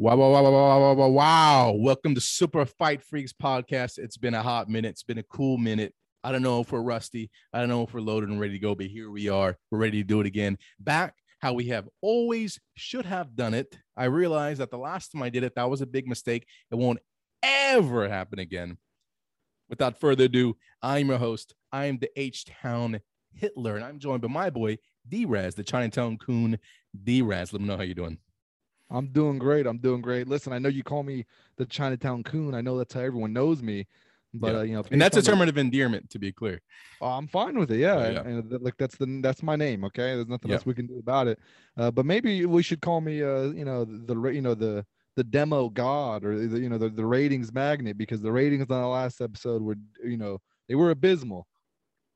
Wow, wow, wow, wow, wow, wow, wow. Welcome to Super Fight Freaks podcast. It's been a hot minute. It's been a cool minute. I don't know if we're rusty. I don't know if we're loaded and ready to go, but here we are. We're ready to do it again. Back how we have always should have done it. I realized that the last time I did it, that was a big mistake. It won't ever happen again. Without further ado, I'm your host. I am the H Town Hitler, and I'm joined by my boy D Raz, the Chinatown Coon. D Raz, let me know how you're doing. I'm doing great. I'm doing great. Listen, I know you call me the Chinatown Coon. I know that's how everyone knows me. But Yeah. uh, you know, And that's a term of endearment, to be clear. oh, I'm fine with it. Yeah, Oh, and- and, th- like that's the that's my name. Okay, there's nothing Yeah. else we can do about it. Uh, but maybe we should call me, uh, you know, the, the you know the the demo god or the, you know the, the ratings magnet because the ratings on the last episode were you know they were abysmal.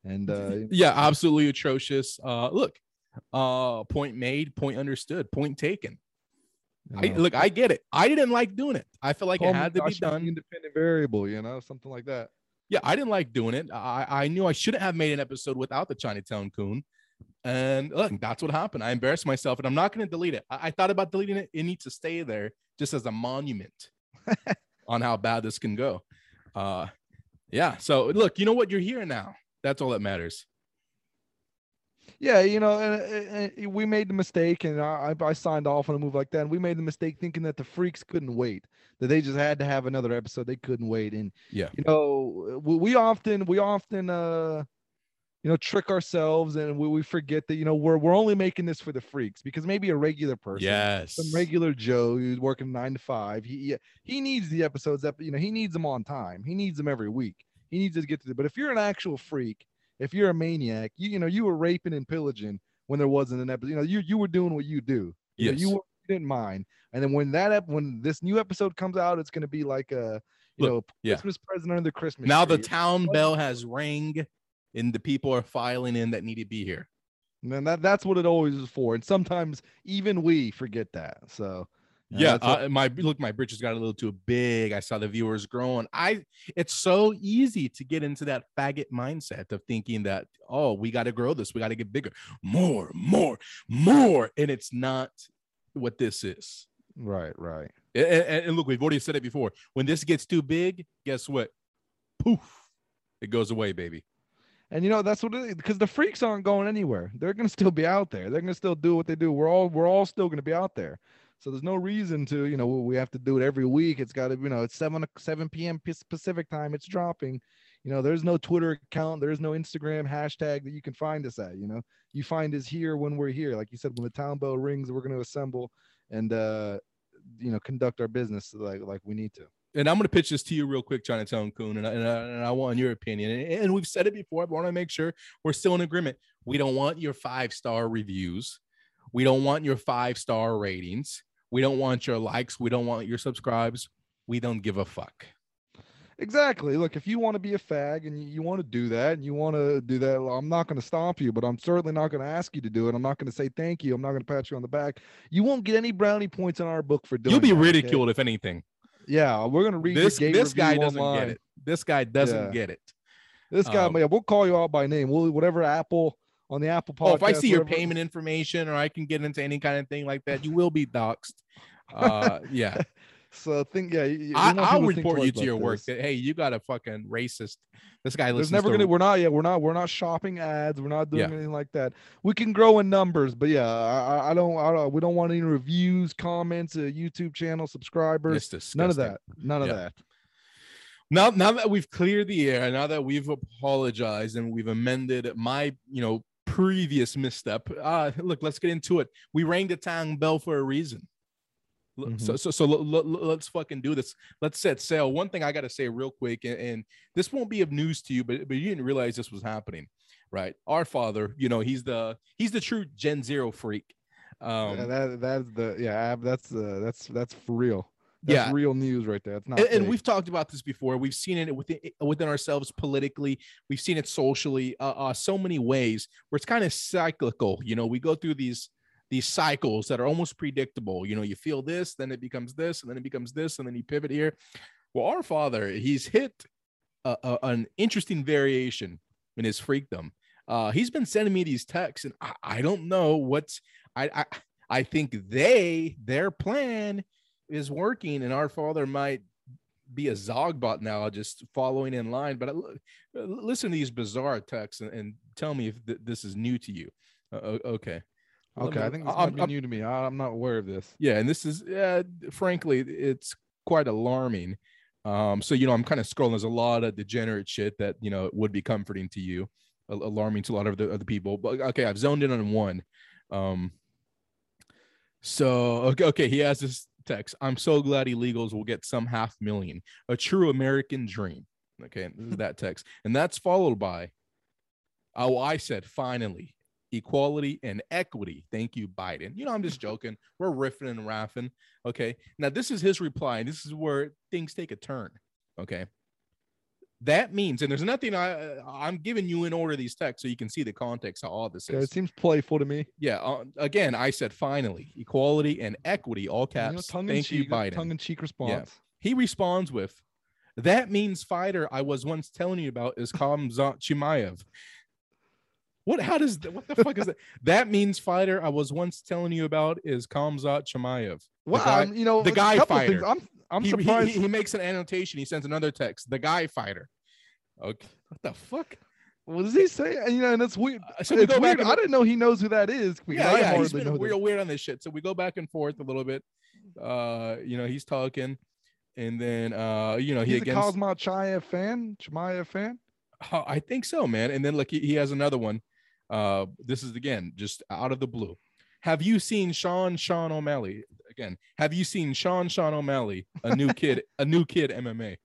And uh, Yeah, absolutely atrocious. Uh, look, uh, point made, point understood, point taken. You I, look, I get it. I didn't like doing it. I felt like call it had to be be done. Independent variable, you know, something like that. Yeah, I didn't like doing it. I, I knew I shouldn't have made an episode without the Chinatown Coon. And look, that's what happened. I embarrassed myself and I'm not going to delete it. I, I thought about deleting it. It needs to stay there just as a monument on how bad this can go. Uh, yeah. So look, you know what? You're here now. That's all that matters. Yeah, you know, and, and we made the mistake, and I, I signed off on a move like that. And we made the mistake thinking that the freaks couldn't wait, that they just had to have another episode. They couldn't wait, and Yeah. you know, we, we often we often uh, you know, trick ourselves, and we, we forget that you know we're we're only making this for the freaks because maybe a regular person, Yes. some regular Joe who's working nine to five, he he needs the episodes that you know he needs them on time. He needs them every week. He needs to get to the. But if you're an actual freak, if you're a maniac, you you know you were raping and pillaging when there wasn't an episode. You know you you were doing what you do. You, know, you, were- you didn't mind. And then when that ep- when this new episode comes out, it's going to be like a you Look, know yeah. Christmas present under the Christmas. now the tree. town bell has rang and the people are filing in that need to be here. And that that's what it always is for. And sometimes even we forget that. So Yeah, uh, my look, my britches got a little too big. I saw the viewers growing. I, it's so easy to get into that faggot mindset of thinking that oh, we got to grow this, we got to get bigger, more, more, more, and it's not what this is. right, right. A- a- And, and look, we've already said it before. When this gets too big, guess what? Poof, it goes away, baby. And you know that's what because the freaks aren't going anywhere. They're gonna still be out there. They're gonna still do what they do. We're all we're all still gonna be out there. So there's no reason to you know we have to do it every week. It's got to be, you know it's seven seven p.m. Pacific time. It's dropping. You know there's no Twitter account. There's no Instagram hashtag that you can find us at. You know you find us here when we're here. Like you said, when the town bell rings, we're gonna assemble and uh you know conduct our business like like we need to. and I'm going to pitch this to you real quick, Chinatown Coon, and I, and I, and I want your opinion. And, and we've said it before, I want to make sure we're still in agreement. We don't want your five star reviews. We don't want your five star ratings. We don't want your likes. We don't want your subscribes. We don't give a fuck. Exactly. Look, if you want to be a fag and you, want to do that and you want to do that, I'm not going to stop you, but I'm certainly not going to ask you to do it. I'm not going to say thank you. I'm not going to pat you on the back. You won't get any brownie points in our book for doing You'll be that, okay? ridiculed if anything. Yeah, we're going to read This this guy doesn't online. get it. This guy doesn't Yeah. get it. This guy, Um, yeah, we'll call you out by name. We'll whatever Apple on the Apple podcast. Oh, if I see your payment information or I can get into any kind of thing like that, you will be doxxed. Uh, yeah. So think, yeah, you- you I, want I'll people to think report you to your about work that hey, you got a fucking racist. This guy There's listens never to gonna. We're not. Yeah, we're not. We're not shopping ads. We're not doing Yeah. anything like that. We can grow in numbers, but yeah, I, I- I don't. I don't. We don't want any reviews, comments, a YouTube channel, subscribers. None of that. None of Yeah. that. Now, now that we've cleared the air, now that we've apologized and we've amended my, you know, previous misstep. Uh, look, let's get into it. We rang the town bell for a reason. Mm-hmm. So, so, so l- l- let's fucking do this. Let's set sail. One thing I got to say real quick, and, and this won't be of news to you, but but you didn't realize this was happening, right? Our father, you know, he's the he's the true Gen Zero freak. Um, yeah, that that's the yeah. That's uh, that's that's for real. That's Yeah. real news right there. It's not. and, and we've talked about this before. We've seen it within within ourselves politically. We've seen it socially. Uh, uh, so many ways where it's kind of cyclical. You know, we go through these these cycles that are almost predictable. You know, you feel this, then it becomes this, and then it becomes this, and then you pivot here. Well, our father, he's hit a, a- an interesting variation in his freakdom. Uh, he's been sending me these texts, and I, I don't know what's I, I I think they their plan is working, and our father might be a Zogbot now, just following in line. But I, listen to these bizarre texts and, and tell me if th- this is new to you. Uh, okay. Okay, me- I think this I'm- might be new to me. I, I'm not aware of this. Yeah, and this is uh, frankly, it's quite alarming. Um, so you know, I'm kind of scrolling. There's a lot of degenerate shit that you know would be comforting to you, alarming to a lot of the other people. But okay, I've zoned in on one. Um, so okay, okay, he has this text. I'm so glad illegals will get some half million, a true American dream. Okay, this is that text, and that's followed by, oh, I said finally, equality and equity. Thank you, Biden. You know, I'm just joking. We're riffing and raffing. Okay. Now, this is his reply, and this is where things take a turn. Okay. That means, and there's nothing I I'm giving you in order these texts so you can see the context how all this is. it seems playful to me. Yeah. Uh, again, I said finally, equality and equity, all You know, caps. tongue in Thank you, Biden. tongue in cheek response. He responds with, "That means fighter I was once telling you about is Kamzat Chimaev." What? How does that? What the fuck is that? That means fighter I was once telling you about is Kamzat Chimaev. Well, guy- um, you know, the guy fighter. I'm I'm he- surprised. He, he makes an annotation. He sends another text. The guy fighter. Okay. What the fuck? what does he say? And, You know, and that's weird. Uh, So we it's go weird. back. I And, didn't know he knows who that is. because yeah, yeah. He's hardly been know who real weird on this shit. So we go back and forth a little bit. Uh, you know, he's talking, and then uh, you know, he He's a against. Cosmo Chayev fan. Chimaev fan. Oh, I think so, man. And then look, he, he has another one. Uh, this is again just out of the blue. Have you seen Sean Sean O'Malley again? Have you seen Sean Sean O'Malley, a new kid, a new kid MMA?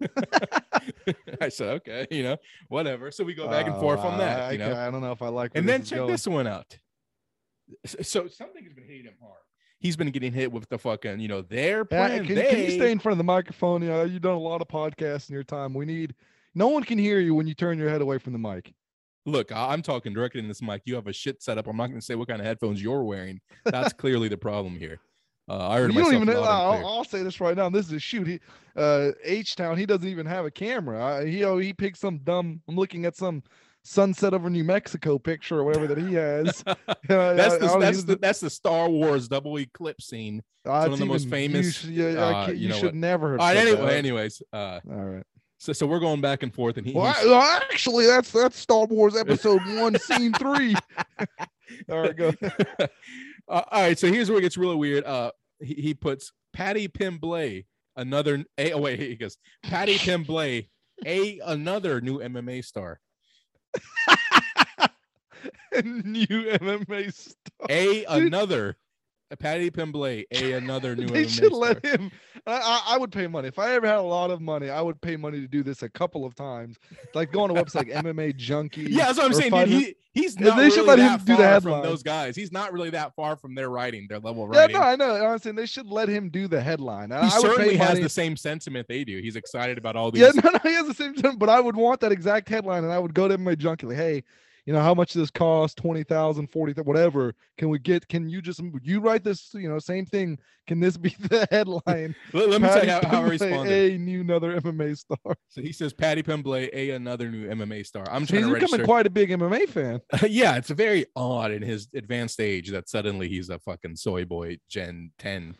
I said, okay, you know, whatever. So we go back and Oh, forth on I- that, I, you know. I don't know if I like. And then check going. this one out. So something has been hitting him hard. He's been getting hit with the fucking, you know, their Yeah, plan. can, they, can you stay in front of the microphone? You know, you've done a lot of podcasts in your time. We need. No one can hear you when you turn your head away from the mic. Look, I'm talking directly in this mic. You have a shit setup. I'm not going to say what kind of headphones you're wearing. That's clearly the problem here. Uh, I heard you don't myself even. Know, I'll. I'll say this right now. This is a shoot. He, uh, H Town. He doesn't even have a camera. I, he oh, he picked some dumb. I'm looking at some sunset over New Mexico picture or whatever that he has. That's I- I the don't- that's he's- the that's the Star Wars double eclipse scene. uh, one of the most even- you famous, yeah, uh, you you, should what. never. Have All right, anyway, that. anyways, uh, All right. so so we're going back and forth, and he, Well, I- actually, that's that's Star Wars Episode One, Scene Three. All right, go. Uh, all right, so here's where it gets really weird. Uh, he, he puts Paddy Pimblett, another. A, oh wait, he goes Paddy Pimblett, a another new MMA star. New MMA star. A another. Paddy Pimblett, a another new They MMA should star. let him. I, I, would pay money if I ever had a lot of money. I would pay money to do this a couple of times, like go on a website like MMA Junkie. Yeah, that's what I'm saying. Dude, he, he's not they should really let him do the far from headline. those guys. He's not really that far from their writing, their level of Yeah, no, I know. I'm saying they should let him do the headline. I, he I certainly has money. the same sentiment they do. He's excited about all these. Yeah, no, no, he has the same but I would want that exact headline, and I would go to my junkie, like, hey, you know, how much does this cost? 20,000, 40,000, whatever. Can we get, can you just, you write this, you know, same thing. Can this be the headline? let, let me tell you how, how I responded. A new another MMA star. So he says Paddy Pimblett, a another new MMA star. I'm He's trying to He's becoming register. quite a big MMA fan. yeah, it's very odd in his advanced age that suddenly he's a fucking soy boy Gen 10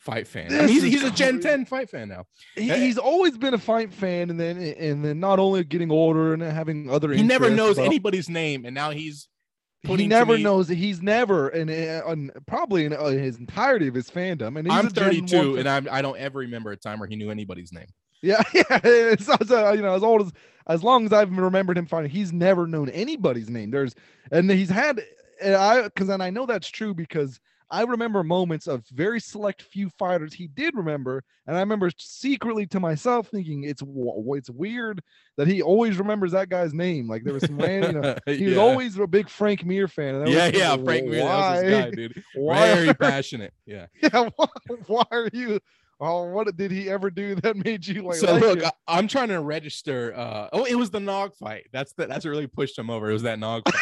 fight fan. I mean, he's, he's a Gen 10 fight fan now. He, he's always been a fight fan, and then and then not only getting older and having other. He never knows but anybody's name, and now he's He never me- knows. He's never, and probably in uh, his entirety of his fandom. And he's I'm 32, and I'm, I don't ever remember a time where he knew anybody's name. Yeah, yeah. It's, it's, uh, you know, as old as as long as I've remembered him fighting, he's never known anybody's name. There's and he's had and I because and I know that's true because I remember moments of very select few fighters he did remember, and I remember secretly to myself thinking it's it's weird that he always remembers that guy's name. Like there was some random, you know, he was Yeah. always a big Frank Mir fan. Yeah, yeah, Frank Mir, was why, guy, dude. why Very are- passionate. Yeah. yeah, why, why are you? Oh, what did he ever do that made you like? so like look, him? I, I'm trying to register. Uh, oh, it was the Nog fight. That's the, that's what really pushed him over. It was that Nog fight.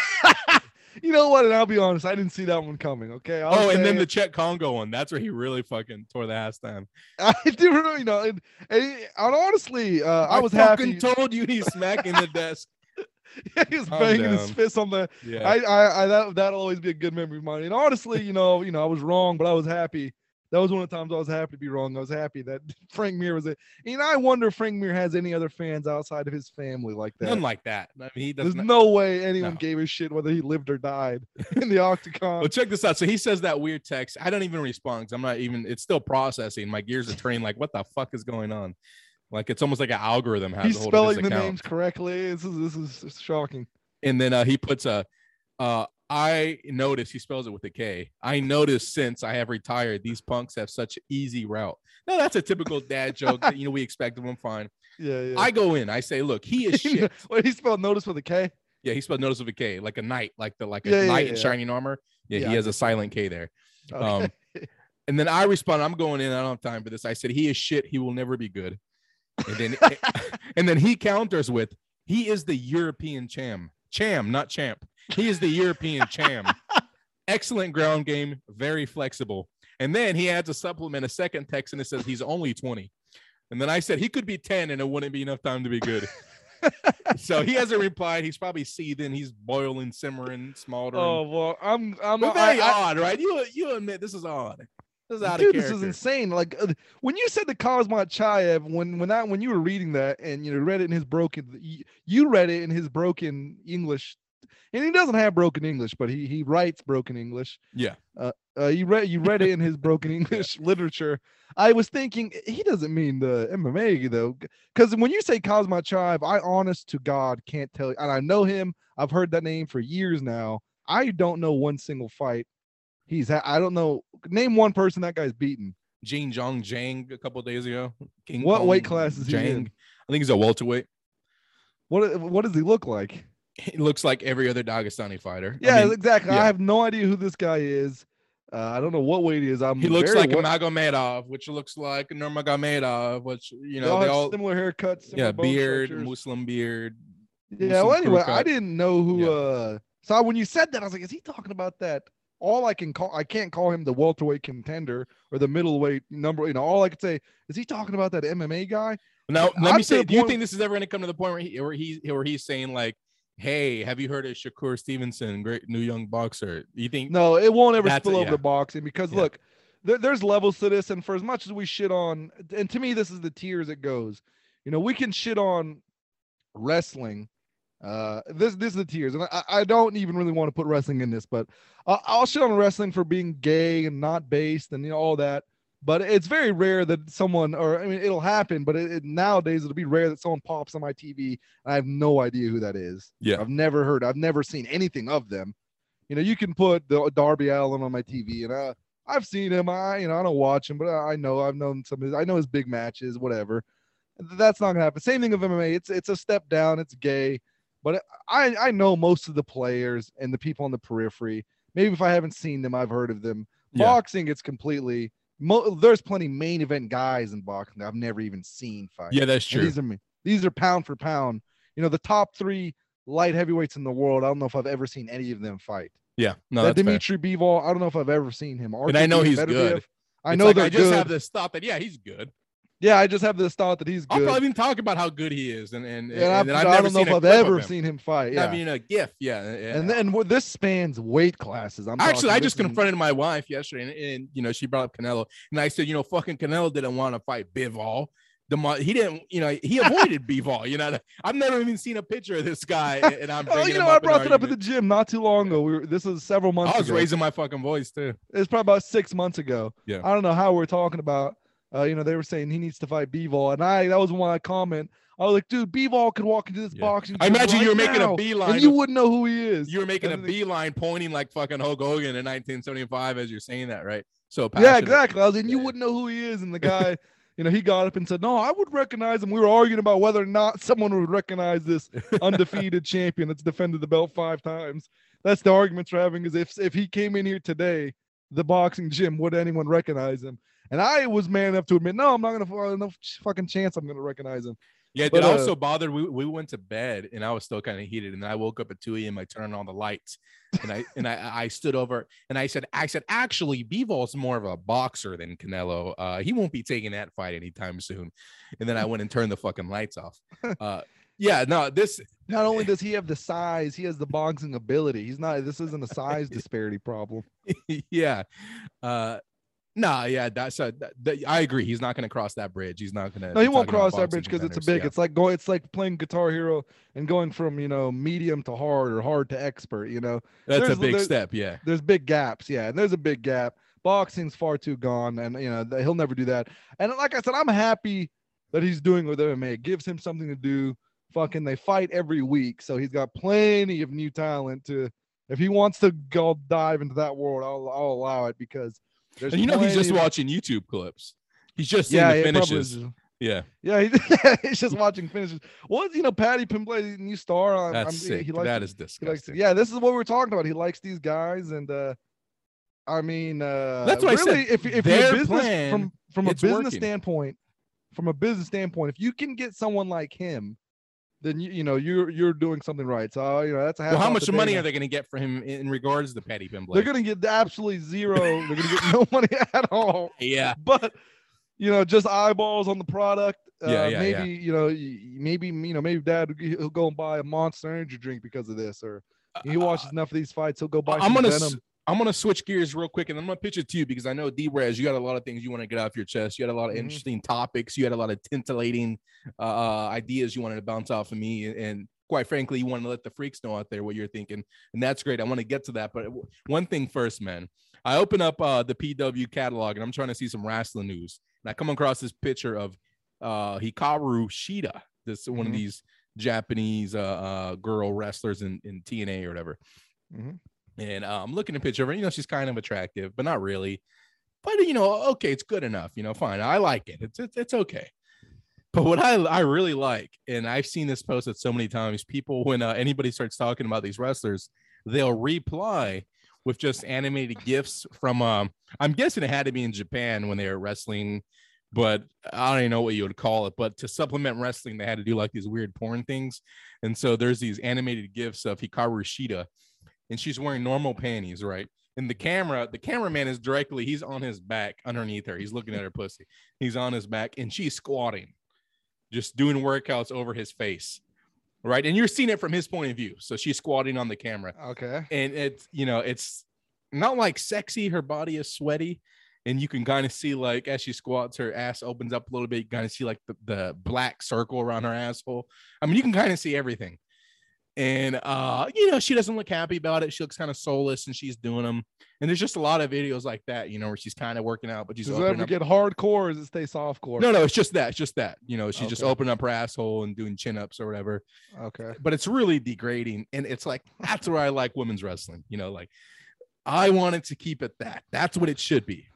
You know what? And I'll be honest, I didn't see that one coming. Okay. I'll oh, and then the Cheick Kongo one. That's where he really fucking tore the ass down. I do, you know, and, and, and honestly, uh, I, was fucking happy. told you he's smacking the desk. he was Calm banging his fist on the. Yeah. I, I, I, that that'll always be a good memory of mine. And honestly, you know, you know, I was wrong, but I was happy that was one of the times I was happy to be wrong. I was happy that Frank Mir was it. And I wonder if Frank Mir has any other fans outside of his family like that. None like that. I mean, he There's doesn't. no way anyone No. gave a shit whether he lived or died in the octagon. Well, check this out. So he says that weird text. I don't even respond 'cause I'm not even. It's still processing. My gears are turning. Like, what the fuck is going on? Like, it's almost like an algorithm has He's a hold of spelling the account. names correctly. This is this is shocking. and then uh, he puts a uh, I noticed he spells it with a K. I noticed since I have retired, these punks have such easy route. No, that's a typical dad joke that you know we expect of him. Fine. Yeah, yeah. I go in, I say, look, he is shit. Wait, he spelled notice with a K. Yeah, he spelled notice with a K, like a knight, like the like a Yeah, yeah, knight in yeah. shining armor. Yeah, Yeah, he has a silent K there. Okay. Um, and then I respond, I'm going in, I don't have time for this. I said, he is shit, he will never be good. And then and then he counters with, he is the European cham. Cham, not champ. He is the European champ. Excellent ground game, very flexible. And then he adds a supplement, a second text, and it says he's only 20. And then I said he could be 10 and it wouldn't be enough time to be good. so he hasn't replied. He's probably seething, he's boiling, simmering, smoldering. oh well, I'm I'm I- very I- odd, right? You you admit this is odd. This is out of Dude, of this is insane. Like uh, when you said the Kazmat Chayev, when when that when you were reading that and you know read it in his broken, you, you read it in his broken English, and he doesn't have broken English, but he he writes broken English. Yeah. Uh, uh, you read you read it in his broken English literature. I was thinking he doesn't mean the MMA though, because when you say Kazmat Chayev, I honest to God can't tell you, and I know him. I've heard that name for years now. I don't know one single fight he's. Ha- I don't know. Name one person that guy's beaten. Jing Jong Jang a couple days ago. King What weight class is he in? I think he's a welterweight. What what does he look like? He looks like every other Dagestani fighter. I Yeah, mean, exactly. yeah. I have no idea who this guy is. Uh, I don't know what weight he is. I'm he looks like a wa- Magomedov, which looks like Nurmagomedov, which you they know all they all similar haircuts. Similar yeah beard, structures. Muslim beard. Yeah. Muslim Well, anyway, I didn't know who. Yeah. uh So when you said that, I was like, is he talking about that? All I can call, I can't call him the welterweight contender or the middleweight number. You know, all I could say is he talking about that MMA guy? Now let I'm me say, do you think this is ever going to come to the point where he where he where he's saying like, "Hey, have you heard of Shakur Stevenson, great new young boxer?" You think? No, it won't ever spill over yeah. to boxing because Yeah. look, there, there's levels to this, and for as much as we shit on, and to me, this is the tiers it goes. You know, we can shit on wrestling. Uh, this this is the tiers, and I, I don't even really want to put wrestling in this, but I'll, I'll shit on wrestling for being gay and not based and you know all that. But it's very rare that someone, or I mean, it'll happen, but it, it- nowadays it'll be rare that someone pops on my TV and I have no idea who that is. Yeah. I've never heard, I've never seen anything of them. You know, you can put the Darby Allin on my TV, and uh, I've seen him. I, you know, I don't watch him, but I know I've known some. Of his, I know his big matches, whatever. That's not gonna happen. Same thing with MMA. It's it's a step down. It's gay, but I I know most of the players and the people on the periphery. Maybe if I haven't seen them, I've heard of them. Yeah. Boxing, it's completely. Mo- there's plenty main event guys in boxing that I've never even seen fight. Yeah, that's And true. These are. These are pound for pound. You know, the top three light heavyweights in the world. I don't know if I've ever seen any of them fight. Yeah, no, that that's fair. Dimitri Bivol, I don't know if I've ever seen him. And I know he's good. I It's know like, they're I just good. have this thought that yeah, he's good. Yeah, I just have this thought that he's I'll probably even talk about how good he is, and and, and I've, and I've I don't know if I've ever him. seen him fight. I mean, a GIF, yeah. yeah. and then this spans weight classes. I'm Actually, I just confronted my wife yesterday, and, and you know, she brought up Canelo, and I said, you know, fucking Canelo didn't want to fight Bivol. The he didn't, you know, he avoided Bivol. You know, I've never even seen a picture of this guy, and I'm Oh, you know, I brought it up at the gym not too long ago. We were this was several months ago. I was ago. raising my fucking voice too. It's probably about six months ago. Yeah. I don't know how we're talking about. Uh, you know, they were saying he needs to fight Bivol, and I that was one I comment. I was like, dude, Bivol could walk into this Yeah. boxing. I imagine you right were making now, a beeline. and you wouldn't know who he is. you were making a And the- beeline, pointing like fucking Hulk Hogan in 1975 as you're saying that, right? So Yeah, exactly. I was and you wouldn't know who he is, and the guy, you know, he got up and said, "No, I would recognize him." We were arguing about whether or not someone would recognize this undefeated champion that's defended the belt five times. That's the arguments we're having. Is if if he came in here today, the boxing gym, would anyone recognize him? And I was man enough to admit, no, I'm not gonna no fucking chance I'm gonna recognize him. Yeah, But, dude, I uh, was so bothered. We, we went to bed and I was still kind of heated. And then I woke up at 2 a.m. I turned on the lights and I and I, I stood over and I said, I said, actually, Bivol's more of a boxer than Canelo. Uh, he won't be taking that fight anytime soon. And then I went and turned the fucking lights off. Uh, yeah, no, this Not only does he have the size, he has the boxing ability. He's not. This isn't a size disparity problem. yeah. Uh Nah, yeah, that's a, that, that- I agree. He's not going to cross that bridge. He's not going to. No, he won't cross that bridge because it's a big. It's like going. It's like playing Guitar Hero and going from you know medium to hard or hard to expert. You know, that's a big step. Yeah, there's big gaps. Yeah, and there's a big gap. Boxing's far too gone, and you know he'll never do that. And like I said, I'm happy that he's doing with MMA. It gives him something to do. Fucking, they fight every week, so he's got plenty of new talent to. If he wants to go dive into that world, I'll, I'll allow it because there's. and you know he's just watching YouTube clips. He's just seeing Yeah, the probably finishes. Yeah, Yeah, he, he's just watching finishes. Well, you know, Paddy Pimblett, new star. I'm, that's I'm, sick. He likes, that is he likes disgusting. yeah, this is what we're talking about. He likes these guys, and uh I mean, uh That's what I really, said. if if Their business plan, from from a business working. standpoint, from a business standpoint, if you can get someone like him, then you you know you're you're doing something right. So you know that's a Well, how much money are they going to get for him in regards to Paddy Pimblett? They're gonna get absolutely zero. They're gonna get no money at all. yeah, But you know, just eyeballs on the product. Uh, Yeah, yeah, maybe yeah. you know, maybe you know, maybe Dad he'll go and buy a Monster Energy drink because of this, or he watches enough of these fights, he'll go buy. I'm some gonna Venom. I'm gonna switch gears real quick, and I'm gonna pitch it to you because I know D-Raz, you got a lot of things you want to get off your chest. You had a lot of Mhm. interesting topics. You had a lot of tintillating uh, uh, ideas you wanted to bounce off of me, and, quite frankly, you wanted to let the freaks know out there what you're thinking, and that's great. I want to get to that, but one thing first, man. I open up uh, the PW catalog, and I'm trying to see some wrestling news, and I come across this picture of uh, Hikaru Shida, this one of Mhm. these Japanese uh, uh, girl wrestlers in, in TNA or whatever. Mhm. And uh, I'm looking at a picture of her. You know, she's kind of attractive, but not really. But you know, okay, it's good enough. You know, fine. I like it. It's it's, it's okay. But what I I really like, and I've seen this posted so many times, people when uh, anybody starts talking about these wrestlers, they'll reply with just animated gifs from. Um, I'm guessing it had to be in Japan when they were wrestling, but I don't even know what you would call it. But to supplement wrestling, they had to do like these weird porn things, and so there's these animated gifs of Hikaru Shida, and she's wearing normal panties, right? And the camera, the cameraman is directly, he's on his back underneath her. He's looking at her pussy. He's on his back, and she's squatting, just doing workouts over his face, right? And you're seeing it from his point of view. So she's squatting on the camera, Okay. and it's you know, it's not like sexy. Her body is sweaty, and you can kind of see like as she squats, her ass opens up a little bit. You kind of see like the, the black circle around her asshole. I mean, you can kind of see everything. And uh, you know, she doesn't look happy about it. She looks kind of soulless and she's doing them. And there's just a lot of videos like that, you know, where she's kind of working out, but she's Does it ever up. get hardcore or does it stay soft core No, no, it's just that. It's just that. You know, she's just opening up her asshole and doing chin ups or whatever. Okay. But it's really degrading. And it's like, that's where I like women's wrestling. You know, like I wanted to keep it that. That's what it should be.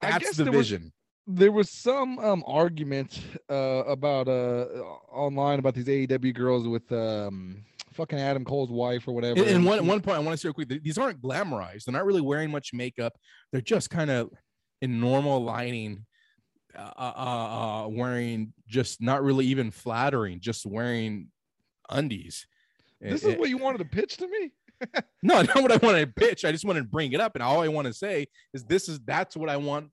That's the there was- vision. There was some um argument uh about uh online about these AEW girls with um fucking Adam Cole's wife or whatever. And, and one one point I want to say real quick: these aren't glamorized. They're not really wearing much makeup. They're just kind of in normal lighting, uh, uh, uh, wearing just not really even flattering, just wearing undies. This Eh, is what you wanted to pitch to me? eh, no, not what I wanted to pitch. I just wanted to bring it up, and all I want to say is this is that's what I want.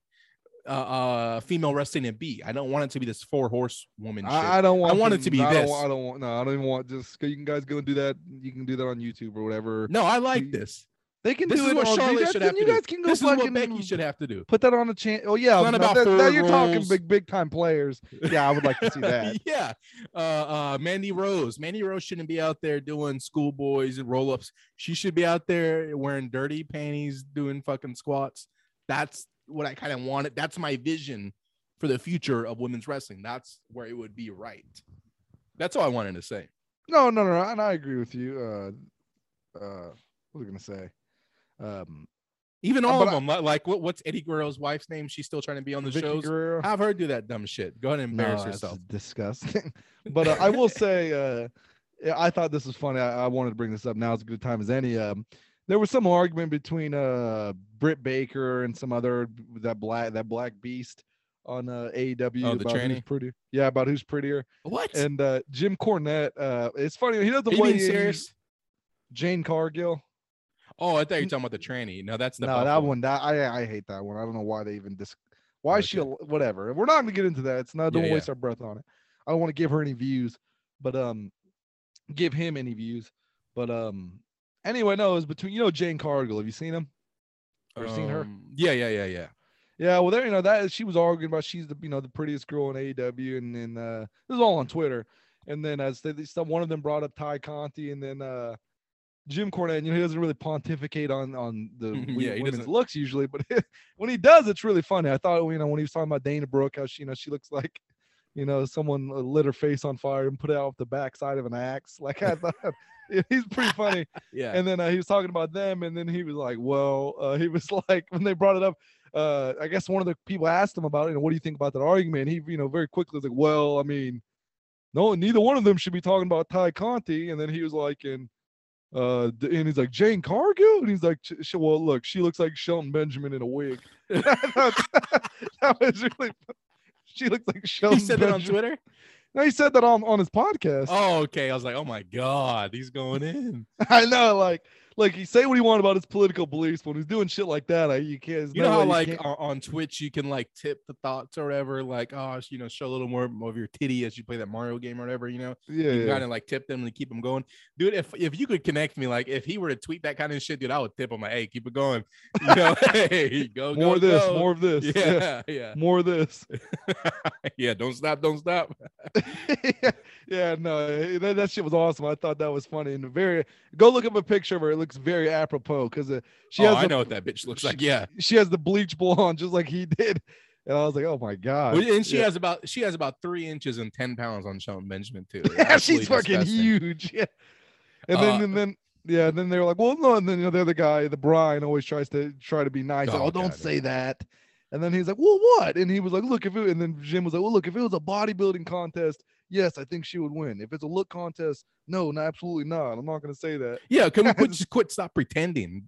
Uh, uh, female wrestling to be. I don't want it to be this four horse woman. I, I don't want. I want it to be I don't, this. want- I don't want. No, I don't even want. Just you can guys go and do that. You can do that on YouTube or whatever. no, I like you- this. They can This do is it. what on, you Charlotte guys should can- have to You do. guys can go This is what Becky should have to do. put that on the channel. Oh yeah, now about that- now you're talking big big time players. Yeah, I would like to see that. yeah. Uh, uh, Mandy Rose. Mandy Rose shouldn't be out there doing schoolboys and roll ups. She should be out there wearing dirty panties, doing fucking squats. That's what I kind of wanted. That's my vision for the future of women's wrestling. That's where it would be right. That's all I wanted to say. No, no, no, and I agree with you. Uh, uh, what was I gonna say? Um, Even Uh, all but of them. li- Like, what, what's Eddie Guerrero's wife's name? She's still trying to be on the Vickie shows. Guerrero. Have her do that dumb shit. Go ahead and embarrass No, that's. Disgusting. but uh, I will say, uh, I thought this was funny. I, I wanted to bring this up. Now is a good time as any. Um, there was some argument between uh Britt Baker and some other that black that black beast on uh, AEW Oh, the about who's tranny? pretty. Yeah, about who's prettier. What? And uh, Jim Cornette. Uh, it's funny. He doesn't weigh serious? Jade Cargill. Oh, I thought you were talking about the tranny. No, that's the no, that one. That I I hate that one. I don't know why they even dis. Why is she? Okay. Whatever. We're not gonna get into that. It's not. Yeah, Don't yeah. waste our breath on it. I don't want to give her any views, but um, give him any views. But um, anyway, no, it's between you know Jade Cargill. Have you seen him? Ever seen her? Um, Yeah, yeah, yeah, yeah. Yeah, well, there, you know that she was arguing about she's the you know the prettiest girl in AEW, and then uh, this is all on Twitter. And then as they, some one of them brought up Tay Conti, and then uh, Jim Cornette, you know, he doesn't really pontificate on on the Yeah, women's doesn't. looks usually, but when he does, it's really funny. I thought, you know, when he was talking about Dana Brooke, how she, you know, she looks like, you know, someone uh, lit her face on fire and put it out with the backside of an axe. Like I thought, he's pretty funny. Yeah. And then uh, he was talking about them, and then he was like, "Well," uh, he was like, when they brought it up, uh, I guess one of the people asked him about, you know, what do you think about that argument? He, you know, very quickly was like, "Well, I mean, no, neither one of them should be talking about Tay Conti." And then he was like, and uh, and he's like Jade Cargill, and he's like, "Sh- sh- "Well, look, she looks like Shelton Benjamin in a wig." that was really. She looks like Shelton. he said that on Twitter. No, he said that on on his podcast. Oh, okay. I was like, oh my god, he's going in. I know, like, like he say what he want about his political beliefs, but when he's doing shit like that, I, you can't. You no know how like can't- on, Twitch you can like tip the thoughts or whatever, like oh you know show a little more of your titty as you play that Mario game or whatever. You know, yeah, you yeah. kind of like tip them and keep them going, dude. If if you could connect me, like if he were to tweet that kind of shit, dude, I would tip him like, hey, keep it going. You know, hey, go more go of this, go. more of this, yeah, Yeah, yeah, more of this. yeah. Don't stop, don't stop. yeah, no, that, that shit was awesome. I thought that was funny and very. Go look up a picture of her. Looks very apropos because uh, she oh, has I the, know what that bitch looks like. Yeah, she has the bleach blonde just like he did, and I was like, oh my god. And she yeah. has about she has about three inches and ten pounds on Shelton Benjamin too. Yeah, she's fucking disgusting. huge. Yeah. And then Uh, and then yeah, and then they were like, well, no, and then you know the other guy, the Brian, always tries to try to be nice. Oh, oh, don't God. say that. And then he's like, well, what? And he was like, look, if it, and then Jim was like, well, look, if it was a bodybuilding contest, yes, I think she would win. If it's a look contest, no, no, absolutely not. I'm not gonna say that. Yeah, can we quit, just quit? Stop pretending.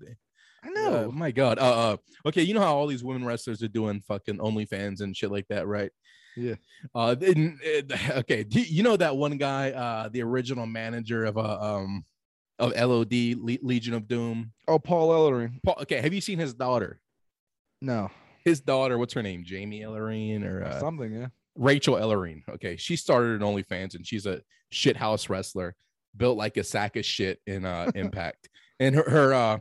I Uh, know. my God. Uh, uh, okay, you know how all these women wrestlers are doing fucking OnlyFans and shit like that, right? Yeah. Uh, uh, okay. Do you, you know that one guy, uh, the original manager of uh, um of LOD Le- Legion of Doom? oh, Paul Ellering. Paul, okay, have you seen his daughter? No, His daughter, what's her name? Jamie Ellering or uh, something. Yeah. Rachel Ellering. Okay, she started an OnlyFans and she's a shit house wrestler, built like a sack of shit in uh Impact. And her her uh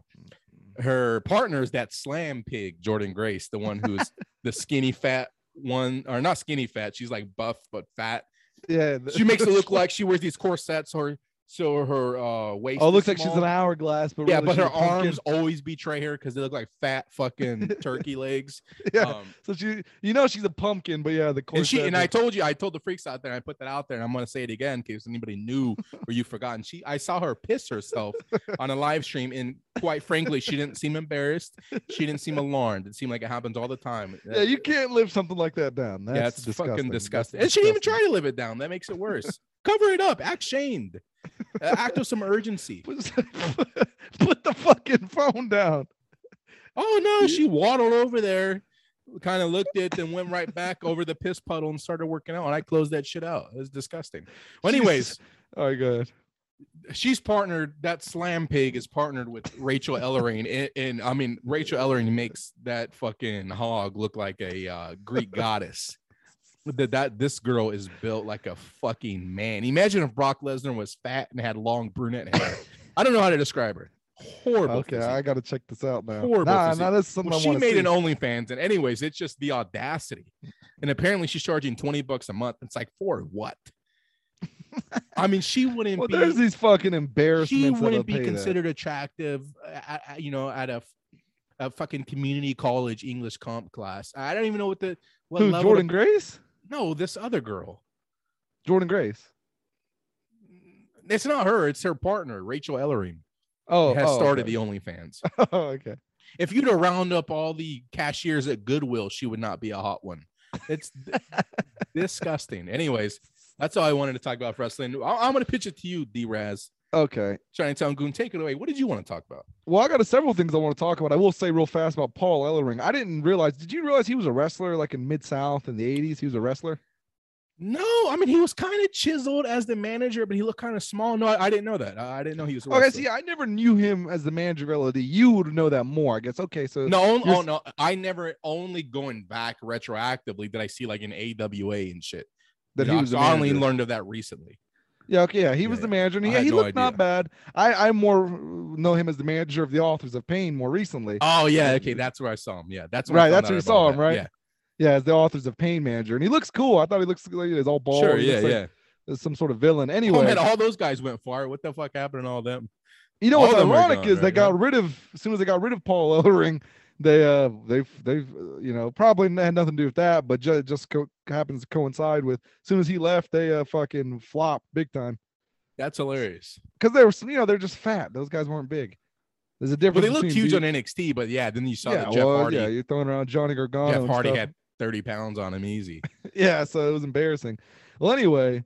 her partner is that slam pig, Jordan Grace, the one who's the skinny fat one, or not skinny fat. She's like buff but fat. Yeah. She makes it look like she wears these corsets or so her uh waist. Oh, it is looks like she's an hourglass, but yeah, really but her a pumpkin. arms always betray her because they look like fat fucking turkey legs. Yeah. Um, so she, you know, she's a pumpkin, but yeah, the and she and I told you, I told the freaks out there, I put that out there, and I'm gonna say it again in case anybody knew or you've forgotten. She, I saw her piss herself on a live stream, and quite frankly, she didn't seem embarrassed. She didn't seem alarmed. It seemed like it happens all the time. Yeah, you can't live something like that down. That's yeah, it's disgusting. fucking That's disgusting. And she didn't even disgusting. try to live it down. That makes it worse. Cover it up. Act shamed. Uh, act with some urgency. Put, the fucking phone down. Oh no, she waddled over there, kind of looked at, then went right back over the piss puddle and started working out. And I closed that shit out. It was disgusting. Well, anyways. Jesus. all right, go ahead. she's partnered that slam pig is partnered with rachel ellering and, and i mean rachel ellering makes that fucking hog look like a uh, greek goddess that, that this girl is built like a fucking man imagine if brock lesnar was fat and had long brunette hair i don't know how to describe her horrible Okay, physique. I got to check this out now. Horrible Nah, physique. nah, that's something well, she made see. an OnlyFans, and anyways, it's just the audacity. And apparently, she's charging twenty bucks a month. It's like for what? I mean, she wouldn't well, be there's these fucking embarrassments. she wouldn't be pay that. considered attractive at, at- you know at a a fucking community college english comp class i don't even know what the what Who? level Jordan the- Grace? No this other girl Jordan Grace. it's not her it's her partner rachel ellering Oh, has oh, started okay. the onlyfans oh, okay. if you'd have round up all the cashiers at goodwill she would not be a hot one it's disgusting anyways that's all i wanted to talk about for wrestling i'm going to pitch it to you d-raz Okay. chinatown goon take it away what did you want to talk about Well, I got several things I want to talk about. I will say real fast about Paul Ellering. I didn't realize. Did you realize he was a wrestler like in Mid South in the '80s? He was a wrestler. No, I mean he was kind of chiseled as the manager, but he looked kind of small. No, I, I didn't know that. I, I didn't know he was. A Okay, see, I never knew him as the manager of LOD. You would know that more, I guess. Okay, so no, oh, on- oh no, I never only going back retroactively did I see like an AWA and shit. that You he know, was. I only learned of that recently. Yeah, okay, yeah, he was the manager, and I he, he no looked not bad. I I more know him as the manager of the Authors of Pain more recently. Oh yeah, okay, that's where I saw him. Yeah, that's Right, that's where you saw him, that. right? Yeah, Yeah, as the Authors of Pain manager, and he looks cool. I thought he looks like he's all bald. sure, yeah, like yeah. some sort of villain. Oh Anyway, man, all those guys went far. What the fuck happened to all them? you know all what's of them are ironic gone, is they right? got rid of as soon as they got rid of Paul Ellering, they uh they've they've uh, you know probably had nothing to do with that, but ju- just co- happens to coincide with as soon as he left, they uh fucking flopped big time That's hilarious. because they were you know they're just fat. Those guys weren't big. There's a Well, difference. they looked huge on NXT, but yeah, then you saw yeah, that Jeff well, Hardy. yeah, you're throwing around Johnny Gargano. Jeff Hardy had 30 pounds on him easy. yeah, so it was embarrassing. Well, anyway,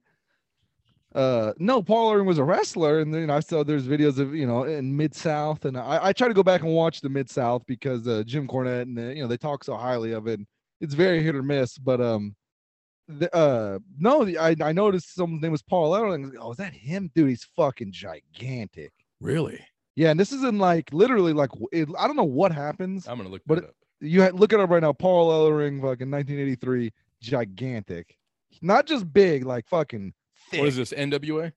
uh, no, Paul Ellering was a wrestler, and then you know, I saw there's videos of you know in Mid South, and I, I try to go back and watch the Mid South because uh, Jim Cornette and uh, you know they talk so highly of it. It's very hit or miss, but um, the, uh, no, I I noticed someone's name was Paul Ellering. Oh, is that him, dude? He's fucking gigantic. Really? Yeah, and this is in like literally like it, I don't know what happens. I'm gonna look But that up. you look it up right now. Paul Ellering, fucking 1983, gigantic. Not just big, like fucking thick. What is this? NWA?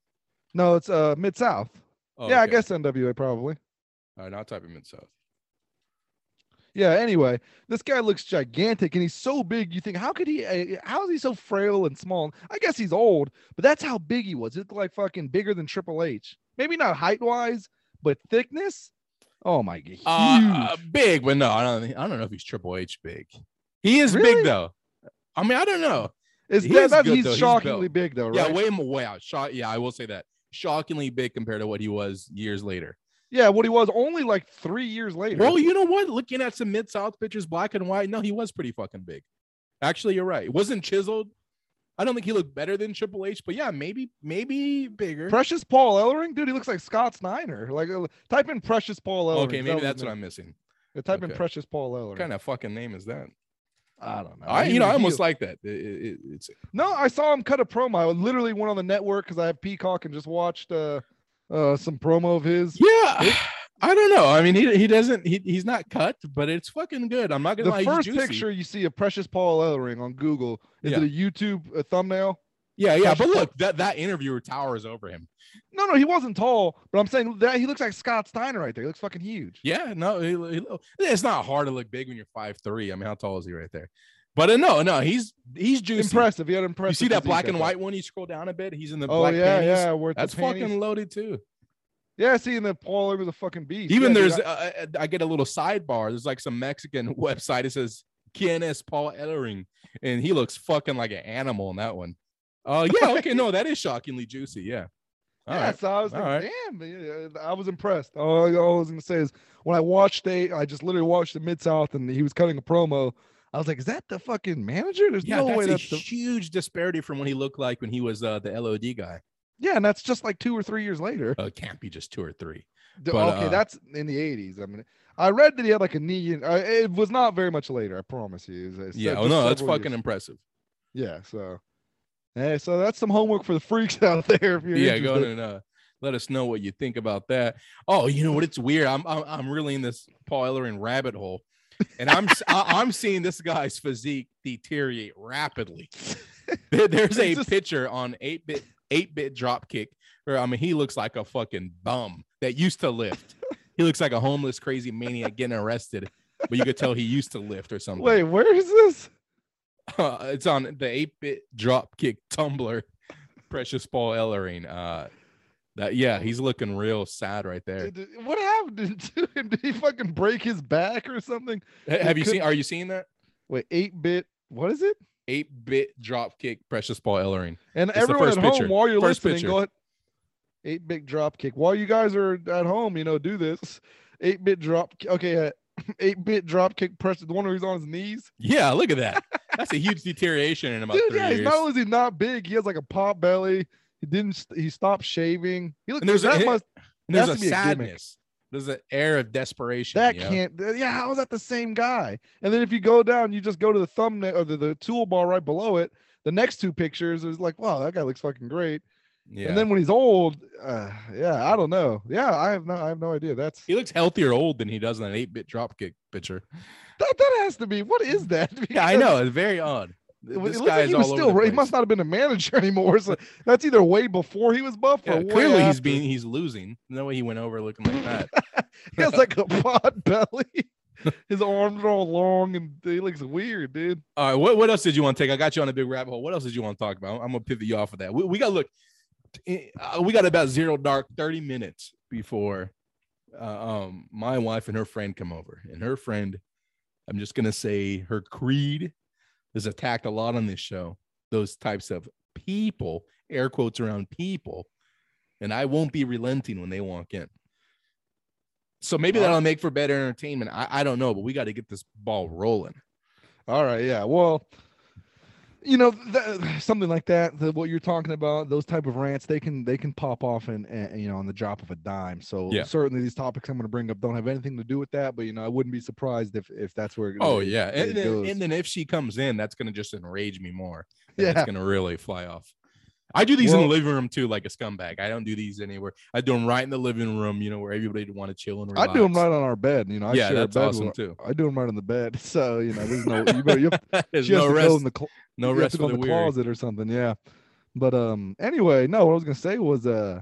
No, it's uh Mid South. Oh, yeah, I guess NWA probably. All right, now type in Mid South. Yeah. Anyway, this guy looks gigantic, and he's so big. You think, how could he? Uh, how is he so frail and small? I guess he's old, but that's how big he was. He looked like fucking bigger than Triple H. Maybe not height wise, but thickness. Oh my god, huge. Uh, big, but no, I don't. think- I don't know if he's Triple H big. He is Really? big though. I mean, I don't know. He that- he's. He's shockingly built. big though, right? Yeah, way more. Wow, shock. Yeah, I will say that. Shockingly big compared to what he was years later. yeah, what he was only like three years later. Well, you know what? Looking at some Mid South pictures, black and white, no, he was pretty fucking big. Actually, you're right. It wasn't chiseled. I don't think he looked better than Triple H, but yeah, maybe, maybe bigger. Precious Paul Ellering, dude, he looks like Scott Steiner. Like, uh, type in Precious Paul Ellering. okay, maybe that that's what. I'm missing. Yeah, type in. Precious Paul Ellering. What kind of fucking name is that? I don't know. I, you know, I almost like that. It- it- it- it's No, I saw him cut a promo. I literally went on the network because I have Peacock and just watched uh, uh, some promo of his. yeah. I don't know. I mean, he he doesn't. He, he's not cut, but it's fucking good. I'm not gonna The lie. he's first picture you see of Precious Paul Ellering on Google is Yeah. it a YouTube uh, thumbnail? Yeah, yeah. But look, that that interviewer towers over him. No, no, he wasn't tall, but I'm saying that he looks like Scott Steiner right there. He looks fucking huge. Yeah, no, he, he- it's not hard to look big when you're five three. I mean, how tall is he right there? But uh, no, no, he's he's juicy. Impressive. He had impressive. You see that black and white one? You scroll down a bit. He's in the Oh black yeah, panties. yeah. The That's fucking loaded too. Yeah, seeing the Paul was a fucking beast. Even Yeah, dude, there's, I- uh, uh, I get a little sidebar. There's like some Mexican website. It says KNS Paul Ellering, and he looks fucking like an animal in that one. Oh yeah, okay, no, that is shockingly juicy. Yeah. All yeah, right. so I was all like, right. damn, I was impressed. All, I- was gonna say is when I watched a, I just literally watched the Mid South and he was cutting a promo. I was like, is that the fucking manager? There's Yeah, no that's way a that's the huge disparity from what he looked like when he was uh, the LOD guy. yeah, and that's just like two or three years later. Uh, it can't be just two or three. But, okay, uh, that's in the '80s. I mean, I read that he had like a knee. In, uh, it was not very much later. I promise you. It was, uh, Yeah, oh no, that's fucking years. impressive. Yeah, so. Hey, so that's some homework for the freaks out there. If you're yeah, go interested. on and uh, let us know what you think about that. Oh, you know what? It's weird. I'm I'm, I'm really in this Paul Ellering rabbit hole, and I'm I, am seeing this guy's physique deteriorate rapidly. There- There's a just- picture on eight bit eight bit dropkick where I mean he looks like a fucking bum that used to lift. he looks like a homeless crazy maniac getting arrested, but you could tell he used to lift or something. Wait, where is this? Uh, it's on the 8-bit dropkick Tumblr. Precious Paul Ellering. Uh that yeah, he's looking real sad right there. Did- What happened to him? Did he fucking break his back or something? Ha- Have you could- seen are you seeing that? Wait, eight bit. What is it? 8-bit dropkick Precious Paul Ellering. And It's everyone first at home, picture. while you're First listening, picture. go ahead. Eight bit drop kick. While you guys are at home, you know, do this. Eight bit drop. Okay, uh, eight bit drop kick. Press the one where he's on his knees. Yeah, look at that. That's a huge deterioration in about Dude, three yeah, years. not only is he not big, he has like a pop belly. He didn't. He stopped shaving. He looked. And there's a- that he- must. And there's a be a sadness. There's an air of desperation. That can't. th- Yeah, how is that the same guy? And then if you go down, you just go to the thumbnail or the, the toolbar right below it. The next two pictures is like, wow, that guy looks fucking great. Yeah. And then when he's old, uh, yeah, I don't know. Yeah, I have no, I have no idea. That's he looks healthier old than he does in an 8-bit dropkick picture. that. That has to be. What is that? Yeah, I know. It's very odd. It, This it looked guy like he was still. He must not have been a manager anymore. So that's either way before he was buff or Yeah, way clearly he's being he's losing. No way he went over looking like that. He has like a pot belly. His arms are all long and he looks weird, dude. All right, what, what else did you want to take? I got you on a big rabbit hole. What else did you want to talk about? I'm gonna pivot you off of that. We, we got look, uh, we got about zero dark 30 minutes before uh, um my wife and her friend come over, and her friend, I'm just gonna say her creed is attacked a lot on this show. Those types of people, air quotes around people, and I won't be relenting when they walk in. So maybe that'll make for better entertainment. I, I don't know, but we got to get this ball rolling. All right, yeah. Well, you know, th- something like that. The, what you're talking about, those type of rants, they can they can pop off and, and you know on the drop of a dime. So Yeah. certainly these topics I'm going to bring up don't have anything to do with that. But you know, I wouldn't be surprised if if that's where. Oh yeah, it and then, and then if she comes in, that's gonna just enrage me more. Yeah. it's gonna really fly off. I do these in the living room too, like a scumbag. I don't do these anywhere. I do them right in the living room, you know, where everybody want to chill and relax. I do them right on our bed. You know, I yeah, share a that's bed awesome with- too. I do them right on the bed. So you know, there's no you better you have, There's no go rest, in the cl- no rest go in the the weary. closet or something. Yeah. But um anyway, no, what I was gonna say was uh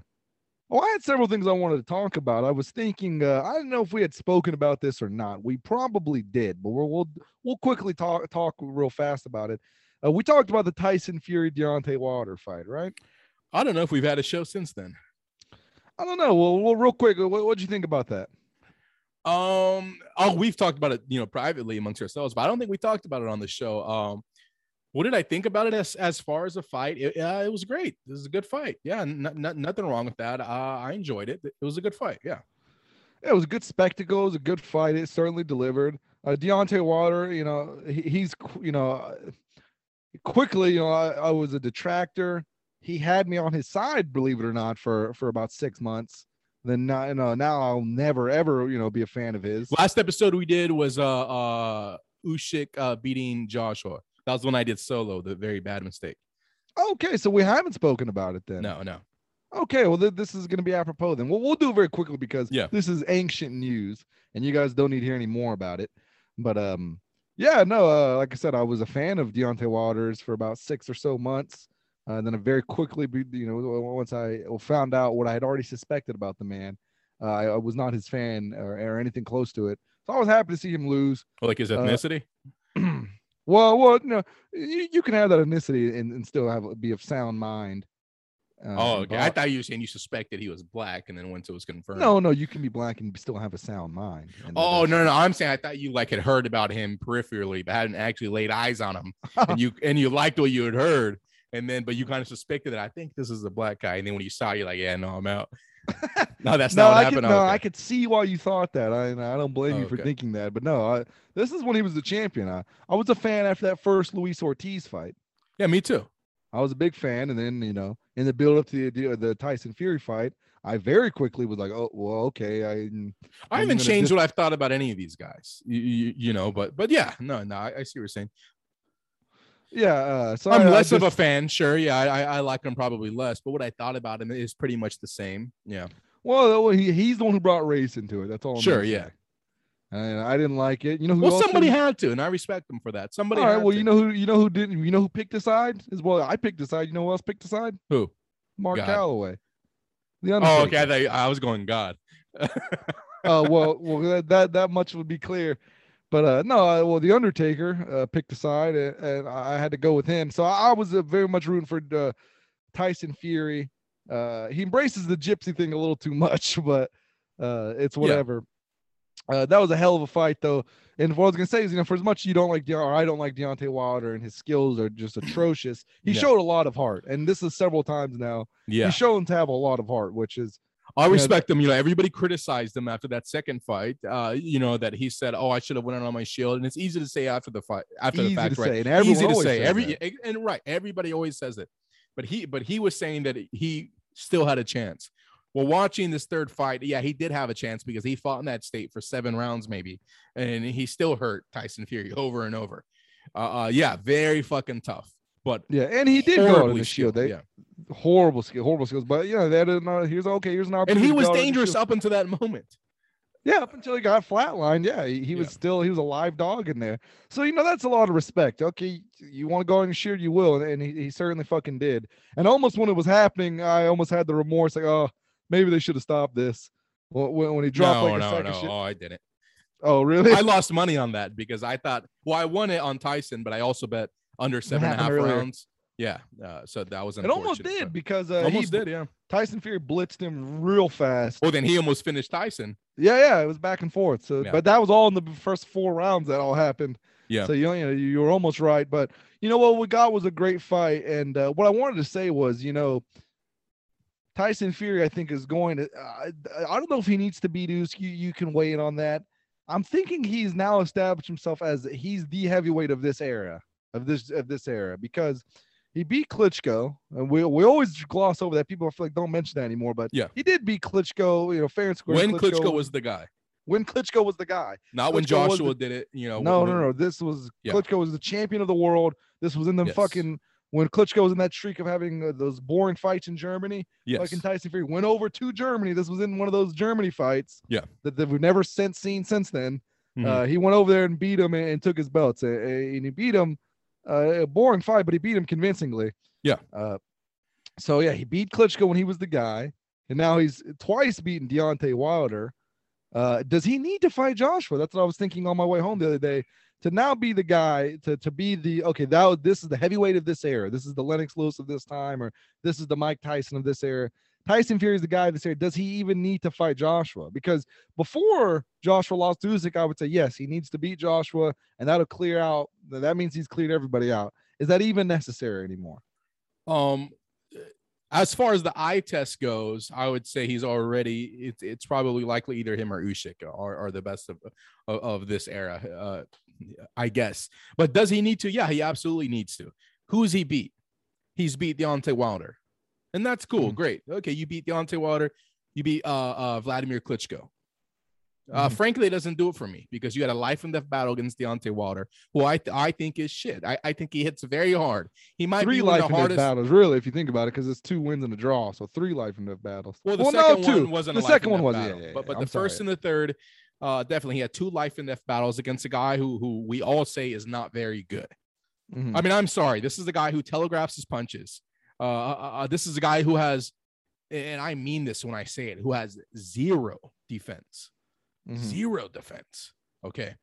oh I had several things I wanted to talk about. I was thinking uh I don't know if we had spoken about this or not. We probably did, but we'll we'll, we'll quickly talk talk real fast about it. Uh, we talked about the Tyson Fury Deontay Wilder fight, right? I don't know if we've had a show since then. I don't know. Well, well real quick, what what'd you think about that? Um, oh, we've talked about it, you know, privately amongst ourselves, but I don't think we talked about it on the show. Um, what did I think about it as as far as a fight? It, uh, it was great. This is a good fight. Yeah, n- n- nothing wrong with that. Uh, I enjoyed it. It was a good fight. Yeah. it was a good spectacle. It was a good fight. It certainly delivered. Uh, Deontay Wilder, you know, he, he's you know, uh, quickly, you know, I, I was a detractor. He had me on his side, believe it or not, for for about six months. Then now, you know, now I'll never ever, you know, be a fan of his. Last episode we did was uh uh Usyk uh beating Joshua. That was when I did solo, the very bad mistake. Okay, so we haven't spoken about it then. No, no. Okay, well, th- this is going to be apropos then. Well, we'll do it very quickly because Yeah. this is ancient news, and you guys don't need to hear any more about it. But um, yeah, no, uh, like I said, I was a fan of Deontay Waters for about six or so months. Uh, and then I very quickly, you know, once I found out what I had already suspected about the man, uh, I, I was not his fan or, or anything close to it. So I was happy to see him lose. Like his Uh, ethnicity. well, well, no, you, you can have that ethnicity and, and still have be of sound mind. Uh, oh, okay. bo- I thought you were saying you suspected he was black, and then once it was confirmed. No, no, you can be black and still have a sound mind. Oh no, no, no! I'm saying I thought you like had heard about him peripherally, but hadn't actually laid eyes on him, and you and you liked what you had heard, and then but you kind of suspected that I think this is a black guy, and then when you saw, you're like, yeah, no, I'm out. no, that's no, not what I happened. could, no, Okay. I could see why you thought that. I, I don't blame you for Okay. thinking that, but no, I, this is when he was the champion. I, I was a fan after that first Luis Ortiz fight. Yeah, me too. I was a big fan, and then you know, in the build up to the the Tyson Fury fight, I very quickly was like, oh, well, okay, I. I I'm haven't changed what I've thought about any of these guys. You, you, you know, but but yeah, no, no, I, I see what you're saying. Yeah, uh, so I'm I- I less of a fan, sure. Yeah, I, I, I like him probably less, but what I thought about him is pretty much the same. Yeah, Well, he, he's the one who brought race into it. That's all. I'm Sure, yeah. say. And I didn't like it. You know who? well, somebody had to, and I respect them for that. Somebody. All right. Well, to. you know who? You know who didn't? You know who picked a side? As well, I picked a side. You know who else picked a side? who? Mark God. Calaway. The Undertaker. Oh, okay. I, thought, I was going God. Oh well, well that, that that much would be clear. But uh no, uh, well the Undertaker uh, picked a side, and, and I had to go with him. So I, I was uh, very much rooting for uh, Tyson Fury. Uh, he embraces the gypsy thing a little too much, but uh, it's Yeah. Uh, that was a hell of a fight, though. And what I was gonna say is, you know, for as much as you don't like, De- or I don't like Deontay Wilder, and his skills are just atrocious. He Yeah. showed a lot of heart, and this is several times now. yeah, He's shown to have a lot of heart, which is I respect him. You know, everybody criticized him after that second fight. Uh, you know that he said, "Oh, I should have went out on my shield," and it's easy to say after the fight, after easy the fact, to right? say, and everyone easy to say. Every that. and right, everybody always says it, but he but he was saying that he still had a chance. Well, watching this third fight, yeah, he did have a chance because he fought in that state for seven rounds, maybe, and he still hurt Tyson Fury over and over. Uh, uh yeah, very fucking tough. But Yeah, and he did go on horribly the shield. They yeah. horrible skill, horrible skills. But yeah, that is not. Here's okay. Here's an opportunity. and he was go out on the dangerous up until that moment. Yeah, up until he got flatlined, yeah, he, he was Yeah. still he was a live dog in there. So you know that's a lot of respect. Okay, you want to go and shoot, you will, and, and he, he certainly fucking did. And almost when it was happening, I almost had the remorse, like, oh, maybe they should have stopped this. When, when he dropped no, like a no, second no. shit. Oh, I didn't. Oh, really? I lost money on that because I thought, well, I won it on Tyson, but I also bet under seven and a half earlier? rounds. Yeah, uh, so that was it almost did because uh, almost he, did, yeah. Tyson Fury blitzed him real fast. Well, then he almost finished Tyson. Yeah, yeah, it was back and forth. So, Yeah. but that was all in the first four rounds that all happened. Yeah. So you know, you were almost right, but you know what we got was a great fight, and uh, what I wanted to say was, you know, Tyson Fury, I think, is going to. Uh, I don't know if he needs to beat Usyk. You, you can weigh in on that. I'm thinking he's now established himself as he's the heavyweight of this era, of this of this era, because he beat Klitschko, and we we always gloss over that. People feel like don't mention that anymore, but Yeah. he did beat Klitschko. You know, fair and square. When Klitschko was the guy, when Klitschko was the guy. not when Klitschko was Joshua the- did it. You know, No, when- no, no. This was Yeah. Klitschko was the champion of the world. This was in the Yes. fucking when Klitschko was in that streak of having uh, those boring fights in Germany. Yes. Fucking Tyson Fury went over to Germany. This was in one of those Germany fights. Yeah. That, that we've never since seen since then. Mhm. Uh, he went over there and beat him and, and took his belts. Uh, and he beat him. Uh, a boring fight, but he beat him convincingly. Yeah. Uh, so yeah, he beat Klitschko when he was the guy, and now he's twice beaten Deontay Wilder. Uh, does he need to fight Joshua? That's what I was thinking on my way home the other day. To now be the guy to to be the okay, that this is the heavyweight of this era. This is the Lennox Lewis of this time, or this is the Mike Tyson of this era. Tyson Fury is the guy of this era. Does he even need to fight Joshua? Because before Joshua lost to Usyk, I would say yes, he needs to beat Joshua, and that'll clear out. That means he's cleared everybody out. Is that even necessary anymore? Um, as far as the eye test goes, I would say he's already. It's it's probably likely either him or Usyk are, are the best of, of of this era. Uh, I guess. But does he need to? Yeah, he absolutely needs to. Who's he beat? He's beat Deontay Wilder, and that's cool. Mhm. Great. Okay, you beat Deontay Wilder. You beat uh, uh Vladimir Klitschko. Uh, Mhm. frankly, it doesn't do it for me because you had a life and death battle against Deontay Wilder, who I th- I think is shit. I, I think he hits very hard. He might three be life and the death battles, really, if you think about it, because it's two wins and a draw. So three life and death battles. Well, the no, second two. one wasn't. The second one was, yeah, battle, yeah, but yeah, but I'm the first and the third, uh, definitely he had two life and death battles against a guy who who we all say is not very good. Mhm. I mean, I'm sorry. This is the guy who telegraphs his punches. Uh, uh, uh, this is a guy who has, and I mean this when I say it, who has zero defense, Mhm. zero defense. Okay,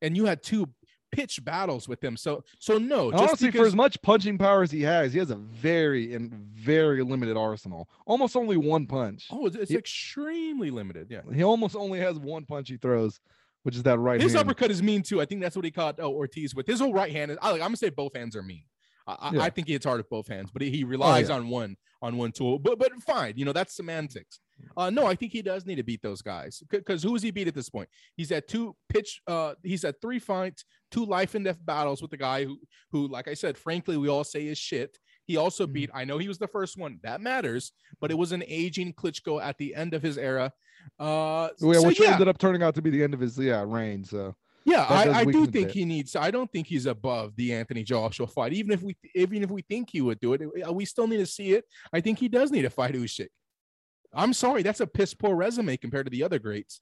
and you had two pitch battles with him. So so no, honestly, for as much punching power as he has, he has a very and very limited arsenal. Almost only one punch. oh, it's, he- extremely limited. Yeah. He almost only has one punch he throws, which is that right His hand. uppercut is mean too. I think that's what he caught oh, Ortiz with. His whole right hand is. I, like, I'm gonna say both hands are mean. I, I- Yeah. I think he hits hard with both hands, but he, oh, he relies yeah. on one on one tool. But but fine, you know that's semantics. Uh, no, I think he does need to beat those guys because who has he beat at this point? He's had two pitch. Uh, he's had three fights, two life and death battles with the guy who who, like I said, frankly, we all say is shit. He also Mhm. beat. I know he was the first one. That matters, but it was an aging Klitschko at the end of his era. Uh, yeah, so which yeah. ended up turning out to be the end of his yeah reign. So Yeah, I, I do think he needs. I don't think he's above the Anthony Joshua fight. Even if we, even if we think he would do it, we still need to see it. I think he does need to fight Usyk. I'm sorry, that's a piss poor resume compared to the other greats.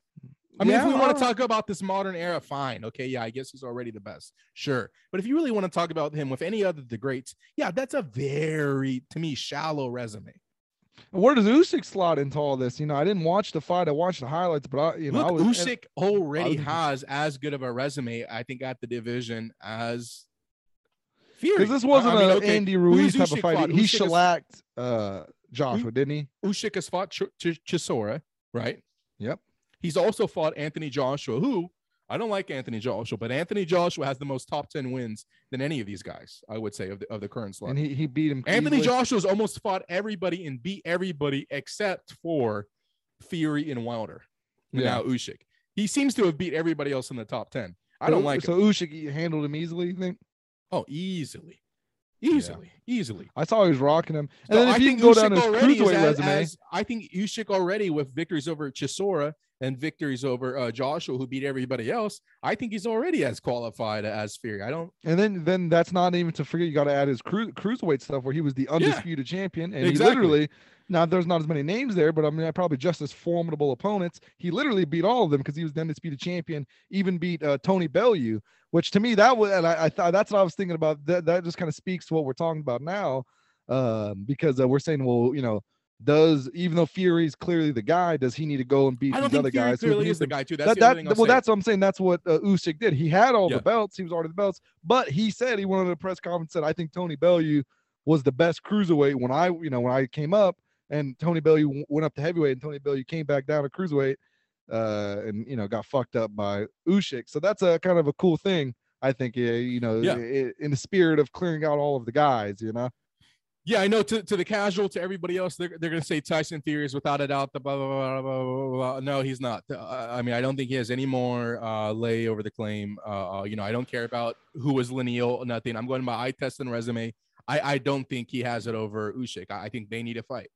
I mean, if we want to talk about this modern era, fine. Okay, yeah, I guess he's already the best. Sure. But if you really want to talk about him with any other the greats, yeah, that's a very, to me, shallow resume. where does Usyk slot into all this? You know, I didn't watch the fight. I watched the highlights, but I, you know, I Look, was Usyk already was- has as good of a resume, I think, at the division as Fury. because this wasn't I mean, an okay, Andy Ruiz type Usyk of fight. fought? He Usyk is- shellacked uh, Joshua, didn't he? Usyk has fought Ch- Ch- Chisora, right? Yep. He's also fought Anthony Joshua, who I don't like Anthony Joshua, but Anthony Joshua has the most top 10 wins than any of these guys, I would say, of the, of the current slot. And he, he beat him. Anthony. Joshua's almost fought everybody and beat everybody except for Fury and Wilder. And Yeah. now Usyk. He seems to have beat everybody else in the top 10. I don't So- like So him. Usyk handled him easily. You think? Oh, easily. Easily. Easily. I saw he was rocking him. And So then if I you can go Usyk down his cruiserweight as- resume, as- I think Usyk already with victories over Chisora and victories over uh, Joshua, who beat everybody else. I think he's already as qualified as Fury. I don't. and then then that's not even to forget. You got to add his cru- cruiserweight stuff where he was the undisputed champion, and Exactly. he literally Now there's not as many names there, but I mean, probably just as formidable opponents. He literally beat all of them because he was the undisputed champion. Even beat uh, Tony Bellew, which to me that was, and I, I thought that's what I was thinking about. That that just kind of speaks to what we're talking about now, um, because uh, we're saying, well, you know, does even though Fury's clearly the guy, does he need to go and beat I don't these think other Fury guys? clearly is the guy too. That's that, the that, well, that's what I'm saying. That's what uh, Usyk did. He had all Yeah. the belts. He was already the belts, but he said he went on a press conference and said, "I think Tony Bellew was the best cruiserweight when I, you know, when I came up." And Tony Bellew went up to heavyweight, and Tony Bellew came back down to cruiserweight, uh, and you know got fucked up by Usyk. So that's a kind of a cool thing. I think, you know, Yeah. in the spirit of clearing out all of the guys, you know. Yeah, I know. To, to the casual, to everybody else, they're, they're going to say Tyson Fury is without a doubt the blah blah blah blah blah. blah, blah. No, he's not. Uh, I mean, I don't think he has any more uh, lay over the claim. Uh, uh, you know, I don't care about who was lineal, nothing. I'm going by eye test and resume. I, I don't think he has it over Usyk. I, I think they need a fight.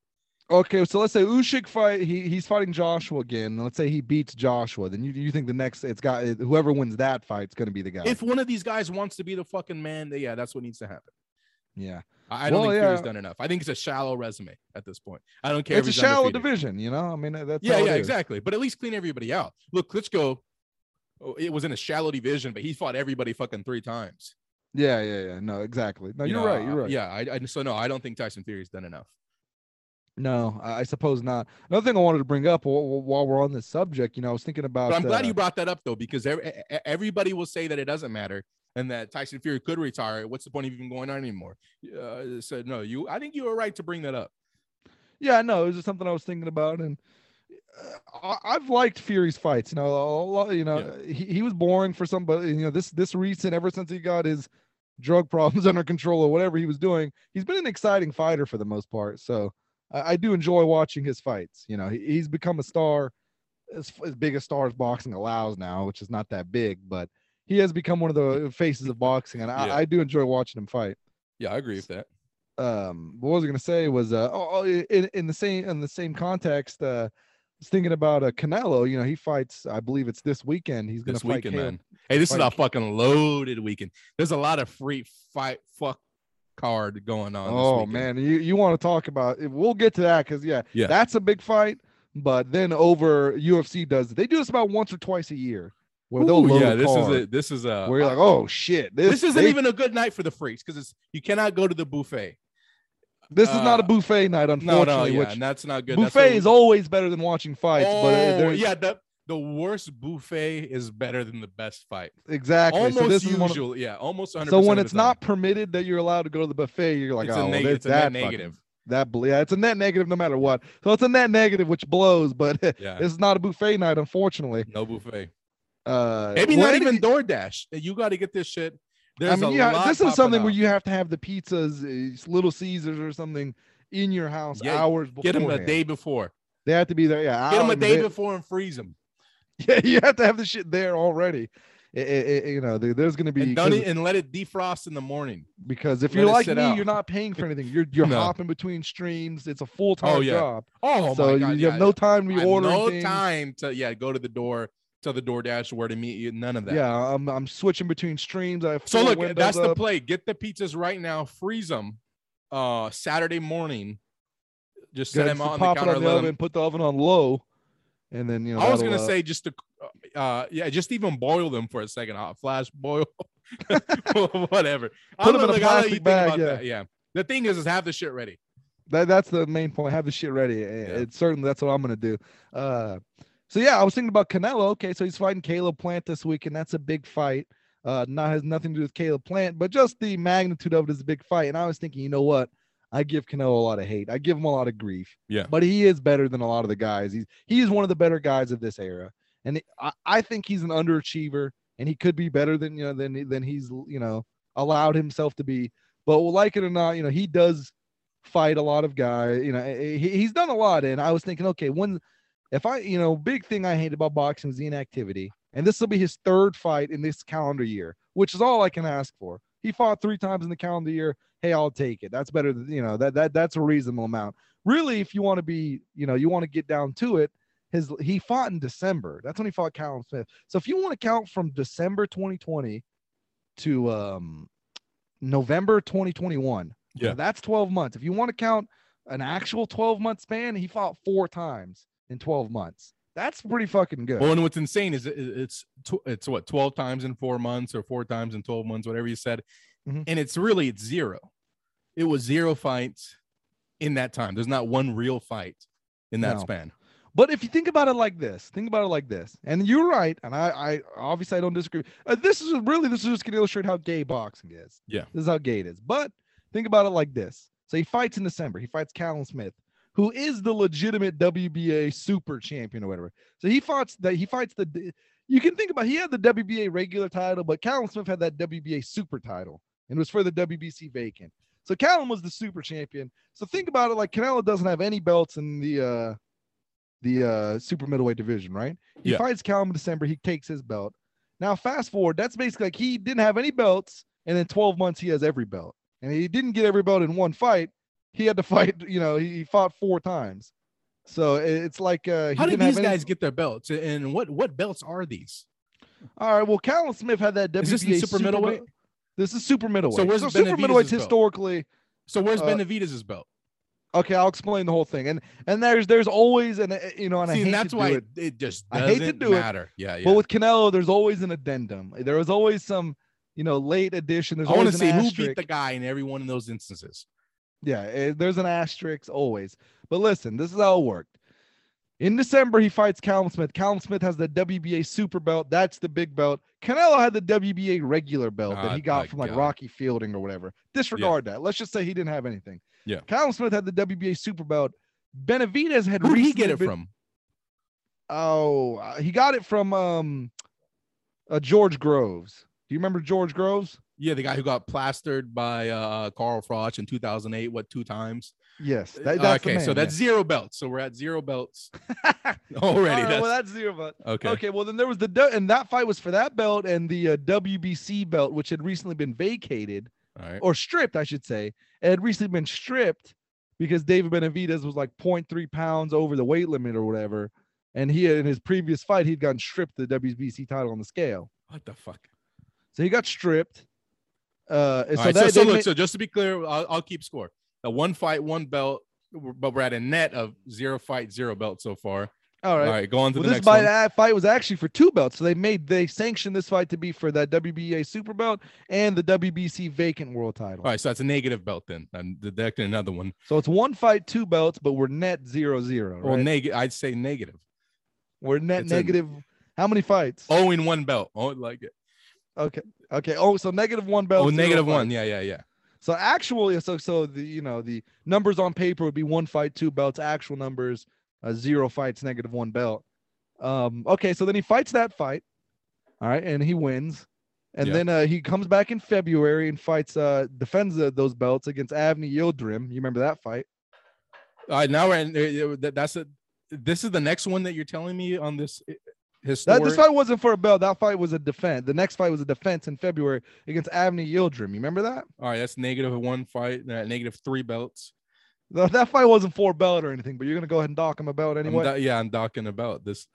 Okay, so let's say Usyk fight. He he's fighting Joshua again. Let's say he beats Joshua. Then you you think the next it's got whoever wins that fight's going to be the guy. If one of these guys wants to be the fucking man, then yeah, that's what needs to happen. yeah, I, I don't Well, think Fury's yeah. done enough. I think it's a shallow resume at this point. I don't care. it's a shallow undefeated. division. You know, I mean that's Yeah, yeah, exactly. But at least clean everybody out. Look, Klitschko, oh, it was in a shallow division, but he fought everybody fucking three times. Yeah, yeah, yeah. No, exactly. No, You you're know, right. You're uh, right. Yeah, I, I so no, I don't think Tyson Fury's done enough. No, I, suppose not. Another thing I wanted to bring up while, we're on this subject, you know, I was thinking about. But I'm glad uh, you brought that up though, because every, everybody will say that it doesn't matter and that Tyson Fury could retire. What's the point of even going on anymore? Uh, so no, you. I think you were right to bring that up. Yeah, no, it was just something I was thinking about, and uh, I've liked Fury's fights. You know, a lot, you know, he, he was boring for somebody. You know, this this recent ever since he got his drug problems under control or whatever he was doing, he's been an exciting fighter for the most part. So I, I do enjoy watching his fights. You know, he, he's become a star, as, as big a star as boxing allows now, which is not that big, but he has become one of the faces of boxing, and Yeah. I, I do enjoy watching him fight Yeah, I agree with that. um what was I gonna say was uh oh, oh, in, in the same in the same context uh I was thinking about uh Canelo you know he fights I believe it's this weekend he's gonna This fight weekend. Hey, this is fight a fucking loaded weekend. There's a lot of free fight fuck card going on. oh man you you want to talk about it we'll get to that because yeah Yeah. that's a big fight but then over UFC does they do this about once or twice a year where Ooh, yeah, this is a this is a where you're like oh shit this, this isn't they- even a good night for the freaks because it's you cannot go to the buffet. this is not a uh, buffet night unfortunately no, yeah, which and that's not good. Buffet is we- always better than watching fights but uh, Oh, there- yeah, the the worst buffet is better than the best fight. exactly Almost so this is one of- usual, yeah, almost 100 So when it's not permitted that you're allowed to go to the buffet, you're like, it's oh, a, neg- there's it's a that net fucking- negative. That yeah, it's a net negative no matter what. So it's a net negative which blows, but Yeah, this is not a buffet night, unfortunately. no buffet. Uh, Maybe not even DoorDash. You got to get this shit. There's I mean, a yeah, lot this is something where you have to have the pizzas, uh, Little Caesars or something in your house Yeah, hours before. get them a day before. They have to be there. Yeah, Get them a day before and freeze them. Yeah, you have to have the shit there already. I- I- I- you know, there's going to be And it and let it defrost in the morning. because if let you're like me, out. you're not paying for anything. You're you're No. hopping between streams. It's a full time Oh, yeah. job. Oh so my you, you yeah. have no time to I be have ordering no things. time to yeah go to the door tell the DoorDash where to meet you. None of that. Yeah, I'm I'm switching between streams. I So look, that's the up. play. Get the pizzas right now. Freeze them. Uh, Saturday morning. Just set Gotta them on the it counter. on the oven, put the oven on low, and then you know. I was gonna uh, say just to, uh, yeah, just even boil them for a second, hot flash boil, whatever. Put 'em in a look, I'll let plastic bag, yeah. Yeah. The thing is, is have the shit ready. that that's the main point. Have the shit ready. and It's certainly that's what I'm gonna do. Uh, so yeah, I was thinking about Canelo. Okay, so he's fighting Caleb Plant this week, and that's a big fight. Uh, not has nothing to do with Caleb Plant, but just the magnitude of it is a big fight. And I was thinking, you know what? I give Canelo a lot of hate. I give him a lot of grief. Yeah. But he is better than a lot of the guys. He's he's one of the better guys of this era, and I, I think he's an underachiever, and he could be better than you know than than he's you know allowed himself to be. But like it or not, you know he does fight a lot of guys. You know eh, he, he's done a lot, and I was thinking, okay, when if I you know big thing I hate about boxing is the inactivity, and this will be his third fight in this calendar year, which is all I can ask for. He fought three times in the calendar year. Hey, I'll take it. That's better than you know that that that's a reasonable amount. Really, if you want to be, you know, you want to get down to it, his he fought in December. That's when he fought Callum Smith. So if you want to count from December 2020 to um November 2021, Yeah. that's 12 months. If you want to count an actual 12 month span, he fought four times in 12 months. That's pretty fucking good. Well, and what's insane is it's it's what twelve times in four months or four times in twelve months, whatever you said, Mhm. and it's really it's zero. It was zero fights in that time. There's not one real fight in that No. span. But if you think about it like this, think about it like this, and you're right, and I, I obviously I don't disagree. Uh, this is really this is just going to illustrate how gay boxing is. Yeah. this is how gay it is. But think about it like this: so he fights in December. He fights Callum Smith, who is the legitimate WBA super champion or whatever. So he fights that he fights the. You can think about he had the WBA regular title, but Callum Smith had that WBA super title, and it was for the WBC vacant. So Callum was the super champion. So think about it like Canelo doesn't have any belts in the uh the uh super middleweight division, right? He Yeah. fights Callum in December, he takes his belt. Now fast forward, that's basically like he didn't have any belts, and in 12 months he has every belt. And he didn't get every belt in one fight. He had to fight, you know, he, he fought four times. So it's like uh How did these any- guys get their belts? And what what belts are these? All right, well, Callum Smith had that WBA Is this super middleweight? belt- This is super middleweight. where's so super Benavidez's middleweight's historically So where's Uh, Benavidez's belt? okay. I'll explain the whole thing, and and there's there's always an you know, and I hate and that's to why do it, it. just I doesn't hate to do it. Yeah, yeah. But with Canelo, there's always an addendum. There was always some, you know, late addition. There's I want to see an who beat the guy in every one of those instances. Yeah, eh, there's an asterisk always. But listen, this is how it worked. In December, he fights Callum Smith. Callum Smith has the WBA super belt. That's the big belt. Canelo had the WBA regular belt that Ah, he got from like God. Rocky Fielding or whatever. Disregard that. Let's just say he didn't have anything. Yeah. Callum Smith had the WBA super belt. Benavidez had Who did he get it been- from? Oh, uh, he got it from um, uh, George Groves. Do you remember George Groves? Yeah, the guy who got plastered by uh, Carl Froch in 2008. What two times? Yes. that- that's the okay, so man, that's zero belts. So we're at zero belts already. Right, that's, well, that's zero belt. okay. Okay, well then there was the and that fight was for that belt and the uh, WBC belt, which had recently been vacated All right. or stripped, I should say. It had recently been stripped because David Benavidez was like 0.3 pounds over the weight limit or whatever, and he in his previous fight he'd gotten stripped the WBC title on the scale, What the fuck? so he got stripped. Uh, and so right, that so, so look, so just to be clear, I'll, I'll keep score. The one fight, one belt, but we're at a net of zero fight, zero belt so far. all All right. right, go on to Well, the this next fight, one. fight was actually for two belts. So they made they sanctioned this fight to be for that WBA super belt and the WBC vacant world title. All right, so that's a negative belt then. I'm deducting another one. So it's one fight, two belts, but we're net zero zero. Right? Well, negative. I'd say negative. we're net it's a- negative. How many fights? Oh, in one belt. Oh, like it. Okay. Okay. Oh, so negative one belt. Oh, negative fights. one. Yeah, yeah, yeah. So actually, so so the you know the numbers on paper would be one fight, two belts. Actual numbers, uh, zero fights, negative one belt. Um. Okay. So then he fights that fight. All right, and he wins. And Yeah. then uh, he comes back in February and fights, uh, defends uh, those belts against Avni Yildirim. You remember that fight? All right, now we're in, uh, that's a. This is the next one that you're telling me on this uh, That, this fight wasn't for a belt. That fight was a defense. The next fight was a defense in February against Avni Yildirim. You remember that? All right, that's negative one fight. Uh, negative three belts. No, that fight wasn't for a belt or anything, but you're gonna go ahead and dock him a belt I'm anyway. do- yeah, I'm talking about this.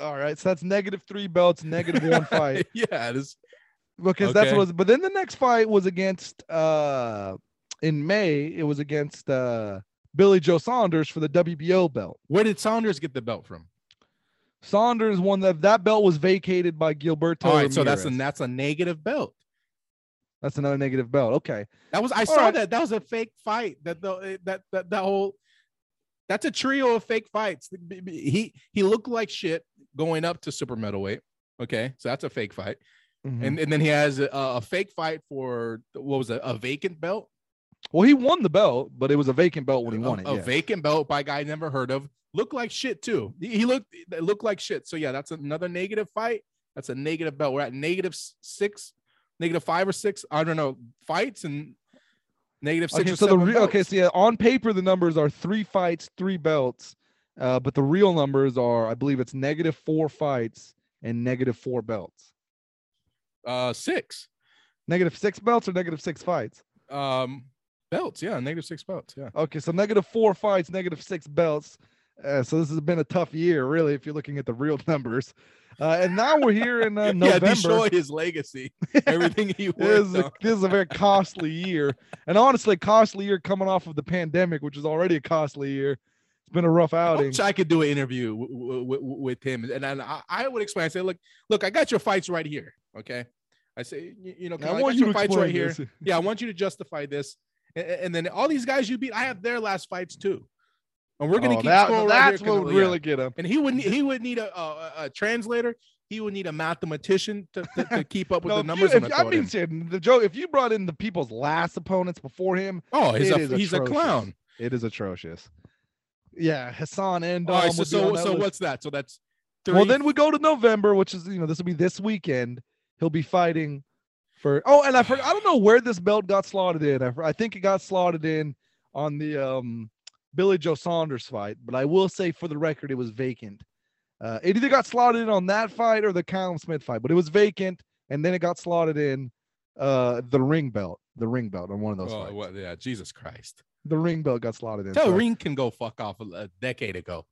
All right, so that's negative three belts, negative one fight. yeah, this. because that's Okay. what was but then the next fight was against uh in May it was against uh Billy Joe Saunders for the WBO belt. Where did Saunders get the belt from? Saunders won that that belt was vacated by Gilberto. All right, so that's a that's a negative belt. that's another negative belt. Okay. That was I All saw right. that. That was a fake fight. That the that that that whole that's a trio of fake fights. He he looked like shit going up to super middleweight. Okay, so that's a fake fight, Mhm. and and then he has a, a fake fight for what was it, a vacant belt, well, he won the belt, but it was a vacant belt when he a, won it. a yes. vacant belt by a guy I never heard of. Looked like shit too. He looked looked like shit. So yeah, that's another negative fight. That's a negative belt. We're at six, negative five or six. I don't know fights and negative six. Okay, so the seven re- okay, so yeah, on paper the numbers are three fights, three belts, uh, but the real numbers are, I believe it's negative four fights and negative four belts. uh six Negative six belts or negative six fights. um belts yeah negative six belts yeah Okay, so negative four fights, negative six belts. Uh, so this has been a tough year, really, if you're looking at the real numbers. Uh, and now we're here in uh, Yeah, destroy his legacy. Everything he This is, a, this is a very costly year, and honestly, costly year coming off of the pandemic, which is already a costly year. It's been a rough outing. I wish I could do an interview w- w- w- with him, and then I, I would explain. I say, look, look, I got your fights right here. Okay, I say, you, you know, I I, want got you your to fights right here. Yeah, I want you to justify this, and, and then all these guys you beat, I have their last fights too, and we're gonna Oh, keep that- score right That's here, what would really get him. And he would he would need a, a, a translator. He would need a mathematician to, to, to keep up with No, the numbers. you, I'm if, gonna I throw at mean, the joke. If you brought in the people's last opponents before him, oh, he's a he's a clown. it is atrocious. Yeah, Hassan and All right, so would be on so, so what's that? So that's three. Well, then we go to November, which is you know this will be this weekend. He'll be fighting for. Oh, and I forgot. I don't know where this belt got slotted in. I, I think it got slotted in on the um Billy Joe Saunders fight, but I will say for the record, it was vacant. Uh, it either got slotted in on that fight or the Callum Smith fight, but it was vacant, and then it got slotted in uh the ring belt, the ring belt on one of those Oh, well, yeah, Jesus Christ. The ring belt got slotted in. Tell so- Ring can go fuck off a decade ago.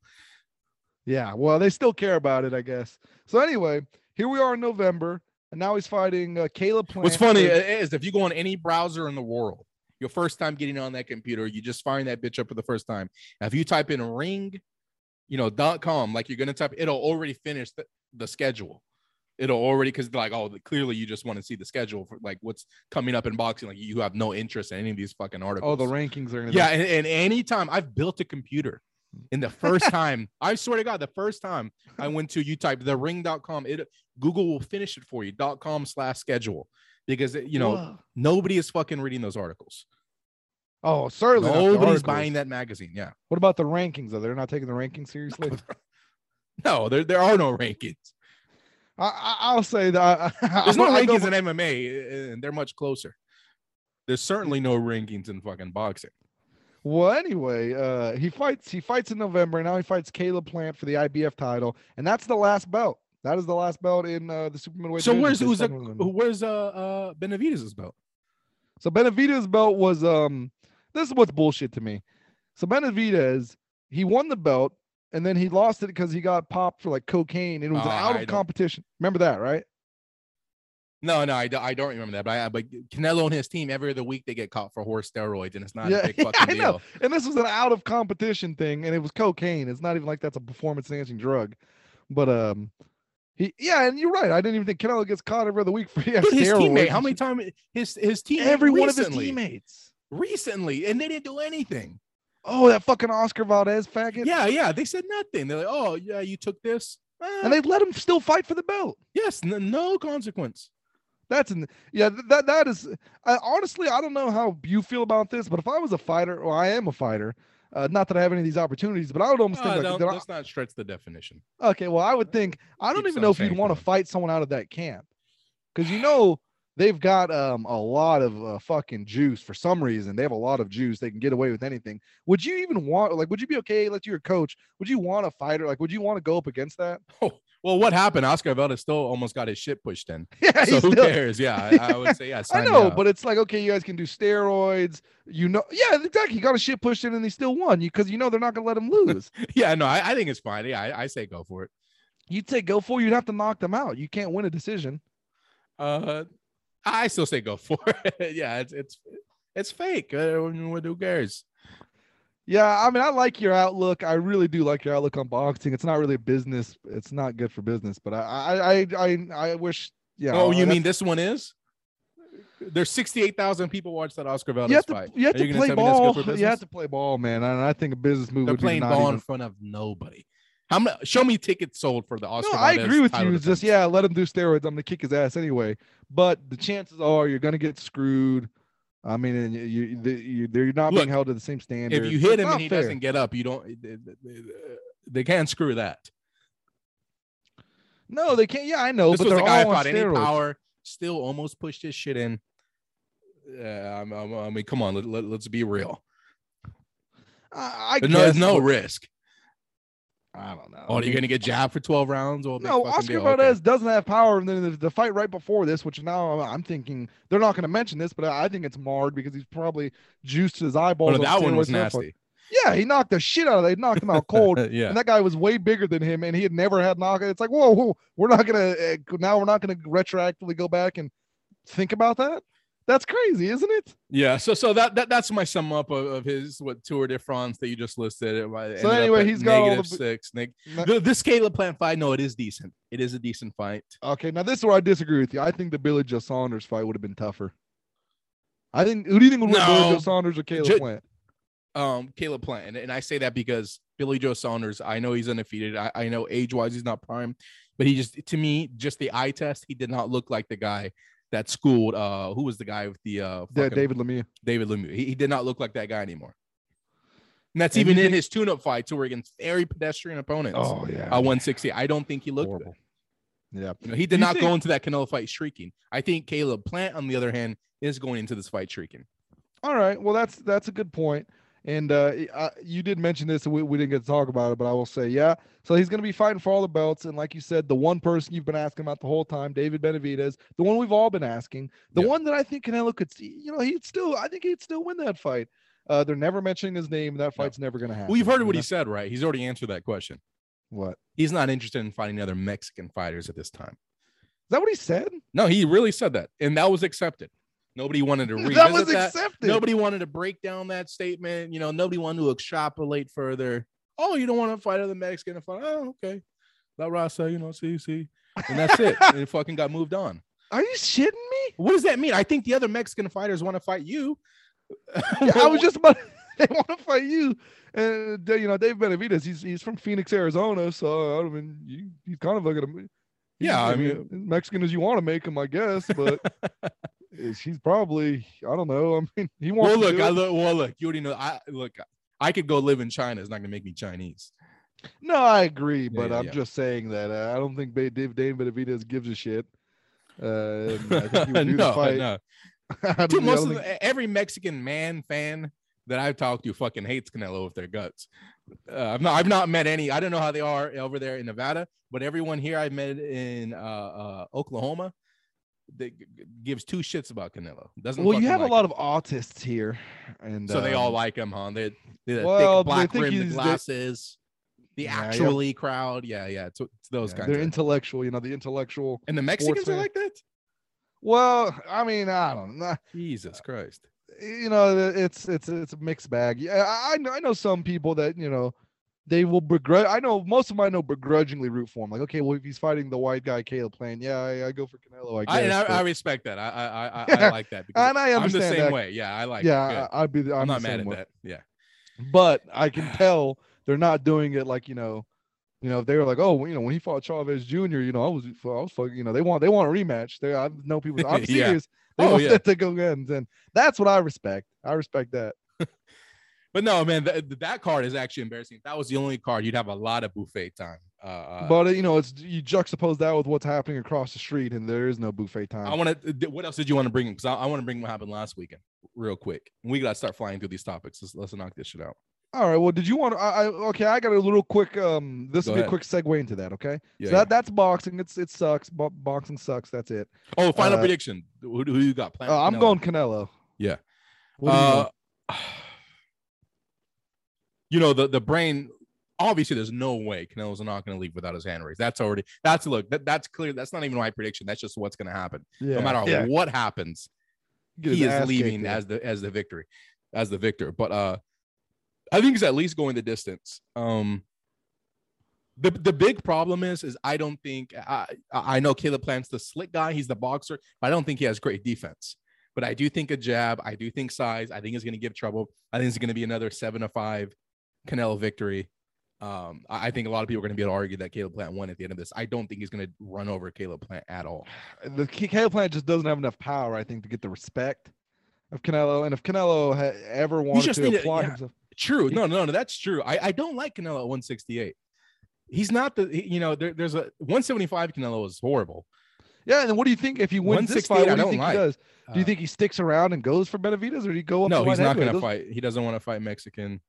Yeah, well, they still care about it, I guess. So anyway, here we are in November, and now he's fighting uh, Caleb Plant. What's funny is if you go on any browser in the world, your first time getting on that computer, you just find that bitch up for the first time. Now, if you type in ring, you know, dot com, like you're gonna type, it'll already finish the, the schedule. It'll already because like, oh, clearly you just want to see the schedule for like what's coming up in boxing. Like you have no interest in any of these fucking articles. Oh, the rankings are gonna. Yeah, and, and anytime I've built a computer, and the first time, I swear to God, the first time I went to you type the ring.com, it Google will finish it for you, dot com slash schedule. Because you know, Whoa. nobody is fucking reading those articles. Oh, certainly. Nobody's buying that magazine. Yeah. What about the rankings? Though they're not taking the rankings seriously. No, there, there are no rankings. I, I, I'll say that. There's no rankings in MMA, and they're much closer. There's certainly no rankings in fucking boxing. Well, anyway, uh, he fights. He fights in November, and now he fights Caleb Plant for the IBF title, and that's the last belt. That is the last belt in uh, the super middleweight. So where's They who's said the, one of them. where's uh uh Benavidez's belt? So Benavidez' belt was um this is what's bullshit to me. So Benavidez, he won the belt and then he lost it because he got popped for like cocaine and it was Oh, out I of don't- competition. Remember that, right? No, no, I, do- I don't remember that. But I, but Canelo and his team every other week they get caught for horse steroids, and it's not Yeah, a big yeah, fucking deal. And this was an out of competition thing and it was cocaine. It's not even like that's a performance enhancing drug. But um he yeah, and you're right. I didn't even think Canelo gets caught every other week for yeah, Dude, his teammate, how many times his his team every one of his teammates. recently, and they didn't do anything. Oh, that fucking Oscar Valdez faggot. Yeah, yeah, they said nothing. They're like, oh yeah, you took this, Eh, And they let him still fight for the belt. yes, n- no consequence. That's an yeah. That that is I, honestly I don't know how you feel about this, but if I was a fighter, or I am a fighter, uh, not that I have any of these opportunities, but I would almost Uh, think like, don't- did I- let's not stretch the definition. okay. Well, I would think I don't Keep even know if you'd want to fight someone out of that camp, because you know they've got um a lot of uh, fucking juice for some reason. They have a lot of juice. They can get away with anything. Would you even want like? Would you be okay? Let you your coach. Would you want a fighter? Like, would you want to go up against that? Well, what happened? Oscar Valdez still almost got his shit pushed in. Yeah, So who still- cares? Yeah, I, I would say yeah. I know, but it's like okay, you guys can do steroids. You know, yeah, exactly. He got a shit pushed in, and he still won. You because you know they're not gonna let him lose. yeah, no, I, I think it's fine. Yeah, I, I say go for it. You'd say go for. it, You'd have to knock them out. You can't win a decision. Uh, I still say go for it. yeah, it's it's it's fake. Uh, who cares? Yeah, I mean, I like your outlook. I really do like your outlook on boxing. It's not really a business. It's not good for business. But I, I, I, I, I wish. Yeah. oh, you mean this one is? There's 68,000 people watch that Oscar Valdez you have to, fight. you have Are to gonna play tell me that's good ball. You have to play ball, man. And I think a business move They're would playing ball even- in front of nobody. How many? Show me tickets sold for the Oscar. No, I agree with you. It's just yeah, let him do steroids. I'm gonna kick his ass anyway. But the chances are you're gonna get screwed. I mean, and you, you they're not Look, being held to the same standard. If you hit It's him and he fair. doesn't get up, you don't. They can't screw that. no, they can't. Yeah, I know, this but was they're guy all without any power, still almost pushed his shit in. Yeah, I'm- I'm- I mean, come on, let, let, let's be real. I, I no, guess, there's no risk. I don't know. Oh, are you gonna get jabbed for 12 rounds? Big No, Oscar deal. Okay. Valdez doesn't have power. And then the, the fight right before this, which now I'm thinking they're not going to mention this, but I think it's marred because he's probably juiced his eyeballs. on that one was nasty. Yeah, he knocked the shit out of. They knocked him out cold. yeah. And that guy was way bigger than him, and he had never had knockout. It's like, whoa, whoa, we're not gonna uh, now we're not gonna retroactively go back and think about that. That's crazy, isn't it? Yeah, so so that, that that's my sum up of, of his what Tour de France that you just listed. It up anyway, he's got all negative the- six. No- the, this Caleb Plant fight, no, it is decent. It is a decent fight. Okay, now this is where I disagree with you. I think the Billy Joe Saunders fight would have been tougher. I think. Who do you think would win, Billy. Joe Saunders or Caleb Ju- Plant? Um, Caleb Plant, and, and I say that because Billy Joe Saunders. I know he's undefeated. I, I know age wise he's not prime, but he just to me just the eye test, he did not look like the guy that schooled. Uh, who was the guy with the uh fucking- David Lemieux. David Lemieux. He, he did not look like that guy anymore. And that's And even in his tune-up fights, who were against very pedestrian opponents. Oh yeah, at 160. I don't think he looked. horrible. Yeah, You know, he did You not think- go into that Canelo fight shrieking. I think Caleb Plant, on the other hand, is going into this fight shrieking. All right. Well, that's that's a good point. And uh, I, you did mention this, and we, we didn't get to talk about it, but I will say, yeah. So he's going to be fighting for all the belts, and like you said, the one person you've been asking about the whole time, David Benavidez, the one we've all been asking, the one that I think Canelo could, see, you know, he'd still, I think he'd still win that fight. Uh, they're never mentioning his name. That No. fight's never going to happen. Well, you've heard what he said, right? He's already answered that question. What? He's not interested in fighting other Mexican fighters at this time. Is that what he said? No, he really said that, and that was accepted. Nobody wanted to revisit that was that. accepted. Nobody wanted to break down that statement. You know, nobody wanted to extrapolate further. Oh, you don't want to fight other Mexican? Fight? Oh, okay. La Raza, you know, see, see, and that's it. and it fucking got moved on. Are you shitting me? What does that mean? I think the other Mexican fighters want to fight you. I was just about. they want to fight you, and uh, you know Dave Benavidez. He's he's from Phoenix, Arizona. So I mean, you, he's kind of like a. Yeah, I mean Mexican as you want to make him, I guess. But is- he's probably I don't know. I mean, he wants. well, to look, do I look. Well, look, you already know. I look. I could go live in China. It's not gonna make me Chinese. no, I agree, but yeah, I'm yeah. just saying that uh, I don't think Dave Dave Benavidez gives a shit. Uh, I think he would do the no, fight. no. Dude, don't- most of the, every Mexican man fan that I've talked to fucking hates Canelo with their guts. Uh, I've not I've not met any. I don't know how they are over there in Nevada, but everyone here I've met in uh, uh, Oklahoma that gives two shits about Canelo. Doesn't well, you have like a lot him. of autists here, and so they all um, like him, huh? They they the well, thick they black think rim, the the- glasses, the Yeah, actually crowd. Yeah, yeah. It's, it's those yeah, kinds. they're Of, intellectual. You know, the intellectual. and the Mexicans are like that. Well, I mean, I don't know. Jesus Christ. you know it's it's it's a mixed bag yeah I know i know some people that you know they will begrudge i know most of them i know begrudgingly root for him like okay well if he's fighting the white guy Caleb Plant yeah i, I go for canelo i guess I, but- I respect that. I I I, I, like that because and i I'm the same that way. Yeah, I like. yeah. I, i'd be the, i'm, I'm, not mad at way. that. Yeah. but i can tell they're not doing it like you know you know if they were like oh you know when he fought chavez jr you know i was i was fucking you know they want they want a rematch they i know people i'm Yeah. serious they Oh, want yeah. that to go again, and that's what i respect i respect that But no, man, th- that card is actually embarrassing. If that was the only card, you'd have a lot of buffet time. Uh, uh, but uh, you know, it's you juxtapose that with what's happening across the street, and there is no buffet time. I want to. What else did you want to bring? Because I, I want to bring what happened last weekend, real quick. We got to start flying through these topics. Let's, let's knock this shit out. All right. Well, did you want? to I, I okay. I got a little quick. Um, this Go will be a quick segue into that. Okay. Yeah. so that that's boxing. It's it sucks. Bo- boxing sucks. That's it. Oh, final uh, prediction. Who, who you got? Plant Uh, I'm Canelo? going Canelo. Yeah. What do you Uh? you know the the brain. Obviously, there's no way Canelo's not going to leave without his hand raised. That's already that's look that, that's clear. That's not even my prediction. That's just what's going to happen. yeah. No matter yeah. what happens, Get he is leaving as the as the victory, as the victor. But uh, I think he's at least going the distance. Um, the the big problem is is I don't think I I know Caleb Plant's the slick guy. He's the boxer. But I don't think he has great defense. But I do think a jab. I do think size. I think it's going to give trouble. I think it's going to be another seven to five Canelo victory. Um, I I think a lot of people are going to be able to argue that Caleb Plant won at the end of this. I don't think he's going to run over Caleb Plant at all. the Caleb Plant just doesn't have enough power, I think, to get the respect of Canelo. And if Canelo ha- ever wanted to need to- apply yeah. himself, True. No, no, no, that's true. I, I don't like Canelo at 168. He's not the you know there, there's a 175 Canelo is horrible. yeah. And what do you think if he wins this 168, fight? I What do you think like. he does? Do you Uh, think he sticks around and goes for Benavidez, or do he go up? no, he's not going to fight. He doesn't want to fight Mexican.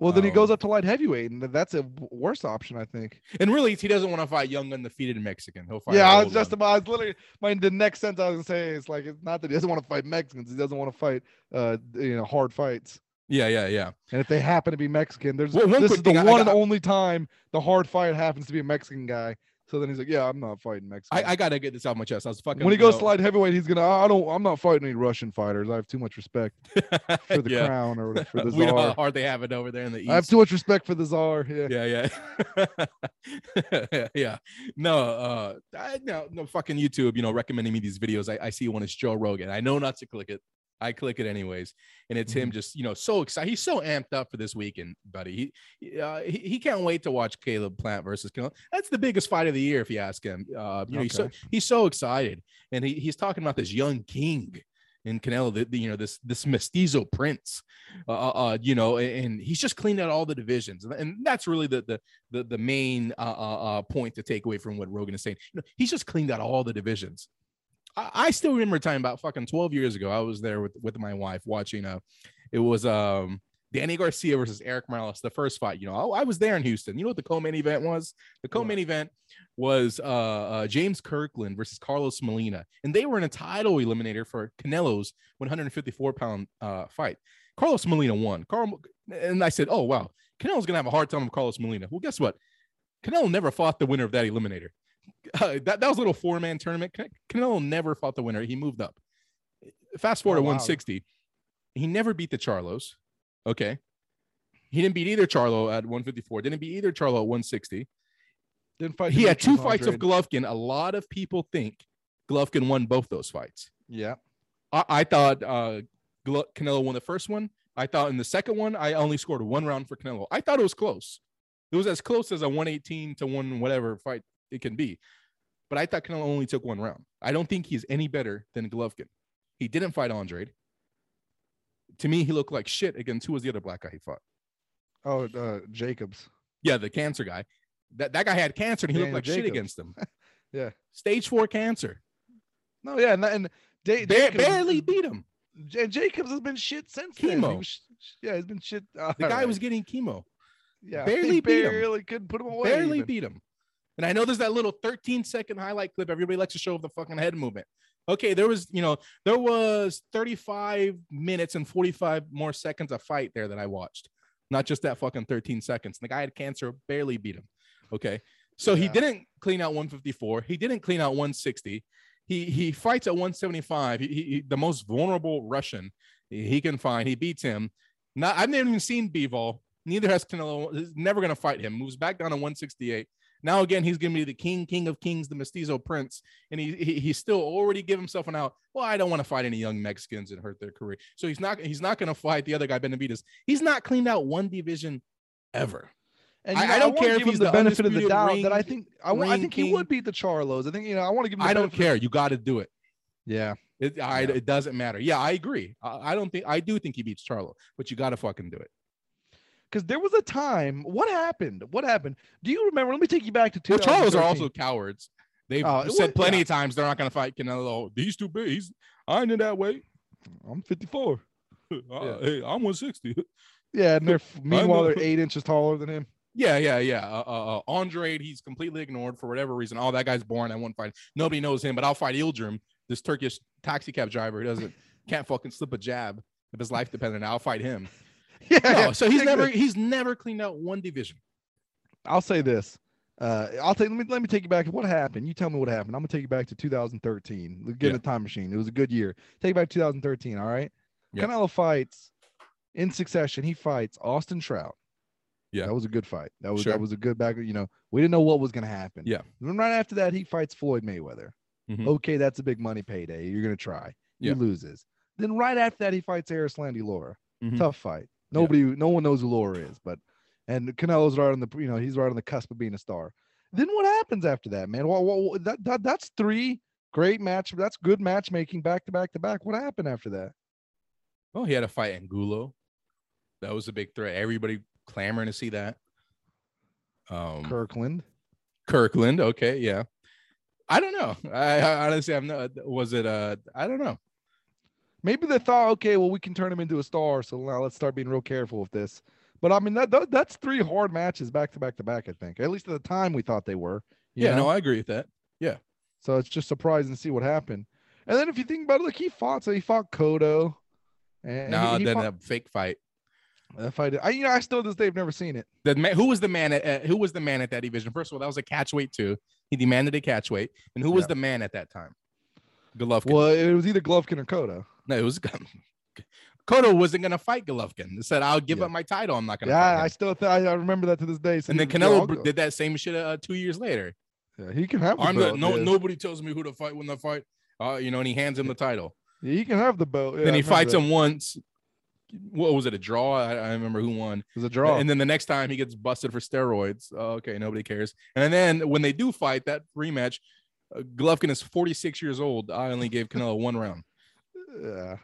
Well, then he goes Um, up to light heavyweight, and that's a worse option, I think. And really, he doesn't want to fight young undefeated Mexican. He'll fight. yeah, I was just about. I was literally. My the next sentence I was gonna say is like it's not that he doesn't want to fight Mexicans. He doesn't want to fight, uh, you know, hard fights. Yeah, yeah, yeah. And if they happen to be Mexican, there's Well, this is the thing, one and only time the hard fight happens to be a Mexican guy. So then he's like, "Yeah, I'm not fighting Mexican." I, I gotta get this off my chest. I was fucking when he goes know- slide heavyweight, he's gonna. I don't. I'm not fighting any Russian fighters. I have too much respect for the yeah. crown or for the czar. we know how hard they have it over there in the east. I have too much respect for the czar. Yeah. yeah, yeah, yeah. No, uh, I, no, no, fucking YouTube. You know, recommending me these videos. I, I see one. It's Joe Rogan. I know not to click it. I click it anyways, and it's him just you know so excited. He's so amped up for this weekend, buddy. He uh, he, he can't wait to watch Caleb Plant versus Canelo. That's the biggest fight of the year, if you ask him. Uh, you know, he's so he's so excited, and he, he's talking about this young king in Canelo, the, the, you know this this mestizo prince, uh, uh, uh, you know, and, and he's just cleaned out all the divisions, and, and that's really the the the, the main uh, uh, uh, point to take away from what Rogan is saying. You know, he's just cleaned out all the divisions. I, I still remember a time about fucking twelve years ago. I was there with with my wife watching. Uh, it was um. Danny Garcia versus Erik Morales, the first fight. You know, I, I was there in Houston. You know what the co-main event was? The co-main event was uh, uh, James Kirkland versus Carlos Molina, and they were in a title eliminator for Canelo's 154 pound uh, fight. Carlos Molina won. Carl, and I said, "Oh wow, Canelo's gonna have a hard time with Carlos Molina." Well, guess what? Canelo never fought the winner of that eliminator. Uh, that, that was a little four man tournament. Can- Canelo never fought the winner. He moved up. Fast forward Oh, to wow. 160. He never beat the Charlos. Okay. He didn't beat either Charlo at 154. Didn't beat either Charlo at 160 Didn't fight. he had two fights of. Golovkin. A lot of people think Golovkin won both those fights. Yeah. I, I thought uh, Glo- Canelo won the first one. I thought in the second one, I only scored one round for Canelo. I thought it was close. It was as close as a 118 to one whatever fight it can be. But I thought Canelo only took one round. I don't think he's any better than Golovkin. He didn't fight Andrade. To me, he looked like shit against who was the other black guy he fought? Oh, uh, Jacobs. Yeah, the cancer guy. That that guy had cancer and he Daniel looked like shit against him. Yeah. Stage four cancer. No, yeah, and, and Da- Ba- Jacobs, barely beat him. J- Jacobs has been shit since then. He Chemo. was sh- yeah, he's been shit. uh, The guy alright. was getting chemo. yeah, barely he beat him. barely couldn't put him away. barely even. beat him. And I know there's that little 13 second highlight clip everybody likes to show of the fucking head movement. Okay, there was, you know, there was 35 minutes and 45 more seconds of fight there that I watched, not just that fucking 13 seconds. The guy had cancer, barely beat him. Okay, so he didn't clean out 154. He didn't clean out 160. He he fights at 175. He, he- he- the most vulnerable Russian he can find. He beats him. Not I've never even seen Bivol. Neither has Canelo. He's never gonna fight him. Moves back down to 168. Now again, he's gonna be the king, king of kings, the mestizo prince, and he, he he's still already give himself an out. Well, I don't want to fight any young Mexicans and hurt their career. So he's not he's not gonna fight the other guy Benavidez. He's not cleaned out one division ever. And I- know, I don't wanna care if he's the the benefit of the doubt that I think I, I think he king. would beat the Charlos. I think you know I want to give him. The I don't care. You got to do it. Yeah, It, I, Yeah. it doesn't matter. Yeah, I agree. I, I don't think I do think he beats Charlo, but you got to fucking do it. Because there was a time. What happened? What happened? Do you remember? Let me take you back to two. Well, Charlos are also cowards. They've it said was- plenty yeah. of times they're not going to fight Canelo. He's too big. He's I ain't in that way. I'm 54. Uh, Yeah. Hey, I'm 160. Yeah, and they're meanwhile they're eight inches taller than him. Yeah, yeah, yeah. Uh, uh, uh, Andre, he's completely ignored for whatever reason. Oh, that guy's born. I won't fight. Nobody knows him, but I'll fight Ildirim, this Turkish taxi cab driver who doesn't can't fucking slip a jab if his life depended. on it. I'll fight him. Yeah, No, yeah. so he's never he's never cleaned out one division. I'll say this. Uh, I'll take. Let me let me take you back. What happened? You tell me what happened. I'm gonna take you back to 2013. Get in Yeah. a time machine. It was a good year. Take you back to 2013. All right. Yeah. Canelo fights in succession. He fights Austin Trout. Yeah. that was a good fight. That was Sure. that was a good back. You know, we didn't know what was gonna happen. Yeah. And right after that, he fights Floyd Mayweather. Mhm. Okay, that's a big money payday. You're gonna try. He Yeah. loses. Then right after that, he fights Landy Lara. Mhm. Tough fight. Nobody, no one knows who Lara is, but and Canelo's right on the, you know, he's right on the cusp of being a star. Then what happens after that, man? Well, well that, that that's three great match. That's good matchmaking back to back to back. What happened after that? Well, he had a fight Angulo. That was a big threat. Everybody clamoring to see that. Um, Kirkland. Kirkland. Okay, yeah. I don't know. I, I honestly, I'm not. Was it? Uh, I don't know. Maybe they thought, okay, well, we can turn him into a star. So now let's start being real careful with this. But I mean, that, that that's three hard matches back to back to back. I think, at least at the time, we thought they were. Yeah, know? no, I agree with that. Yeah. So it's just surprising to see what happened. And then if you think about it, like he fought, so he fought Cotto. And No, he then a fake fight. That fight, I you know, I still to this day have never seen it. The man, who was the man at uh, who was the man at that division? First of all, that was a catch weight too. He demanded a catch weight, and who was Yeah. the man at that time? Golovkin. Well, it was either Golovkin or Cotto. No, it was Cotto wasn't gonna fight Golovkin. He said, "I'll give Yeah. up my title. I'm not gonna." Yeah, fight I still th- I, remember that to this day. So and then he- yeah, Canelo did that same shit uh, two years later. Yeah, he can have the I'm the, belt. no yeah. nobody tells me who to fight when they fight. Uh, you know, and he hands him the title. Yeah, he can have the belt. Yeah, then he fights that. him once. What was it? A draw? I, I remember who won. It was a draw. And then the next time he gets busted for steroids. Oh, okay, nobody cares. And then when they do fight that rematch, uh, Golovkin is 46 years old. I only gave Canelo one round. Yeah.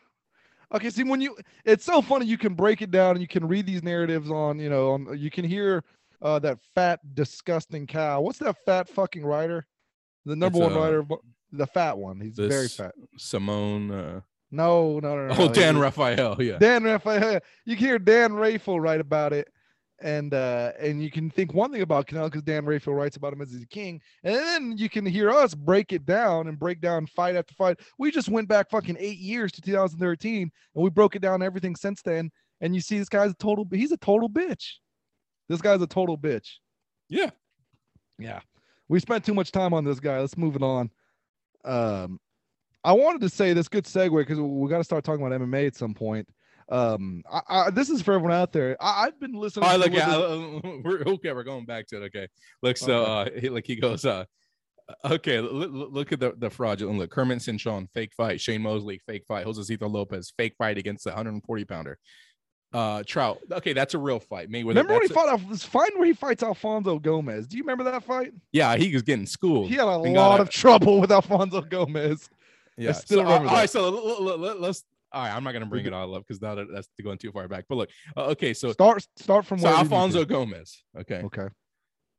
Okay, see when you it's so funny you can break it down and you can read these narratives on, you know, on you can hear uh that fat disgusting cow. What's that fat fucking writer? The number It's, one uh, writer the fat one. He's very fat. Simone. Uh, No, no, no, no. oh, no, Dan Rafael. Yeah. Dan Rafael. You can hear Dan Rafael write about it. And uh and you can think one thing about Canelo because Dan Rafael writes about him as he's a king, and then you can hear us break it down and break down fight after fight. We just went back fucking eight years to 2013, and we broke it down everything since then. And you see, this guy's a total. He's a total bitch. This guy's a total bitch. Yeah. Yeah, we spent too much time on this guy. Let's move it on. Um, I wanted to say this good segue because we got to start talking about MMA at some point. Um, I, I, this is for everyone out there. I, I've been listening. All right, to look, yeah, this- uh, we're okay. We're going back to it. Okay, look, so uh, he, like he goes, uh, okay, look, look at the the fraudulent look. Kermit Cintron, fake fight. Shane Mosley, fake fight. Jose Josesito Lopez, fake fight against the 140 pounder. Uh, Trout. Okay, that's a real fight. Mayweather. remember when he a- fought? Alf- Find where he fights Alfonso Gomez. Do you remember that fight? yeah, he was getting schooled. He had a lot of trouble with Alfonso Gomez. Yeah, still so, uh, remember all that. right, so let, us All right, I'm not gonna bring it all up because now that- that's going too far back. But look, uh, okay, so Start start from so where we need to. Alfonso Gomez. Okay, Okay.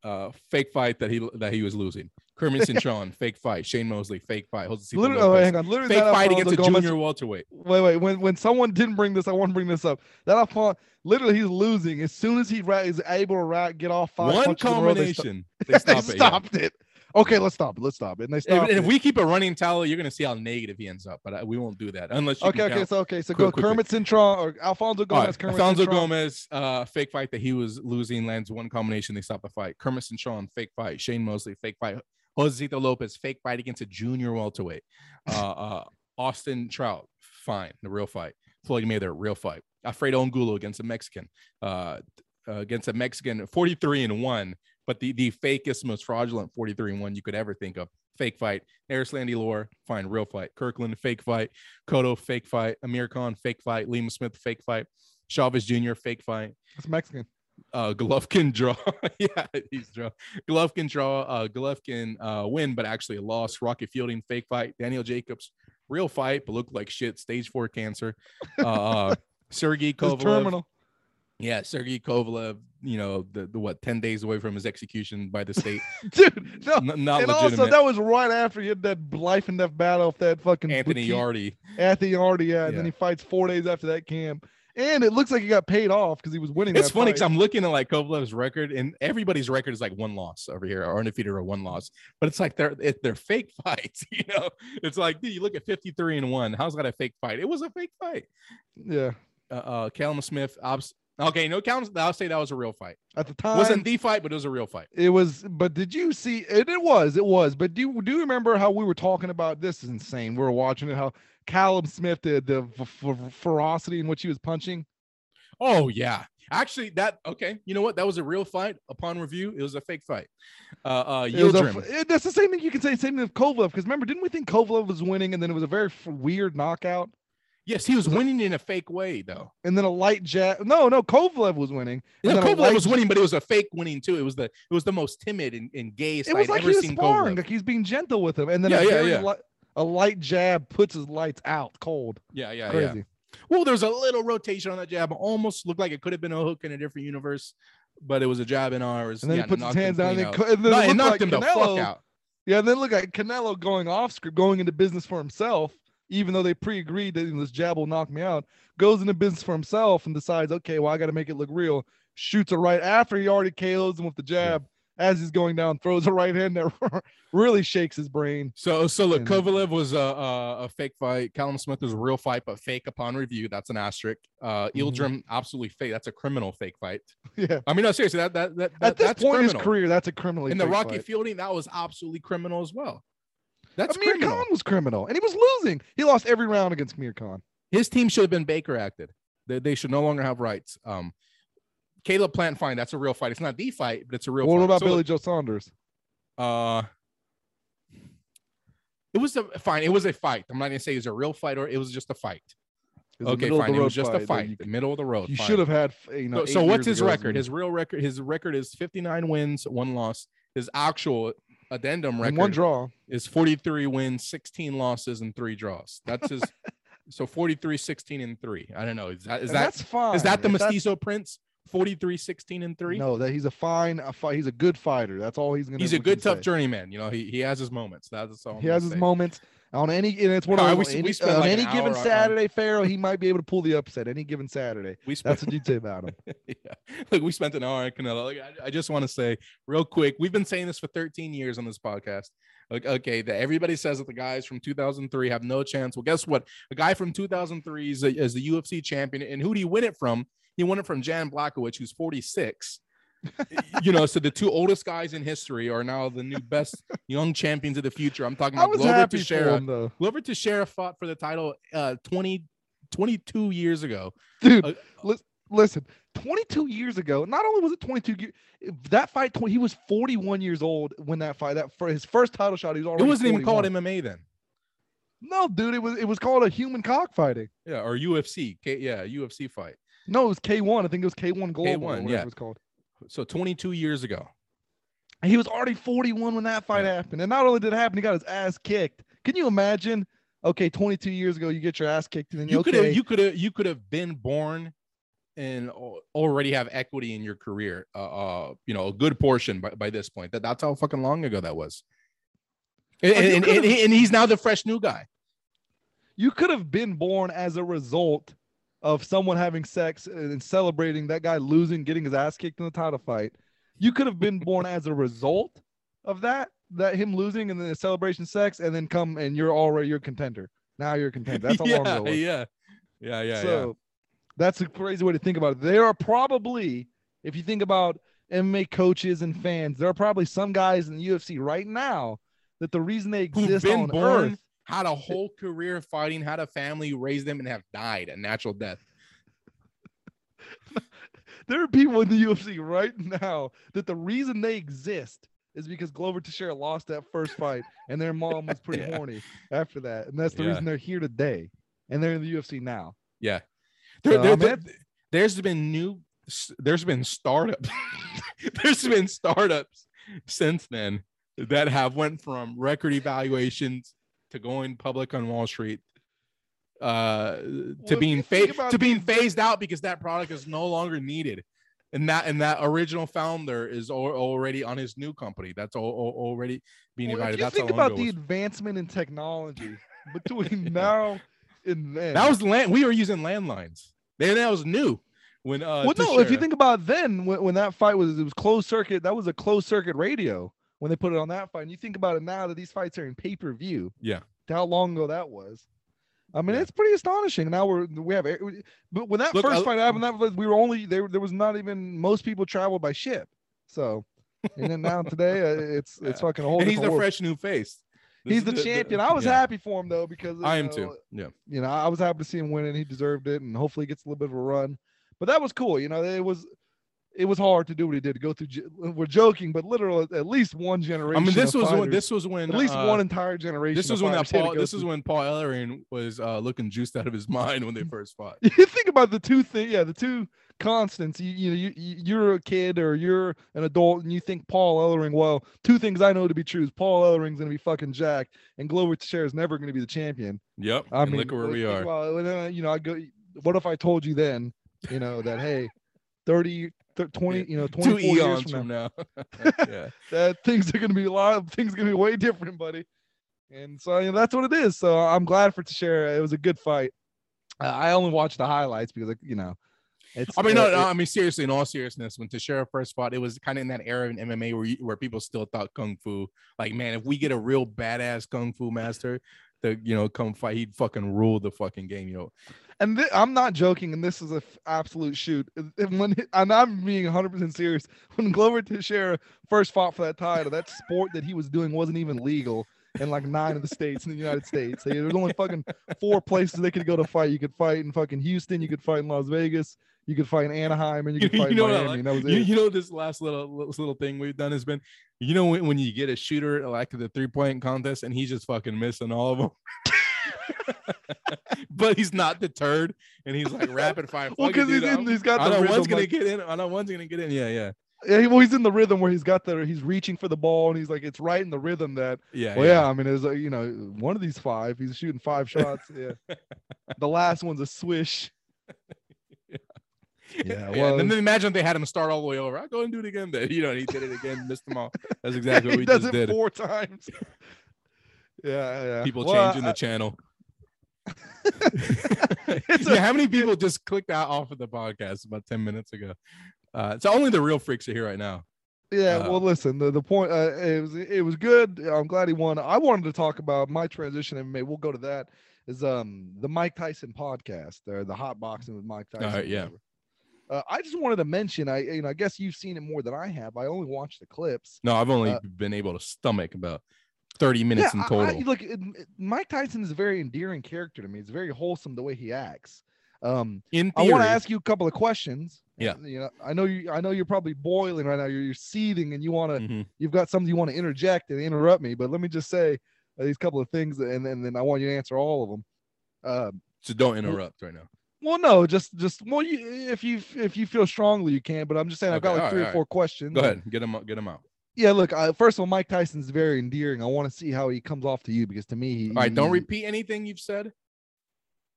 uh, fake fight that he that he was losing. Kermit Cintron, fake fight. Shane Mosley, fake fight. Josesito Literally, oh, hang on. Literally, fake fight Alfonso against a Gomez- junior welterweight. Wait, wait. When when someone didn't bring this, I want to bring this up. That Alfonso, literally, he's losing. As soon as he ra- is able to ra- get off five One punches in a they sto- combination. They they stop it. yeah. stopped it. Okay, let's stop it. Let's stop it. And they If, if we keep a running tally, you're gonna see how negative he ends up. But uh, we won't do that unless you Okay, okay, count. so okay, so Quick- go. Kermit Cintron or Alfonso Gomez. right, Kermit Alfonso Cintron. Gomez, uh, fake fight that he was losing, lands one combination, they stop the fight. Kermit Cintron, fake fight. Shane Mosley, fake fight. Josesito Lopez, fake fight against a junior welterweight. Uh, uh, Austin Trout, fine, the real fight. Floyd Mayweather, real fight. Alfredo Angulo against a Mexican, uh, uh, against a Mexican, 43 and one, but the the fakest, most fraudulent 43 and one you could ever think of. Fake fight. Erislandy Lara, fine, real fight. Kirkland, fake fight. Cotto, fake fight. Amir Khan, fake fight. Liam Smith, fake fight. Chavez Jr., fake fight. It's Mexican. Uh, Golovkin draw. yeah, he's draw. Golovkin draw. Uh, Golovkin uh, win, but actually a loss. Rocky Fielding, fake fight. Daniel Jacobs, real fight, but looked like shit. Stage four cancer. Uh, uh, Sergey Kovalev. terminal. Yeah, Sergey Kovalev. You know the, the what ten days away from his execution by the state. Dude, no. N- not and legitimate. also, that was right after he had that life and death battle with that fucking Anthony Yarde. Anthony Yarde, yeah, and then he fights four days after that camp. And it looks like he got paid off because he was winning. It's funny because I'm looking at like Kovalev's record, and everybody's record is like one loss over here, or undefeated or one loss. But it's like they're they're fake fights, you know. It's like, dude, you look at 53 and one. How's that a fake fight? It was a fake fight. yeah. Uh, uh Callum Smith, obs- okay, no, Callum. I'll say that was a real fight. At the time, it wasn't the fight, but it was a real fight. it was. But did you see? It, it was. It was. But do you do you remember how we were talking about? This is insane. We were watching it. How Callum Smith did the f- ferocity in which he was punching. Oh yeah. Actually, that okay. You know what? That was a real fight. Upon review, it was a fake fight. Uh, uh, a it- that's the same thing you can say. Same thing with Kovalev. Because remember, didn't we think Kovalev was winning, and then it was a very f- weird knockout, yes, he was winning in a fake way, though. and then a light jab. No, no, Kovalev was winning. and Yeah, Kovalev light was winning, but it was a fake winning too. It was the it was the most timid and, and gayest It was I'd like ever he was seen sparring, Kovalev. like he's being gentle with him, and then Yeah, a, yeah, yeah. li- a light jab puts his lights out cold. Yeah, yeah, yeah. Well, there's a little rotation on that jab. Almost looked like it could have been a hook in a different universe, but it was a jab in ours. And then yeah, he puts his hands down, and, co- and then No, it knocked like him the Canelo, fuck out. Yeah, and then look like Canelo going off script, going into business for himself, even though they pre-agreed that this jab will knock me out. Goes into business for himself and decides, okay, well, I got to make it look real. Shoots it right after he already KOs him with the jab, as he's going down, throws a right hand that really shakes his brain. So, so look, And- Kovalev was a, a a fake fight. Callum Smith was a real fight, but fake upon review. That's an asterisk. Uh, Mhm. Ildrim absolutely fake. That's a criminal fake fight. Yeah. I mean, no, seriously, that that that, that At this that's point in his criminal. career, that's a criminal. In the Rocky fight. Fielding, that was absolutely criminal as well. That's Amir criminal. Khan was criminal, and he was losing. He lost every round against Amir Khan. His team should have been Baker acted. They, they should no longer have rights. Um, Caleb Plant, fine, that's a real fight. It's not the fight, but it's a real. what fight. about So, Billy Joe Saunders? Uh, it was a fine. It was a fight. I'm not gonna say it was a real fight or it was just a fight. Okay, fine. It was just a fight, You, the middle of the road. you fine. should have had, you know. So, so what's his record? His real record. His record is 59 wins, one loss. His actual addendum and record one draw. is 43 wins, 16 losses, and three draws. That's his. so 43, 16, and three. I don't know. Is that is And that that's fine. is that the If mestizo prince? 43, 16, and three. No, that he's a fine. A fi- he's a good fighter. That's all he's gonna. He's a good tough say. journeyman. You know, he, he has his moments. That's all. I'm He has his moments on any, and it's one of No, those. we- we any, spent on like an any given hour on- Saturday, Pharaoh, he might be able to pull the upset any given Saturday. We spent, That's what you'd say about him. yeah. Look, we spent an hour on Canelo. Like, I, I just want to say real quick, we've been saying this for 13 years on this podcast. Like, okay, that everybody says that the guys from 2003 have no chance. Well, guess what? A guy from 2003 is, a, is the UFC champion, and who do you win it from? He won it from Jan Blachowicz, who's 46. You know, so the two oldest guys in history are now the new best young champions of the future. I'm talking about Glover Teixeira. him Glover Teixeira fought for the title uh 20 22 years ago. dude. Uh, lis- listen, 22 years ago, not only was it 22 years, that fight, he was 41 years old when that fight. That for his first title shot, he was already. It wasn't even called 41. MMA then. No, dude, it was it was called a human cockfighting. Yeah, or UFC. K, yeah, UFC fight. No, it was K1. I think it was K1 Global. K1, yeah. it was called. So 22 years ago. And he was already 41 when that fight happened. And not only did it happen, he got his ass kicked. Can you imagine? Okay, 22 years ago, you get your ass kicked, and then You okay, could have you could have you could have been born and already have equity in your career. Uh, uh you know, a good portion by, by this point. That that's how fucking long ago that was. And, and, and, and he's now the fresh new guy. you could have been born as a result of someone having sex and celebrating that guy losing, getting his ass kicked in the title fight. You could have been born as a result of that, that him losing and then the celebration sex, and then come and you're already your contender. Now you're a contender. That's how yeah, long ago yeah, yeah, yeah, so that's a crazy way to think about it. There are probably, if you think about MMA coaches and fans, there are probably some guys in the UFC right now that the reason they exist on born Earth. Had a whole career fighting, had a family, raised them, and have died a natural death. There are people in the UFC right now that the reason they exist is because Glover Teixeira lost that first fight and their mom was pretty Yeah. horny after that. And that's the Yeah. reason they're here today. And they're in the UFC now. Yeah. There, So, there, I mean, there- there's been new there's been startups. there's been startups since then that have went from record evaluations to going public on Wall Street uh to if being phased to being phased out because that product is no longer needed. And that and that original founder is al- already on his new company. That's al- already being Well, if invited. you That's think about the advancement in technology between now and then. that was land. We were using landlines. Then that was new. When uh, well, no, if you think about then when, when that fight was it was closed circuit, that was a closed circuit radio when they put it on that fight. And you think about it now that these fights are in pay-per-view. Yeah. how long ago that was. I mean, Yeah. it's pretty astonishing. Now we're we have, but when that Look, first I- fight happened, that was we were only there. There was not even most people traveled by ship. So, and then now today, uh, it's it's Yeah. fucking a whole. and he's a fresh new face. This He's is the champion. I was yeah. happy for him though because I am know, too. Yeah. You know, I was happy to see him win, and he deserved it, and hopefully he gets a little bit of a run. But that was cool. You know, it was it was hard to do what he did to go through. We're joking, but literally at least one generation. I mean, this was when this was when at least uh, one entire generation. This was when that fighters Paul. This is when Paul Ellering was uh, looking juiced out of his mind when they first fought. you think about the two things yeah the two constants you, you know you, you- you're a kid or you're an adult and you think paul ellering well two things i know to be true is paul ellering's going to be fucking jacked and glover teixeira is never going to be the champion Yep. i mean look where we are. about it, and then, you know i go what if i told you then you know that hey 30 th- 20 you know Two 24 years eons from from now, now. yeah. that things are going to be a lot of things are going to be way different buddy and so you know, that's what it is so i'm glad for teixeira it was a good fight uh, i only watched the highlights because like, you know It's, I mean, no, uh, no, I mean, seriously, in all seriousness, when Teixeira first fought, it was kind of in that era in MMA where you, where people still thought kung fu. Like, man, if we get a real badass kung fu master to you know come fight, he'd fucking rule the fucking game. You know, and thi- I'm not joking, and this is a f- absolute shoot. And when and I'm being 100 percent serious. When Glover Teixeira first fought for that title, that sport that he was doing wasn't even legal in like nine of the states in the United States. So, there was only fucking four places they could go to fight. You could fight in fucking Houston, you could fight in Las Vegas, you could fight in Anaheim, and you could fight in know what I Miami. like? that was you, it. you know this last little this little thing we've done has been, you know, when, when you get a shooter like to the three point contest and he's just fucking missing all of them. but he's not deterred, and he's like rapid fire. Well, because he's in, he's got I the know one's gonna like- get in. I know one's gonna get in. Yeah, yeah, yeah, well, he's in the rhythm where he's got the he's reaching for the ball and he's like it's right in the rhythm that yeah. Well, yeah, I mean, it's uh, you know, one of these five, he's shooting five shots. Yeah, the last one's a swish. Yeah, Yeah, well, and then imagine if they had him start all the way over. I'll go and do it again. Then you know, and he did it again, missed them all. That's exactly what we does just it did. four times. yeah, yeah. People Well, changing I- the channel. Yeah, how many people just clicked out off of the podcast about 10 minutes ago? Uh, so only the real freaks are here right now. Yeah, Uh, well, listen. The, the point uh, it was it was good. I'm glad he won. I wanted to talk about my transition in MMA. We'll go to that. Is um the Mike Tyson podcast or the hot boxing with Mike Tyson? right, yeah. Uh, I just wanted to mention. I you know I guess you've seen it more than I have. I only watched the clips. No, I've only Uh, been able to stomach about 30 minutes in I- I- total. look, Mike Tyson is a very endearing character to me. It's very wholesome the way he acts. Um, in I want to ask you a couple of questions. Yeah. You know, I know you. I know you're probably boiling right now. You're, you're seething, and you want to. Mhm. You've got something you want to interject and interrupt me. But let me just say uh, these couple of things, and, and then I want you to answer all of them. Um, so don't interrupt right now. well, no, just just well, you, if you if you feel strongly, you can. But I'm just saying, I've got like three right, or four questions. Go ahead, get them out- get them out. Yeah, look. I, first of all, Mike Tyson's very endearing. I want to see how he comes off to you because to me, he, All right, don't he- repeat anything you've said.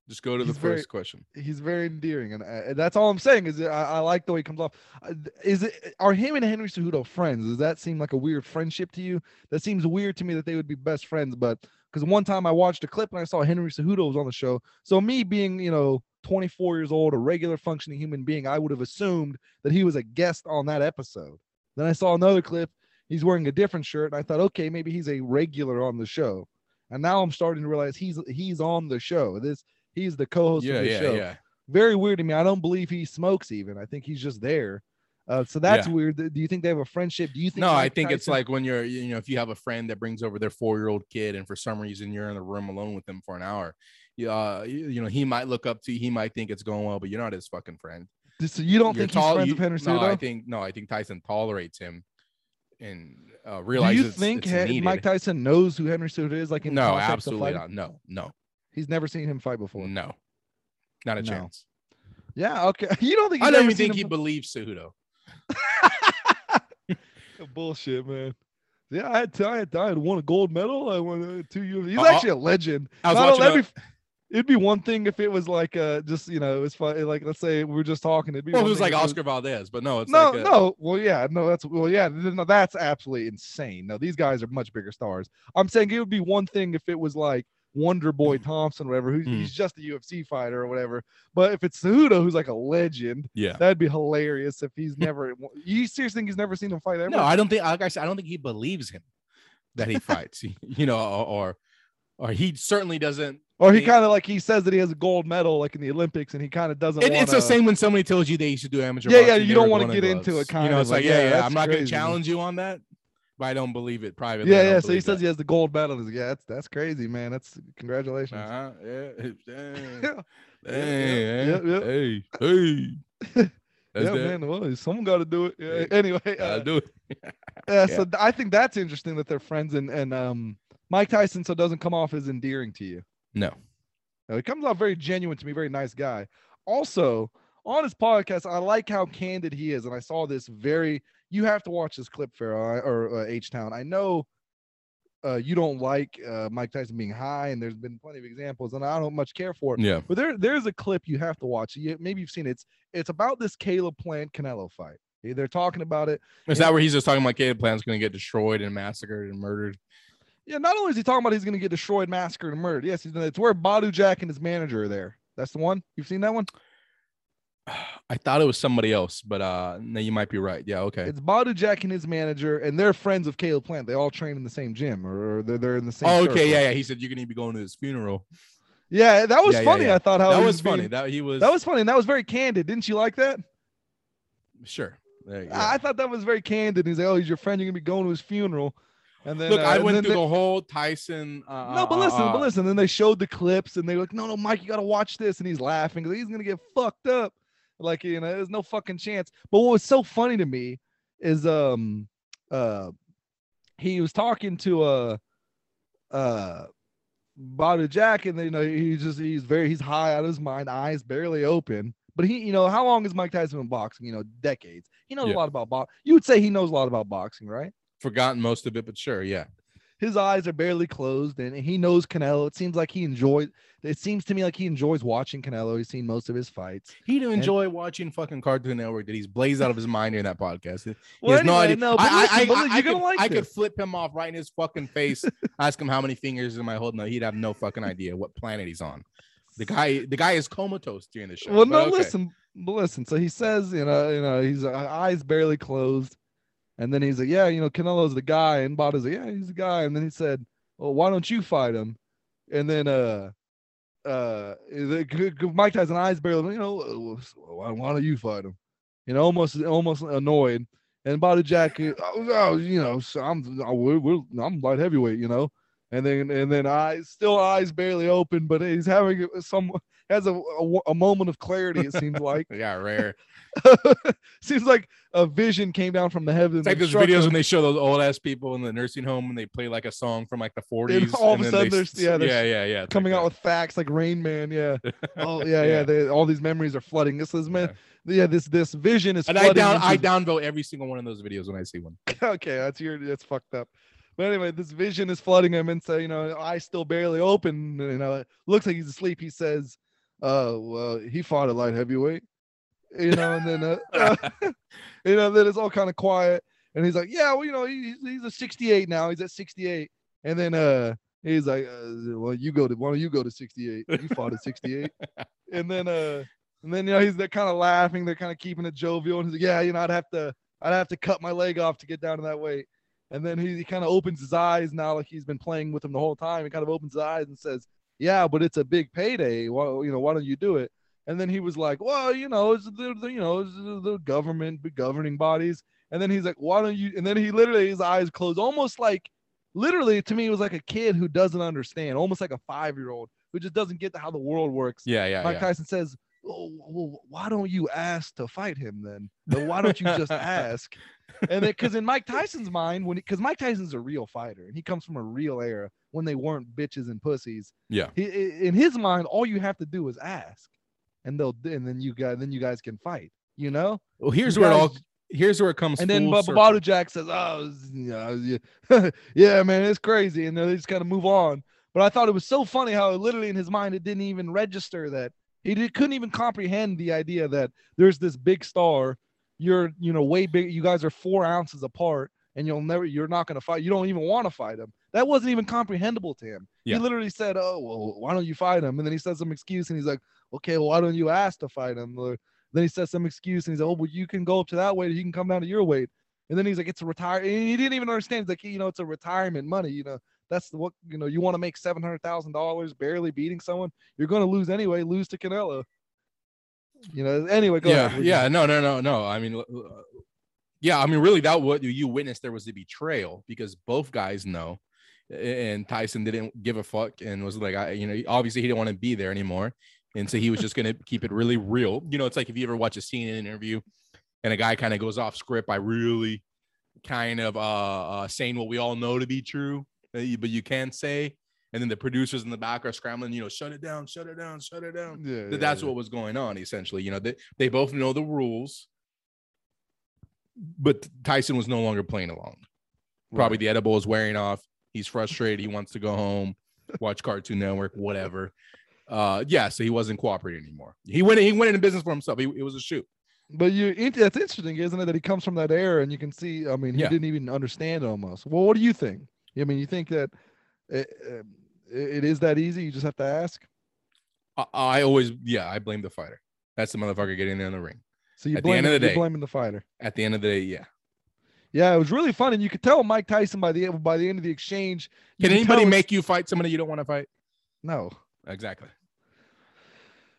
Just go to the He's very- first question. he's very endearing, and, uh, that's all I'm saying. Is that I, I like the way he comes off. Uh, Is it are him and Henry Cejudo friends? Does that seem like a weird friendship to you? That seems weird to me that they would be best friends. But because one time I watched a clip and I saw Henry Cejudo was on the show, so me being you know 24 years old, a regular functioning human being, I would have assumed that he was a guest on that episode. Then I saw another clip. He's wearing a different shirt, and I thought, okay, maybe he's a regular on the show. And now I'm starting to realize he's he's on the show. This he's the co-host Yeah, of the yeah, show yeah. very weird to me. I don't believe he smokes even. I think he's just there. Uh, so that's Yeah. weird. Do you think they have a friendship? Do you think? No, I think it's Tyson- like when you're, you know, if you have a friend that brings over their four-year-old kid, and for some reason you're in the room alone with them for an hour, you, uh, you, you know, he might look up to you, he might think it's going well, but you're not his fucking friend. So you don't You're think tol- he's friends you- with Henry No, I think no, I think Tyson tolerates him, and uh, Do you think it's. Mike Tyson knows who Henry Cejudo is? Like in no, absolutely not. No, no, He's never seen him fight before. no, not a No. chance. Yeah. Okay. You don't think? I he's don't even seen think he him believes Cejudo. Bullshit, man. Yeah, I had, I had, I had won a gold medal. I won uh, two years. He's Uh, actually a legend. I was Not watching. a- that'd be- it'd be one thing if it was like uh just you know it was fun like let's say we were just talking. It'd be well, it was like Oscar Valdez, but no, it's no, like a, no. Well, yeah, no. That's well, yeah. No, that's absolutely insane. No, these guys are much bigger stars. I'm saying it would be one thing if it was like Wonder Boy Thompson, or whatever. Who, Mm. He's just a UFC fighter or whatever. But if it's Cejudo, who's like a legend, yeah. that'd be hilarious. If he's never, you seriously think he's never seen him fight ever? No, I don't think. Like I said, I don't think he believes him that he fights. you know, or, or or he certainly doesn't. or he kind of like he says that he has a gold medal like in the Olympics, and he kind of doesn't. It, it's the same when somebody tells you they used to do amateur. Yeah, yeah, you don't wanna going in get into it, kind you know, it's like, like, yeah, yeah, yeah, I'm not going to challenge you on that, but I don't believe it privately. Yeah, yeah. So he believe says he has the gold medal. He's like, Yeah, that's that's crazy, man. That's congratulations. Uh-huh, yeah, dang, Yeah. dang, yeah, hey, hey. Yeah, that. man. Well, someone got to do it. Yeah. Anyway, uh, do it. yeah, so I think that's interesting that they're friends, and and um, Mike Tyson so doesn't come off as endearing to you. No. No, he comes off very genuine to me, very nice guy. Also, on his podcast, I like how candid he is, and I saw this very. You have to watch this clip, Pharaoh or uh, H Town. I know. Uh, you don't like uh, Mike Tyson being high, and there's been plenty of examples, and I don't much care for it. Yeah. But there, there's a clip you have to watch. You, maybe you've seen it. It's, it's about this Caleb Plant Canelo fight. They're talking about it. Is that where he's just talking about Caleb Plant's going to get destroyed and massacred and murdered? Yeah, not only is he talking about he's going to get destroyed, massacred, and murdered. Yes, he's, it's where Badou Jack and his manager are there. That's the one. You've seen that one? I thought it was somebody else, but uh, no, you might be right. Yeah, okay. It's Badou Jack and his manager, and they're friends of Caleb Plant. They all train in the same gym, or they're they're in the same. Oh, circle. okay, yeah, yeah. He said you're gonna be going to his funeral. yeah. That was Yeah, yeah, funny. yeah. I thought how that he was funny. being- That he was. that was funny, and that was very candid. Didn't you like that? sure. There you go. I I thought that was very candid. He's like, "Oh, he's your friend. You're gonna be going to his funeral." And then Look, uh, I went through they- the whole Tyson. Uh, No, but uh, listen, uh, but listen. Then they showed the clips, and they were like, "No, no, Mike, you got to watch this." And he's laughing because he's gonna get fucked up. Like you know, there's no fucking chance. But what was so funny to me is um uh he was talking to uh uh Badou Jack, and then you know he's just he's very he's high out of his mind, eyes barely open. But he, you know, how long has Mike Tyson been boxing? You know, decades. He knows Yeah. a lot about boxing. You would say he knows a lot about boxing, right? Forgotten most of it, but sure, yeah. his eyes are barely closed and he knows Canelo. It seems like he enjoys it seems to me like he enjoys watching Canelo. He's seen most of his fights. He'd enjoy watching fucking Cartoon Network that he's blazed out of his mind during that podcast. He Well, has no idea. no, but I, listen, I, but I, I could, like I could flip him off right in his fucking face, ask him how many fingers am I holding. He'd have no fucking idea what planet he's on. The guy, the guy is comatose during the show. Well, no, okay. listen, listen. So he says, you know, you know, he's uh, eyes barely closed, and then he's like, yeah, you know, Canelo's the guy, and Bada's like, yeah, he's the guy, and then he said, well, why don't you fight him? And then uh. Uh, Mike Tyson eyes barely, you know, why, why don't you fight him? You know, almost, almost annoyed. And Badou Jack, oh, oh, you know, so I'm, we're, we're, I'm light heavyweight, you know, and then, and then eyes, still eyes barely open, but he's having some, has a, a, a moment of clarity. It seems like, Yeah, rare. seems like a vision came down from the heavens. It's like those videos him. when they show those old ass people in the nursing home and they play like a song from like the 40s. all of a sudden they yeah, yeah, yeah, yeah. coming like out that. with facts like Rain Man. Yeah. Oh yeah, yeah. Yeah. They, all these memories are flooding. This is man. Yeah. Yeah. This this vision is. And I flooding down, into I downvote every single one of those videos when I see one. okay, that's your that's fucked up. But anyway, this vision is flooding him, and so you know, eyes still barely open. You know, it looks like he's asleep. He says, "Uh, well, he fought a light heavyweight." You know, and then uh, you know, then it's all kind of quiet, and he's like, "Yeah, well, you know, he's he's a 68 now. He's at 68." And then uh, he's like, uh, "Well, you go to why don't you go to 68? You fought at 68." and then uh, and then you know, he's they're kind of laughing. They're kind of keeping it jovial, and he's like, "Yeah, you know, I'd have to." I'd have to cut my leg off to get down to that weight. And then he, he kind of opens his eyes now, like he's been playing with him the whole time. He kind of opens his eyes and says, "Yeah, but it's a big payday. Why, you know, why don't you do it?" And then he was like, "Well, you know, it's the, the you know, it's the, government, the governing bodies." And then he's like, "Why don't you?" And then he literally his eyes closed, almost like, literally to me, it was like a kid who doesn't understand, almost like a five year old who just doesn't get how the world works. Yeah, yeah, Mike yeah. Tyson says, oh, well, why don't you ask to fight him then? Then why don't you just ask? And then, because in Mike Tyson's mind, when because Mike Tyson's a real fighter and he comes from a real era when they weren't bitches and pussies. Yeah. He, in his mind, all you have to do is ask, and they'll and then you guys then you guys can fight. You know. Well, here's You where it all guys- here's where it comes. And then Ba- Jack says, "Oh, yeah, yeah, man, it's crazy," and then they just kind of move on. But I thought it was so funny how literally in his mind it didn't even register that he did, couldn't even comprehend the idea that there's this big star. You're, you know, way big. You guys are four ounces apart, and you'll never. You're not going to fight. You don't even want to fight him. That wasn't even comprehensible to him. Yeah. He literally said, "Oh, well, why don't you fight him?" And then he said some excuse, and he's like, "Okay, well, why don't you ask to fight him?" Or, then he says some excuse, and he's like, "Oh, well, you can go up to that weight. You can come down to your weight." And then he's like, "It's a retire." And he didn't even understand. He's like, "You know, it's a retirement money. You know, that's the what you know. You want to make seven hundred thousand dollars barely beating someone. You're going to lose anyway. Lose to Canelo." You know. Anyway, go yeah, ahead. yeah, no, no, no, no. I mean, yeah, I mean, really, that what you witnessed there was the betrayal because both guys know, and Tyson didn't give a fuck and was like, I, you know, obviously he didn't want to be there anymore, and so he was just gonna keep it really real. You know, it's like if you ever watch a scene in an interview, and a guy kind of goes off script by really kind of uh, uh saying what we all know to be true, but you can't say. And then the producers in the back are scrambling, you know, shut it down, shut it down, shut it down Yeah, that that's what was going on essentially you know they, they both know the rules but tyson was no longer playing along probably the edible is wearing off he's frustrated he wants to go home watch cartoon network whatever uh yeah so he wasn't cooperating anymore he went he went into business for himself he, it was a shoot But you, that's interesting, isn't it? That he comes from that era, and you can see. I mean, he Yeah. didn't even understand almost. Well, what do you think? I mean, you think that it it is that easy? You just have to ask. I, I always yeah i blame the fighter That's the motherfucker getting in the ring. So you At the end of the you're day. blaming the fighter. At the end of the day, yeah. Yeah, it was really fun, and you could tell Mike Tyson by the by the end of the exchange. Can anybody make you fight somebody you don't want to fight? no? Exactly.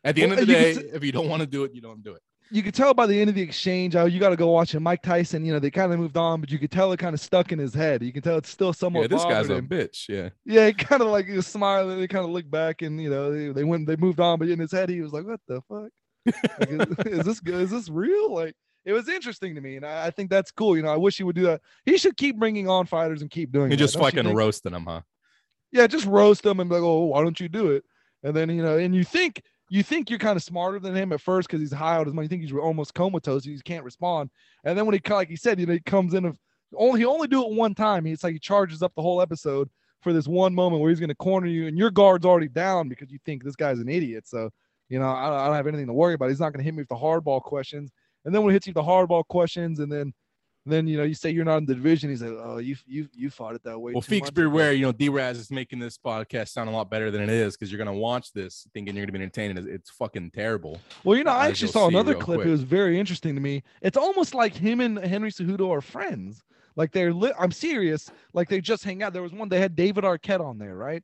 At the end of the day, could if you don't want to do it, you don't do it. You could tell by the end of the exchange. Oh, you got to go watch it. Mike Tyson. You know they kind of moved on, but you could tell it kind of stuck in his head. You can tell it's still somewhat. Yeah, this guy's a bitch. Yeah. Yeah, he kind of like he was smiling. They kind of looked back, and you know they, they went, they moved on, but in his head he was like, "What the fuck? Like, is, is this good? Is this real?" Like it was interesting to me, and I, I think that's cool. You know, I wish he would do that. He should keep bringing on fighters and keep doing. That, just fucking roasting him, huh? yeah, just roast them and be like, "Oh, why don't you do it?" And then you know, and you think you think you're kind of smarter than him at first because he's high out his money. You think he's almost comatose. He can't respond. And then when he, like he said, you know, he comes in of only he only do it one time. It's like he charges up the whole episode for this one moment where he's going to corner you, and your guard's already down because you think this guy's an idiot. So you know, I, I don't have anything to worry about. He's not going to hit me with the hardball questions. And then when he hits you with the hardball questions, and then then you know you say you're not in the division. He's like, "Oh, you you you fought it that way." Well, Feeks months ago." beware. You know, D-Raz is making this podcast sound a lot better than it is because you're gonna watch this thinking you're gonna be entertained. It's, it's fucking terrible. Well, you know, I actually saw another clip. quick. It was very interesting to me. It's almost like him and Henry Cejudo are friends. Like they're, li- I'm serious. Like they just hang out. There was one they had David Arquette on there, right?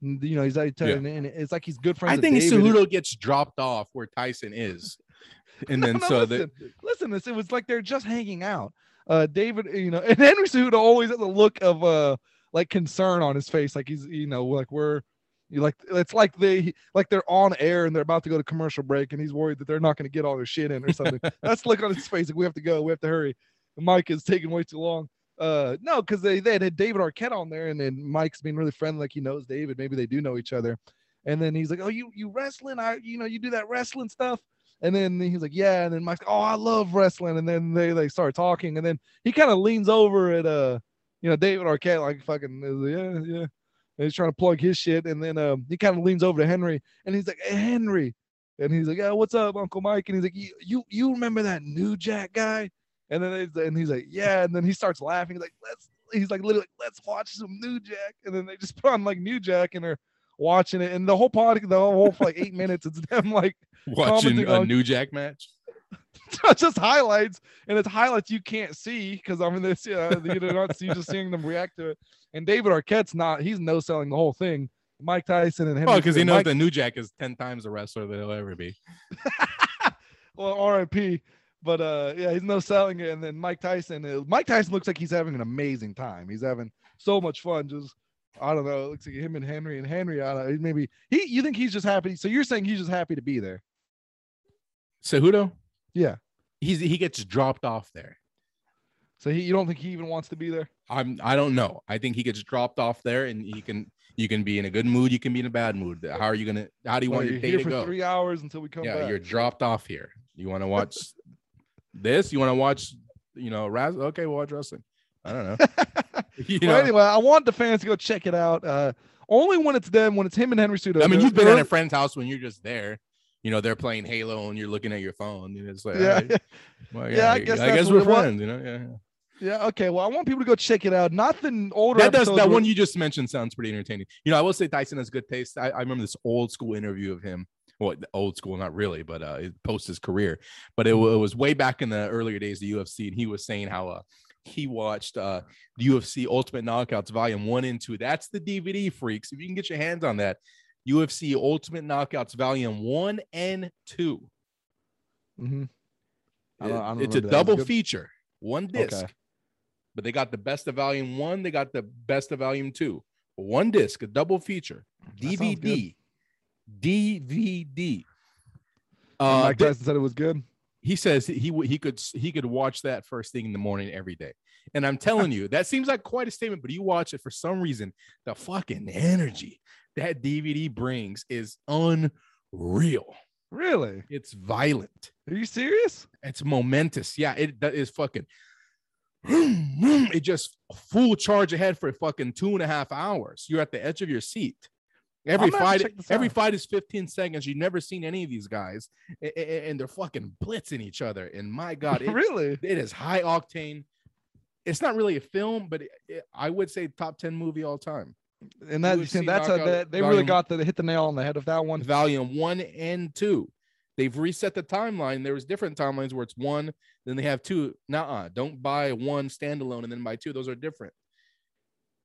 You know, he's like, Yeah. and it's like he's good friends. I think. Cejudo gets dropped off where Tyson is, and No, then no, so listen, that listen, this it was like they're just hanging out. Uh, David, you know, and Henry Cejudo always has a look of uh like concern on his face, like he's you know like we're you like it's like they like they're on air and they're about to go to commercial break and he's worried that they're not going to get all their shit in or something. That's the look on his face like we have to go, we have to hurry. Mike is taking way too long. Uh, no, because they they had David Arquette on there and then Mike's being really friendly, like he knows David. Maybe they do know each other. And then he's like, "Oh, you you wrestling? I you know you do that wrestling stuff." And then he's like, "Yeah." And then Mike's, "Oh, I love wrestling." And then they they start talking. And then he kind of leans over at uh, you know, David Arquette, like fucking, like, yeah, yeah. And he's trying to plug his shit. And then um, he kind of leans over to Henry, and he's like, "Hey, Henry," and he's like, "Yeah, what's up, Uncle Mike?" And he's like, "You you, you remember that New Jack guy?" And then it's, and he's like, "Yeah." And then he starts laughing. He's like, "Let's," he's like, literally, "Let's watch some New Jack." And then they just put on like New Jack, and they're watching it. And the whole podcast, the whole for like eight minutes, it's them like watching a on- New Jack match. just highlights, and it's highlights you can't see because I mean, this yeah, uh, you know, not see just seeing them react to it. And David Arquette's not; he's no selling the whole thing. Mike Tyson and him. Well, because he knows Mike, that New Jack is ten times the wrestler that he'll ever be. well, R.I.P. But uh, yeah, he's no selling it. And then Mike Tyson, Mike Tyson looks like he's having an amazing time. He's having so much fun. Just I don't know. It looks like him and Henry and Henry. I don't. Maybe he. You think he's just happy? So you're saying he's just happy to be there? Cejudo, Yeah. he's he gets dropped off there. So he, you don't think he even wants to be there? I'm I don't know. I think he gets dropped off there, and he can you can be in a good mood, you can be in a bad mood. How are you gonna? How do you Well, want your day here to for go? three hours until we come yeah, back. you're dropped off here. You want to watch this? You want to watch? You know, Raz? Okay, we'll watch wrestling. I don't know. you well, know, anyway, I want the fans to go check it out. Uh, only when it's them, when it's him and Henry Sudo. I mean, you've been at they're- a friend's house when you're just there. You know, they're playing Halo and you're looking at your phone. And it's like, Yeah, right, well, Yeah, I guess I guess we're friends. You know, yeah. yeah. yeah. Okay. Well, I want people to go check it out. Not the older. That does that one you just mentioned sounds pretty entertaining. You know, I will say Tyson has good taste. I, I remember this old school interview of him. Well, old school, not really, but uh, it- post his career. But it, it was way back in the earlier days of the UFC, and he was saying how uh, he watched uh, the UFC Ultimate Knockouts Volume One and Two. That's the DVD freaks. If you can get your hands on that, UFC Ultimate Knockouts Volume One and Two. mm-hmm. I don't- I don't it's a. Double good? feature, one disc. Okay. But they got the best of Volume One. They got the best of Volume Two. One disc, a double feature, That sounds good. DVD, DVD. Uh, Mike Tyson said it was good. he says he he could he could watch that first thing in the morning every day. And I'm telling you, that seems like quite a statement, but you watch it for some reason, the fucking energy that DVD brings is unreal. Really? It's violent. Are you serious? It's momentous. Yeah, it that is fucking. It just full charge ahead for fucking two and a half hours. You're at the edge of your seat. Every I'm gonna have to fight, every fight is 15 seconds. You've never seen any of these guys, and they're fucking blitzing each other. And my God, it, really? it is high octane. It's not really a film, but it, it- I would say top 10 movie all time. And that see, that's a, that, they really got the hit the nail on the head of that one. Volume one and two. They've reset the timeline. There was different timelines where it's one, then they have two. Nah, don't buy one standalone and then buy two. Those are different.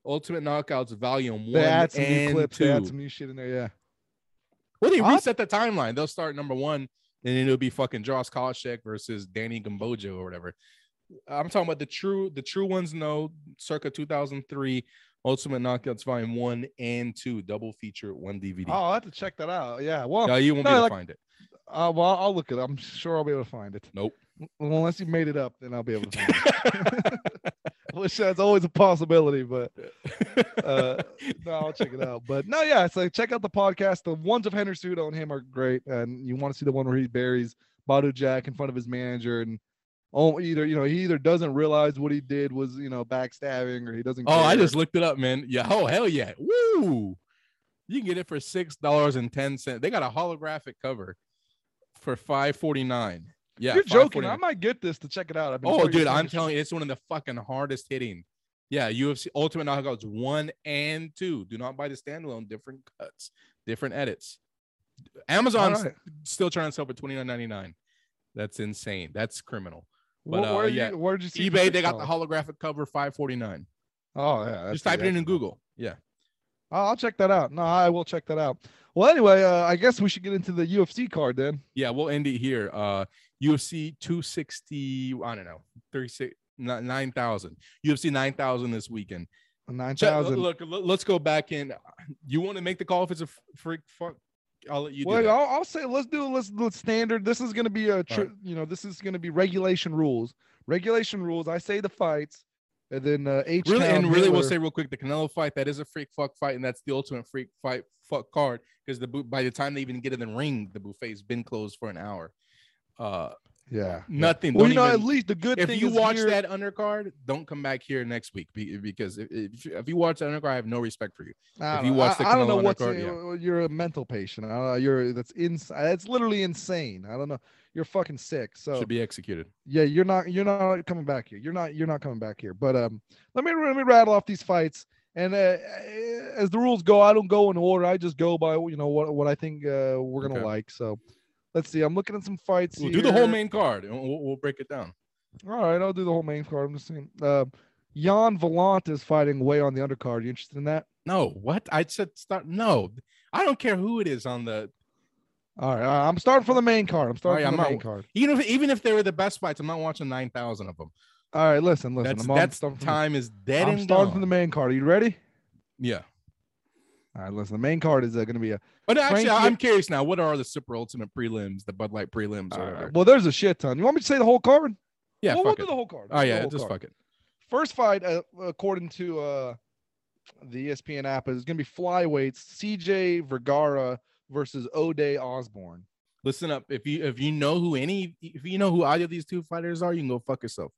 Ultimate Knockouts Volume One They add some new and clips. two. They add some new shit in there. Yeah. well, they reset the timeline. They'll start number one, and then it'll be fucking Josh Koscheck versus Danny Gambojo or whatever. I'm talking about the true, the true ones. No, circa 2003, Ultimate Knockouts Volume One and Two, double feature, one DVD. Oh, I'll have to check that out. Yeah. Well, no, you won't no, be able like- to find it. uh, well, I'll look it. up. I'm sure I'll be able to find it. Nope. Well, unless you made it up, then I'll be able to find it. Which that's always a possibility, but uh, no, I'll check it out. But no, yeah, so check out the podcast. The ones of Henry Suda on him are great, and you want to see the one where he buries Badou Jack in front of his manager, and oh, either you know he either doesn't realize what he did was you know backstabbing, or he doesn't. Oh, I just looked it up, man. Yeah. Oh, hell yeah. Woo. You can get it for six dollars and ten cents. They got a holographic cover for five forty nine. Yeah. You're joking. I might get this to check it out. I've been Oh, dude, I'm telling you, it's one of the fucking hardest hitting. Yeah, UFC Ultimate Knockouts one and two. Do not buy the standalone. Different cuts, different edits. Amazon's right. still trying to sell for twenty nine ninety nine. That's insane. That's criminal. But, Wh- where uh, you, where did you see eBay, they got the holographic cover five forty nine. Oh yeah, Just type it in in Google. Yeah. I'll I'll check that out. No, I will check that out. Well, anyway, uh, I guess we should get into the UFC card then. Yeah, we'll end it here. Uh UFC 260, I don't know, 36 ni- 9,000. UFC 9,000 this weekend. 9,000. Look, look, let's go back in. You want to make the call if it's a freak fuck? I'll let you do Well. I'll, I'll say let's do let's let's standard. This is going to be a tr- Alright. you know this is going to be regulation rules. Regulation rules. I say the fights, and then uh, H. Really, and really, we'll say real quick, the Canelo fight that is a freak fuck fight, and that's the ultimate freak fight fuck card because the by the time they even get in the ring, the buffet's been closed for an hour. Uh, yeah. nothing. Well, don't you know, even- at least the good if thing If you is watch here- that undercard, don't come back here next week because if, if, if you watch that undercard, I have no respect for you. I if don't you know. watch I, the I don't know Canelo what's undercard, uh, you're a mental patient. I don't know. You're that's ins. It's literally insane. I don't know. You're fucking sick. So Should be executed. yeah, you're not you're not coming back here. You're not you're not coming back here. But um, let me let me rattle off these fights. And uh, as the rules go, I don't go in order. I just go by you know what what I think uh, we're gonna Okay. like. So let's see. I'm looking at some fights. We'll do the whole main card and we'll, we'll break it down. All right, I'll do the whole main card. I'm just saying. Uh, Jan Volant is fighting way on the undercard. You interested in that? No, what I said start. No, I don't care who it is on the. All right, I'm starting from the main card. I'm starting right, from the I'm main out. card. Even if even if they were the best fights, I'm not watching nine thousand of them. All right, listen, listen. That's I'm, that's from the- time is dead I'm and starting gone. from the main card. Are you ready? yeah. All right, listen. The main card is uh, going to be a. But actually, Frankie- I'm curious now. What are the super ultimate prelims, the Bud Light prelims? Or uh, well, there's a shit ton. You want me to say the whole card? yeah, well, we'll do the whole card. Oh yeah, just card. fuck it. First fight, uh, according to uh, the ESPN app, is going to be flyweights: CJ Vergara versus O'Day Osbourne. Listen up. If you if you know who any if you know who either of these two fighters are, you can go fuck yourself.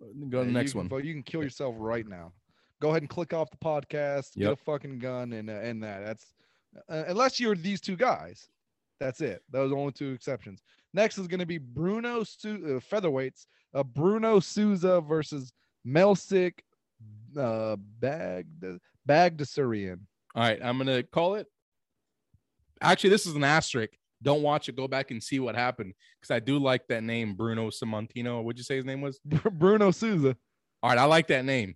Go to the Yeah, next you one. vote- You can kill yourself right now. Go ahead and click off the podcast. Get a fucking gun and uh, end that. That's uh, unless you're these two guys. That's it. Those are the only two exceptions. Next is going to be Bruno Su- uh, featherweights. Uh, Bruno Souza versus Melsik uh, Bagd Baghdasaryan. All right, I'm gonna call it. Actually, this is an asterisk. Don't watch it. Go back and see what happened because I do like that name, Bruno Samantino. What'd you say his name was? Br- Bruno Souza. All right, I like that name.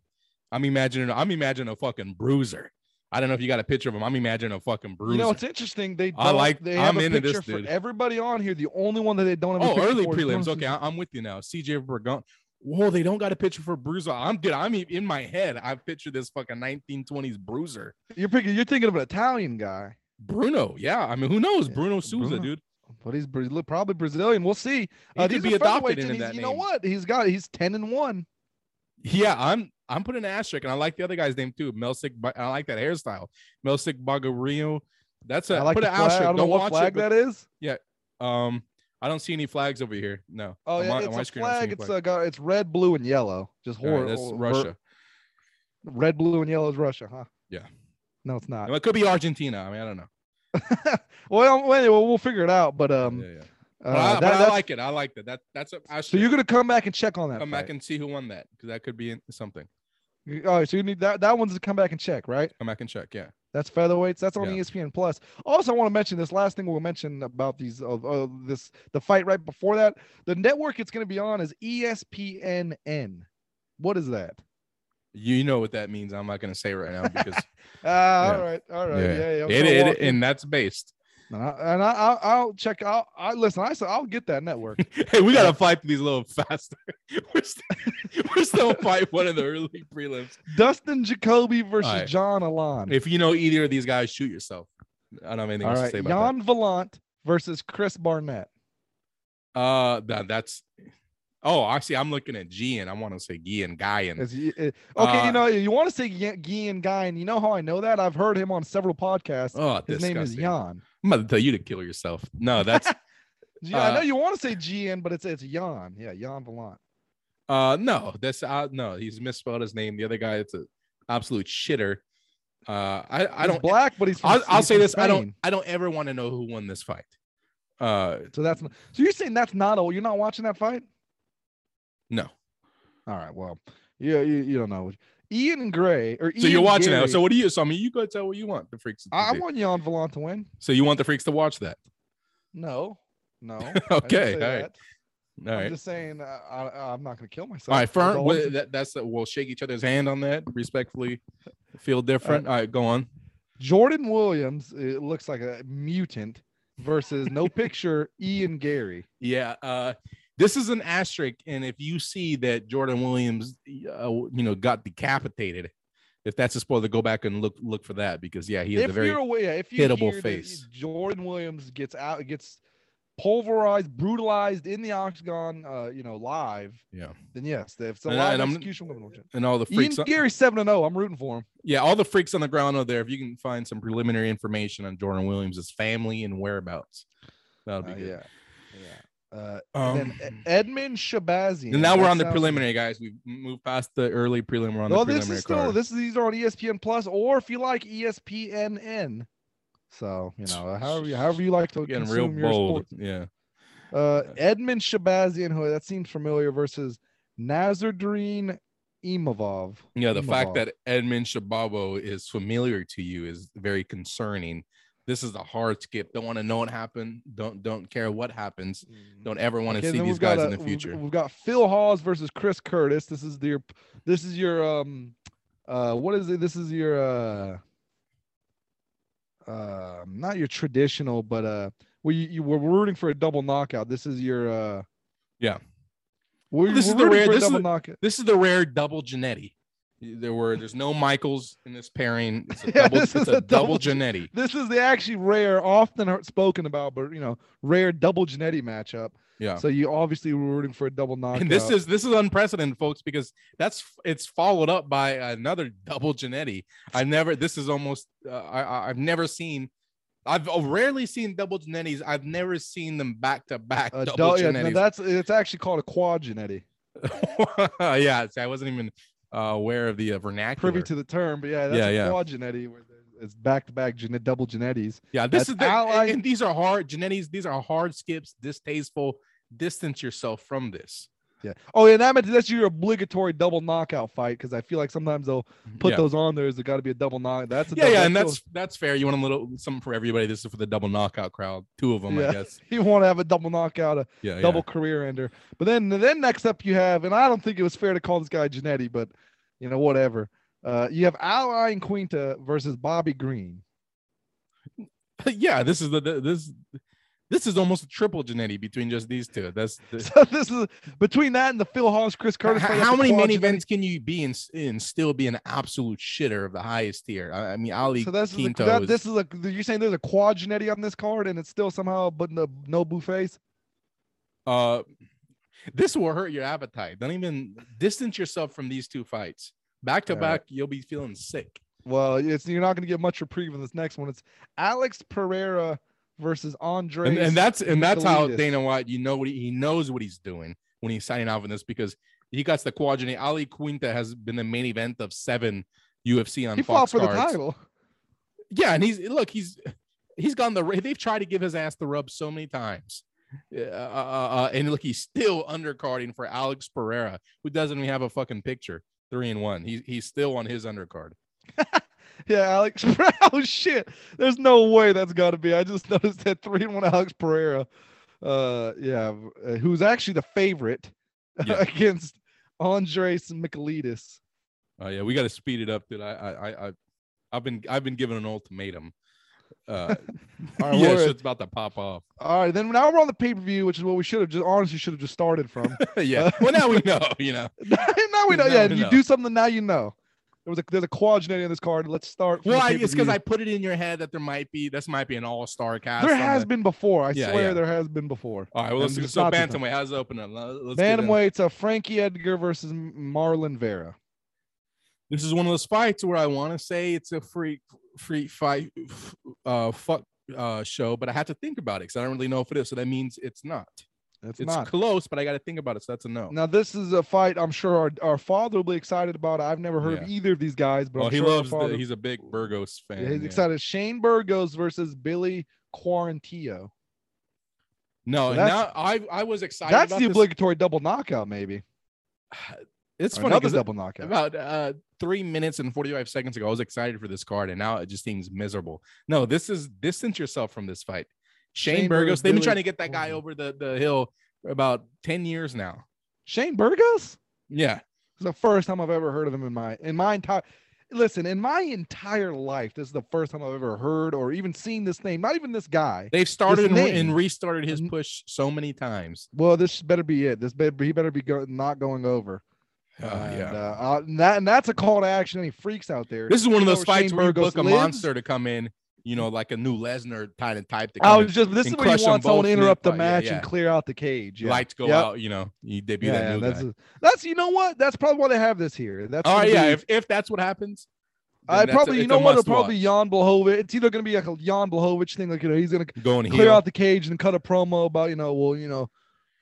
I'm imagining. I'm imagining a fucking bruiser. I don't know if you got a picture of him. I'm imagining a fucking bruiser. You know, it's interesting. They I like- They I'm have a into this, picture for dude. everybody on here. The only one that they don't have. oh, early for prelims. Okay, I- I'm with you now. CJ Burgon. Whoa, they don't got a picture for bruiser. I'm dude. I'm in my head. I picture this fucking 1920s bruiser. You're picking. You're thinking of an Italian guy. Bruno. Yeah, I mean, who knows? Yeah, Bruno Souza, Bruno. dude. But he's probably Brazilian. We'll see. He Uh, could be adopted into that You know what? He's got. He's ten and one. Yeah, I'm I'm putting an asterisk, and I like the other guy's name too. Melsik. Ba- I like that hairstyle. Melsik Bagarillo. That's a I like put an flag. asterisk. I don't know what flag it. but- that is. Yeah, um, I don't see any flags over here. No. Oh yeah, my- on it's my a screen, don't flag. It's flag. got. It's red, blue, and yellow. Just All right, horrible. that's Russia. Red, blue, and yellow is Russia, huh? Yeah. No, it's not. Well, it could be Argentina. I mean, I don't know. well, well, anyway, we'll figure it out. But um, yeah, yeah. Uh, But, I, that- but I like it. I like that. That that's a so you're gonna come back and check on that. come fight. back and see who won that because that could be something. All right, so you need that. That one's to come back and check, right? Come back and check. Yeah. That's featherweights. That's on Yeah. ESPN Plus. Also, I want to mention this last thing we'll mention about these. Uh, uh, this the fight right before that. The network it's going to be on is ESPNN. What is that? You know what that means. I'm not going to say right now because Ah, Yeah. all right, all right, yeah, yeah. I'm It, it- and that's based. And, I, and I, I'll, I'll check. I'll, I listen. I said I'll get that network. Hey, we got to fight these a little faster. We're still, we're still fight one of the early prelims. Dustin Jacoby versus right. John Allan. If you know either of these guys, shoot yourself. I don't have anything All else right, to say about Jan Valant versus Chris Barnett. Uh, that that's. Oh, I see. I'm looking at G and I want to say Guy and Guy and Is he- uh, okay, Uh, you know you want to say Gi- Gian Guy, and you know how I know that? I've heard him on several podcasts. oh, His name is disgusting. Jan. I'm about to tell you to kill yourself. No, that's Yeah, I know Uh, you want to say Gian, but it's it's Jan. Yeah, Jan Valant. uh no, that's uh no, he's misspelled his name. The other guy, it's a absolute shitter. Uh, I I He's don't. black, but he's. From, I'll, I'll say this. I don't. I don't ever want to know who won this fight. Uh, So that's so you're saying that's not a you're not watching that fight? no. All right, well, yeah, you, you don't know. Ian Gray or So Ian you're watching Gary, it. So what do you? So I mean, you go tell what you want the freaks. I, I want Jan Valant to win. So you want the freaks to watch that? No, no. Okay, all right. that. All I'm right. just saying uh, I, I'm not going to kill myself. All right, firm. all well, that, that's we'll shake each other's hand on that respectfully. Feel different. All right, go on. Jordan Williams, it looks like a mutant versus no picture Ian Garry. Yeah. Uh, this is an asterisk, and if you see that Jordan Williams, uh, you know, got decapitated, if that's a spoiler, go back and look look for that because yeah, he is a very yeah, if you hittable face. Jordan Williams gets out, gets pulverized, brutalized in the octagon, uh, you know, live, yeah, then yes, if it's a And- live and I'm- execution, we're gonna watch it. and all the freaks. on- Garry seven and zero. I'm rooting for him. yeah, all the freaks on the ground are there. If you can find some preliminary information on Jordan Williams' family and whereabouts, that'll be Uh, good. yeah. Uh, Um, and then Edmen Shahbazyan. and now we're on the preliminary, guys. We've moved past the early prelim. We're on Well, the this preliminary is still card. this is these are on ESPN Plus, or if you like ESPNN. So you know, however you, however you like to Getting consume real your bold. sports. Yeah. Uh, Edmen Shahbazyan, who that seems familiar, versus Nassourdine Imavov. Yeah, the fact that Edmund Shababo is familiar to you is very concerning. This is a hard skip. Don't want to know what happened. Don't don't care what happens. Don't ever want to Okay, see these guys a- in the future. We've, got Phil Hawes versus Chris Curtis. This is your this is your um uh what is it? This is your uh uh not your traditional, but uh we you, you were rooting for a double knockout. This is your uh Yeah. We're, This is we're the rare- this is double knockout. This is the rare double Genetti. There were there's no Michaels in this pairing. It's a Yeah, double, this it's is a double Genetti. This is the actually rare, often spoken about, but you know, rare double Genetti matchup. Yeah. So you obviously were rooting for a double knockout. And this is this is unprecedented, folks, because that's it's followed up by another double Genetti. I never. This is almost. Uh, I I've never seen. I've rarely seen double Genettis. I've never seen them back to back double dou- yeah, Genettis. that's it's actually called a quad Genetti. yeah, see, I wasn't even uh, aware of the uh, vernacular. Privy to the term, but yeah, that's Yeah, a yeah. quad Genetti where it's back to back double Genettis. yeah, this that's is the, allied- and these are hard Genettis. These are hard skips, distasteful. Distance yourself from this. Yeah. Oh, yeah, that meant that's your obligatory double knockout fight because I feel like sometimes they'll put yeah. those on there. Is it got to be a double knock? That's a yeah, double, yeah, and still- that's that's fair. You want a little something for everybody. This is for the double knockout crowd. Two of them, Yeah. I guess. you want to have a double knockout, a Yeah, double career ender. But then then next up you have, and I don't think it was fair to call this guy Genetti, but you know whatever. Uh, you have Al Iaquinta versus Bobby Green. yeah. yeah, this is the, the this this is almost a triple Genetti between just these two. That's the, So this is between that and the Phil Hawes, Chris Curtis. H- fight, how many main events can you be in and still be an absolute shitter of the highest tier? I, I mean, Ali So this is a, Quinto that, is- this is a you're saying there's a quad Genetti on this card and it's still somehow but no no face. uh this will hurt your appetite. Don't even distance yourself from these two fights. Back to All right. back, you'll be feeling sick. Well, it's you're not going to get much reprieve in this next one. It's Alex Pereira versus Andre. And, and that's and that's how Dana White, you know what he, he knows what he's doing when he's signing off on this because he got the quadrant. Al Iaquinta has been the main event of seven UFC on he fought Fox for the cards. title. Yeah, and he's look, he's he's gone the they've tried to give his ass the rub so many times. Uh, uh, uh, and look, he's still undercarding for Alex Pereira, who doesn't even have a fucking picture. three and one. He's he's still on his undercard. Yeah, Alex. oh shit! There's no way that's got to be. I just noticed that three and one Alex Pereira. Uh, yeah, uh, who's actually the favorite Yeah. against Andreas Michailidis. Oh yeah, we got to speed it up, dude. I I I I- I've been I've been given an ultimatum. Uh, All right, yeah, shit's about to pop off. All right, then now we're on the pay per view, which is what we should have just honestly should have just started from. yeah. Well, now we know. You know. now we know. Now Yeah, we you know. do something now. You know. There was a there's a quadrant in this card. Let's start. Well, I, it's because. I put it in your head that there might be this might be an all star cast. there has the- been before. I Yeah, swear yeah. there has been before. All right, well, let's do so. Bantamweight, how's it opening? Let's get in. Bantamweight's a Frankie Edgar versus Marlon Vera. This is one of those fights where I want to say it's a free free fight uh fuck uh show, but I have to think about it because I don't really know if it is. So that means it's not. It's, It's not. close, but I got to think about it. So that's a no. Now this is a fight I'm sure our, our father will be excited about. I've never heard of either of these guys, but well, I'm he sure our loves. The, he's a big Burgos fan. yeah, he's yeah. excited. Shane Burgos versus Billy Quarantillo. No, So now I I was excited. That's about the this. obligatory double knockout, maybe. It's Or funny another double knockout. about uh three minutes and 45 seconds ago, I was excited for this card, and now it just seems miserable. No, this is distance yourself from this fight. Shane, Shane Burgos, Burgos, they've been trying to get that guy over the, the hill for about 10 years now. Shane Burgos? Yeah. It's the first time I've ever heard of him in my in my entire listen, in my entire life, this is the first time I've ever heard or even seen this name. Not even this guy. They've started and, re- and restarted his push so many times. Well, this better be it. This better he better be go, not going over. Uh, and, yeah. uh, uh, and that and that's a call to action. Any freaks out there? This is one of those fights where you book a lives? monster to come in, you know, like a new Lesnar kind of type to I was just this is where you want someone to interrupt the mid-fight. Yeah, match yeah. and clear out the cage. Yeah. Lights go Yep. out, you know, you debut Yeah, that new that's guy. a- that's you know what? That's probably why they have this here. That's All right, yeah. be- If, if that's what happens, I that's a- probably you know what? It'll probably watch. Jan Blachowicz. It's either gonna be like a Jan Blachowicz thing, like you know, he's gonna going clear heel. out the cage and cut a promo about you know, well, you know,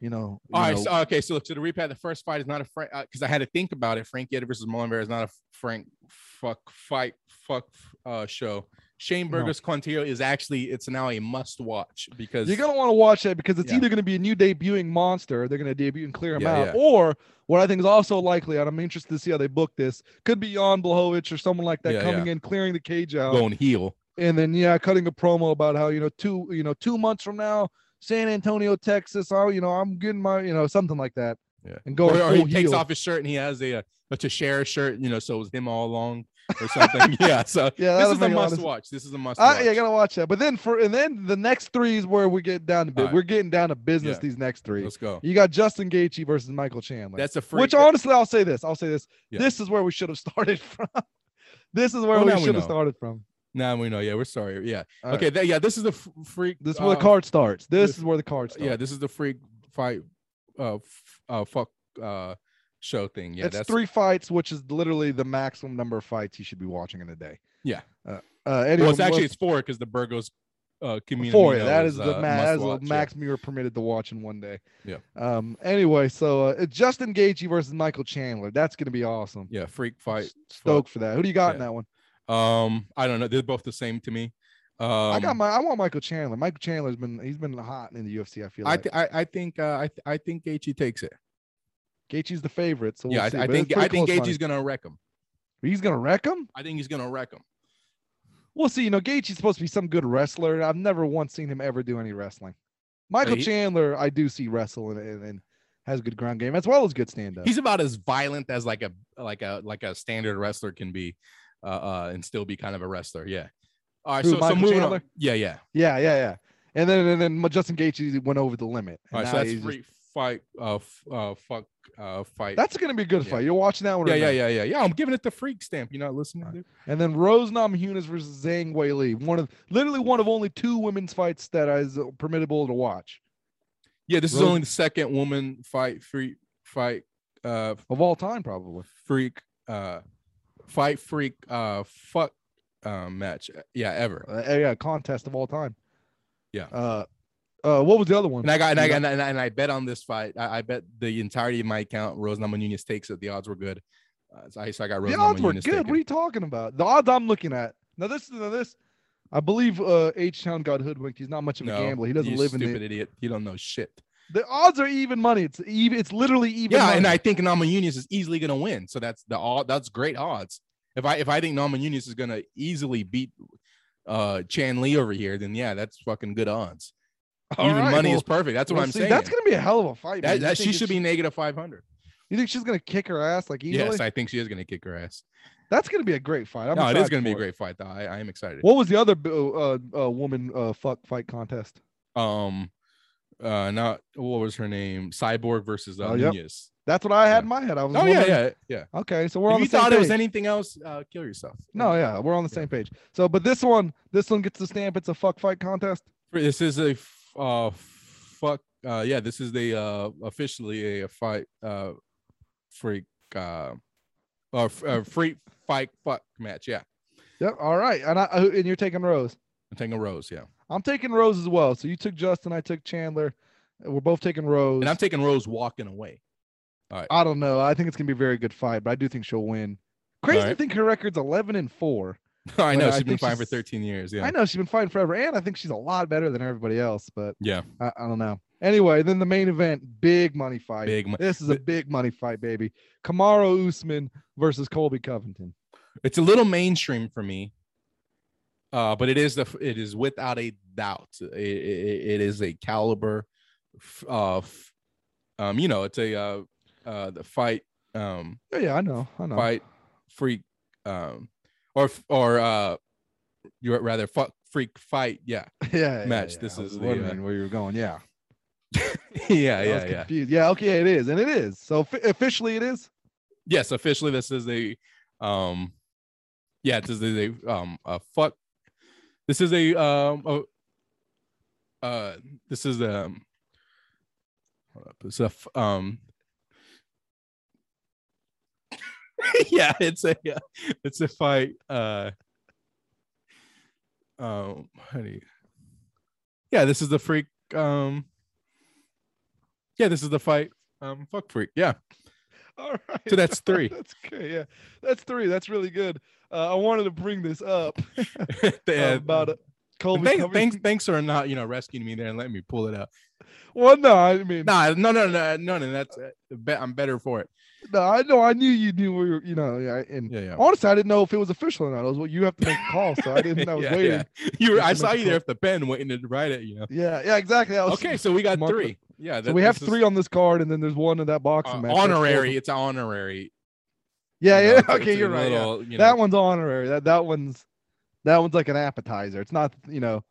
you know, you All right. know, So, okay. So, to the repat, the first fight is not a Frank because I had to think about it. Frank Edgar versus Mullen Bear is not a Frank fuck fight fuck uh show. Shane No. Burgos Quarantillo is actually it's now a must watch because You're gonna want to watch that because it's Yeah. either gonna be a new debuting monster, they're gonna debut and clear him Yeah, out, yeah. or what I think is also likely, and I'm interested to see how they book this, could be Jan Blachowicz or someone like that coming in, clearing the cage out, going heel. and then yeah, cutting a promo about how you know two you know two months from now, San Antonio, Texas, oh you know I'm getting my you know something like that, Yeah. and going Or, or he full takes off his shirt and he has a, a Teixeira shirt, you know, so it was him all along or something. yeah. So Yeah, this is a make a lot must of- watch. This is a must Uh, watch. yeah, I gotta watch that. But then for and then the next three is where we get down to bit. Right. We're getting down to business. Yeah. These next three. Let's go. You got Justin Gaethje versus Michael Chandler. That's a free. Which honestly, I'll say this. I'll say this. Yeah. This is where we should have started from. this is where Well, we should have started from. now we know. Yeah, we're sorry. Yeah. All right. okay. th- yeah. This is the f- freak. This is where the uh, card starts. This this- is where the card starts. Yeah, this is the freak fight. Uh, f- uh, fuck. Uh, show thing. Yeah, it's that's three fights, which is literally the maximum number of fights you should be watching in a day. Yeah. Uh, uh anyway, Well, it's actually it's four because the Burgos uh community. four. That is uh, the ma- that is the must-watch, yeah. you were permitted to watch in one day. Yeah. Um. Anyway, so uh, Justin Gaethje versus Michael Chandler. That's gonna be awesome. Yeah, freak fight. Stoked for that. Who do you got in that one? Um, I don't know. They're both the same to me. Um, I got my. I want Michael Chandler. Michael Chandler's been he's been hot in the UFC. I feel I, like th- I I think uh, I th- I think Gaethje takes it. Gaethje's the favorite. So we'll yeah, see, I, I think I think. Gaethje's gonna wreck him. he's gonna wreck him. I think he's gonna wreck him. We'll see. You know, Gaethje's supposed to be some good wrestler. I've never once seen him ever do any wrestling. Michael he- Chandler, I do see wrestle and, and, and has good ground game as well as good stand up. He's about as violent as like a like a like a standard wrestler can be, uh, uh and still be kind of a wrestler. Yeah. All right. Who, so so Michael moving on. Yeah, yeah. Yeah, yeah, yeah. And then and then Justin Gaethje went over the limit. All right. So that's free fight. Uh, f- uh, fuck. Uh, fight. that's gonna be a good Yeah. fight. You're watching that one. yeah, yeah, yeah, yeah, yeah. I'm giving it the freak stamp. You're not listening, dude. And then Rose Namajunas versus Zhang Weili, one of literally one of only two women's fights that is permittable to watch Yeah, this is only the second woman fight freak fight uh of all time, probably. freak uh fight freak uh fuck uh, match yeah ever. Uh, yeah, contest of all time. Yeah. Uh, uh, what was the other one? And I got and I, got, and I, and I bet on this fight. I, I bet the entirety of my account Rose Namajunas takes it. The odds were good. Uh, so, I, so I got Rose the odds were good. taking What are you talking about? The odds I'm looking at now. This now this. I believe uh, H Town got hoodwinked. He's not much of a No, gambler. He doesn't live in stupid the. idiot. You don't know shit. The odds are even money. It's even. It's literally even. Yeah, money. and I think Namajunas is easily going to win. So that's the odd. That's great odds. If I if I think Namajunas is going to easily beat uh Chan Lee over here, then yeah, that's fucking good odds. All Even right, money well, is perfect. That's what well, I'm see, saying. That's gonna be a hell of a fight. that, that she should be negative 500. You think she's gonna kick her ass like easily? Yes, I think she is going to kick her ass. That's gonna be a great fight. I'm no, it is going to be a great fight, though. I, I am excited. What was the other uh, uh woman uh fuck fight contest? um, uh, not what was her name? Cyborg versus uh, Oh, yep. Nunes. That's what I had Yeah. in my head. I was Oh yeah, yeah, yeah. Okay, so we're If on you the same thought it was anything else, uh, kill yourself. No, yeah, we're on the Yeah. same page. So, but this one, this one gets the stamp. It's a fuck fight contest. This is a uh fuck uh yeah, this is the uh officially a, fight uh freak uh or uh, free fight fuck match. Yeah. Yep. All right, and I uh, and you're taking Rose. I'm taking Rose, yeah. I'm taking Rose as well. So you took Justin, I took Chandler. We're both taking Rose. And I'm taking Rose walking away. All right. I don't know. I think it's gonna be a very good fight, but I do think she'll win. Crazy to think her record's 11 and four. I But know I she's been think fighting for 13 years. Yeah. I know she's been fighting forever, and I think she's a lot better than everybody else. But Yeah. I, I don't know. Anyway, then the main event, big money fight. Big mo- This is a big money fight, baby. Kamaru Usman versus Colby Covington. It's a little mainstream for me. Uh, but it is the it is without a doubt. It, it, it is a caliber f- uh um you know, it's a uh uh the fight um Yeah, yeah, I know, I know. fight freak um or or uh you're rather fuck freak fight yeah yeah, yeah, match. yeah. This is the, uh, where you're going. Yeah, yeah yeah yeah. Yeah, okay, it is, and it is. So f- officially, it is. yes officially this is a um yeah this is a um a fuck this is a um a, uh this is um hold up it's a um yeah it's a uh, it's a fight uh um you yeah this is the freak um yeah this is the fight um fuck freak yeah All right. So that's three. that's good. Yeah, that's three. That's really good. Uh, I wanted to bring this up uh, about uh, Colby. thanks, Covington. thanks, thanks for not, you know, rescuing me there and letting me pull it out. Well, no, I mean, Nah, no, no, no, no, no. That's uh, I'm better for it. No, I know. I knew you knew we were. You know, yeah. And Yeah, yeah. honestly, I didn't know if it was official or not. It was what you have to make a call, so I didn't. I was yeah, waiting. You were, I saw you there with the pen waiting to write it. You know. Yeah, yeah, exactly. Okay, so we got three. Yeah, So we have is, three on this card, and then there's one in that uh, match. That's honorary. It's honorary. Yeah, you know, yeah. Okay, you're right. little, you That one's honorary. That that one's that one's like an appetizer. It's not you know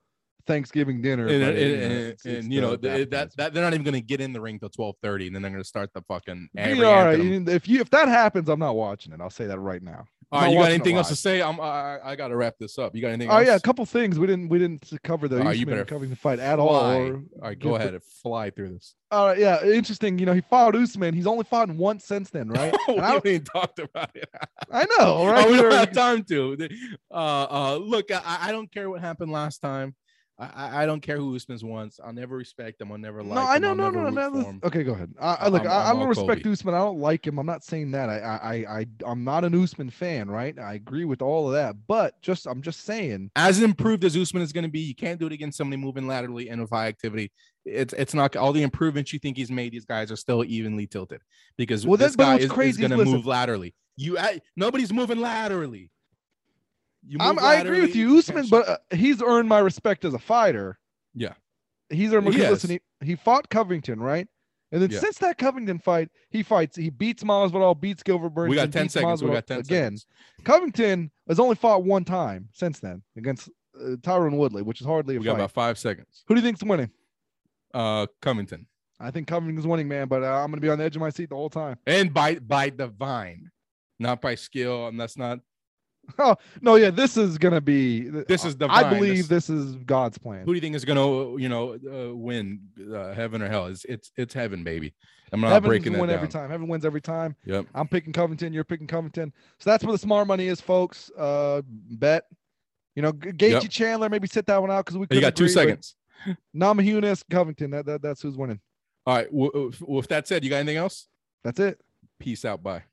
Thanksgiving dinner. and, and, you know, and- it's- and, it's you know the th- that, that they're not even going to get in the ring till twelve thirty, and then they're going to start the fucking. You know, all right. If you if that happens, I'm not watching it. I'll say that right now. All right, you got anything else to say? I'm I, I got to wrap this up. You got anything? Oh else? yeah, a couple things we didn't we didn't cover the All right, you Usman better covering the fight at all. Fly. Or, All right, go ahead and fly through this. All right, yeah, interesting. You know, he fought Usman. He's only fought once since then, right? we I, haven't even talked about it. I know, right? Oh, we don't have time to. Uh, uh, look, I, I don't care what happened last time. I, I- don't care who Usman's wants. I'll never respect him. I'll never like no. I know, no, no, no, no. for this- him. Okay, go ahead. I, I look, I'm- I, I I'm don't respect Kobe. Usman. I don't like him. I'm not saying that. I, I, I, I'm not an Usman fan, right? I agree with all of that, but just, I'm just saying. As improved as Usman is going to be, you can't do it against somebody moving laterally and with high activity. It's it's not all the improvements you think he's made. These guys are still evenly tilted because Well, this guy is, crazy is, going to move laterally. You I, nobody's moving laterally. I agree with you, Usman, but uh, he's earned my respect as a fighter. Yeah. He's earned. He Because listen, he, he fought Covington, right? And then Yeah. since that Covington fight, he fights. He beats Masvidal, beats Gilbert Burns. we got 10 beats seconds. We got 10 again. seconds. Covington has only fought one time since then against uh, Tyron Woodley, which is hardly a fight. We got about five seconds. Who do you think's winning? Uh, Covington. I think Covington's winning, man. But uh, I'm going to be on the edge of my seat the whole time. and by by divine, not by skill. And that's not. Oh no, yeah, this is going to be. This is the I believe This- this is God's plan. Who do you think is gonna, you know, uh, win uh, heaven or hell? It's it's it's heaven, baby. I'm not Heaven breaking that win down. every time. Heaven wins every time. Yep. I'm picking Covington. You're picking Covington. So that's where the smart money is, folks. Uh, bet. You know, G- Gaethje Yep. Chandler. Maybe sit that one out because we. You got two agree, but seconds. Namajunas, Covington. That, that that's who's winning. All right. W- w- with that said, you got anything else? That's it. Peace out. Bye.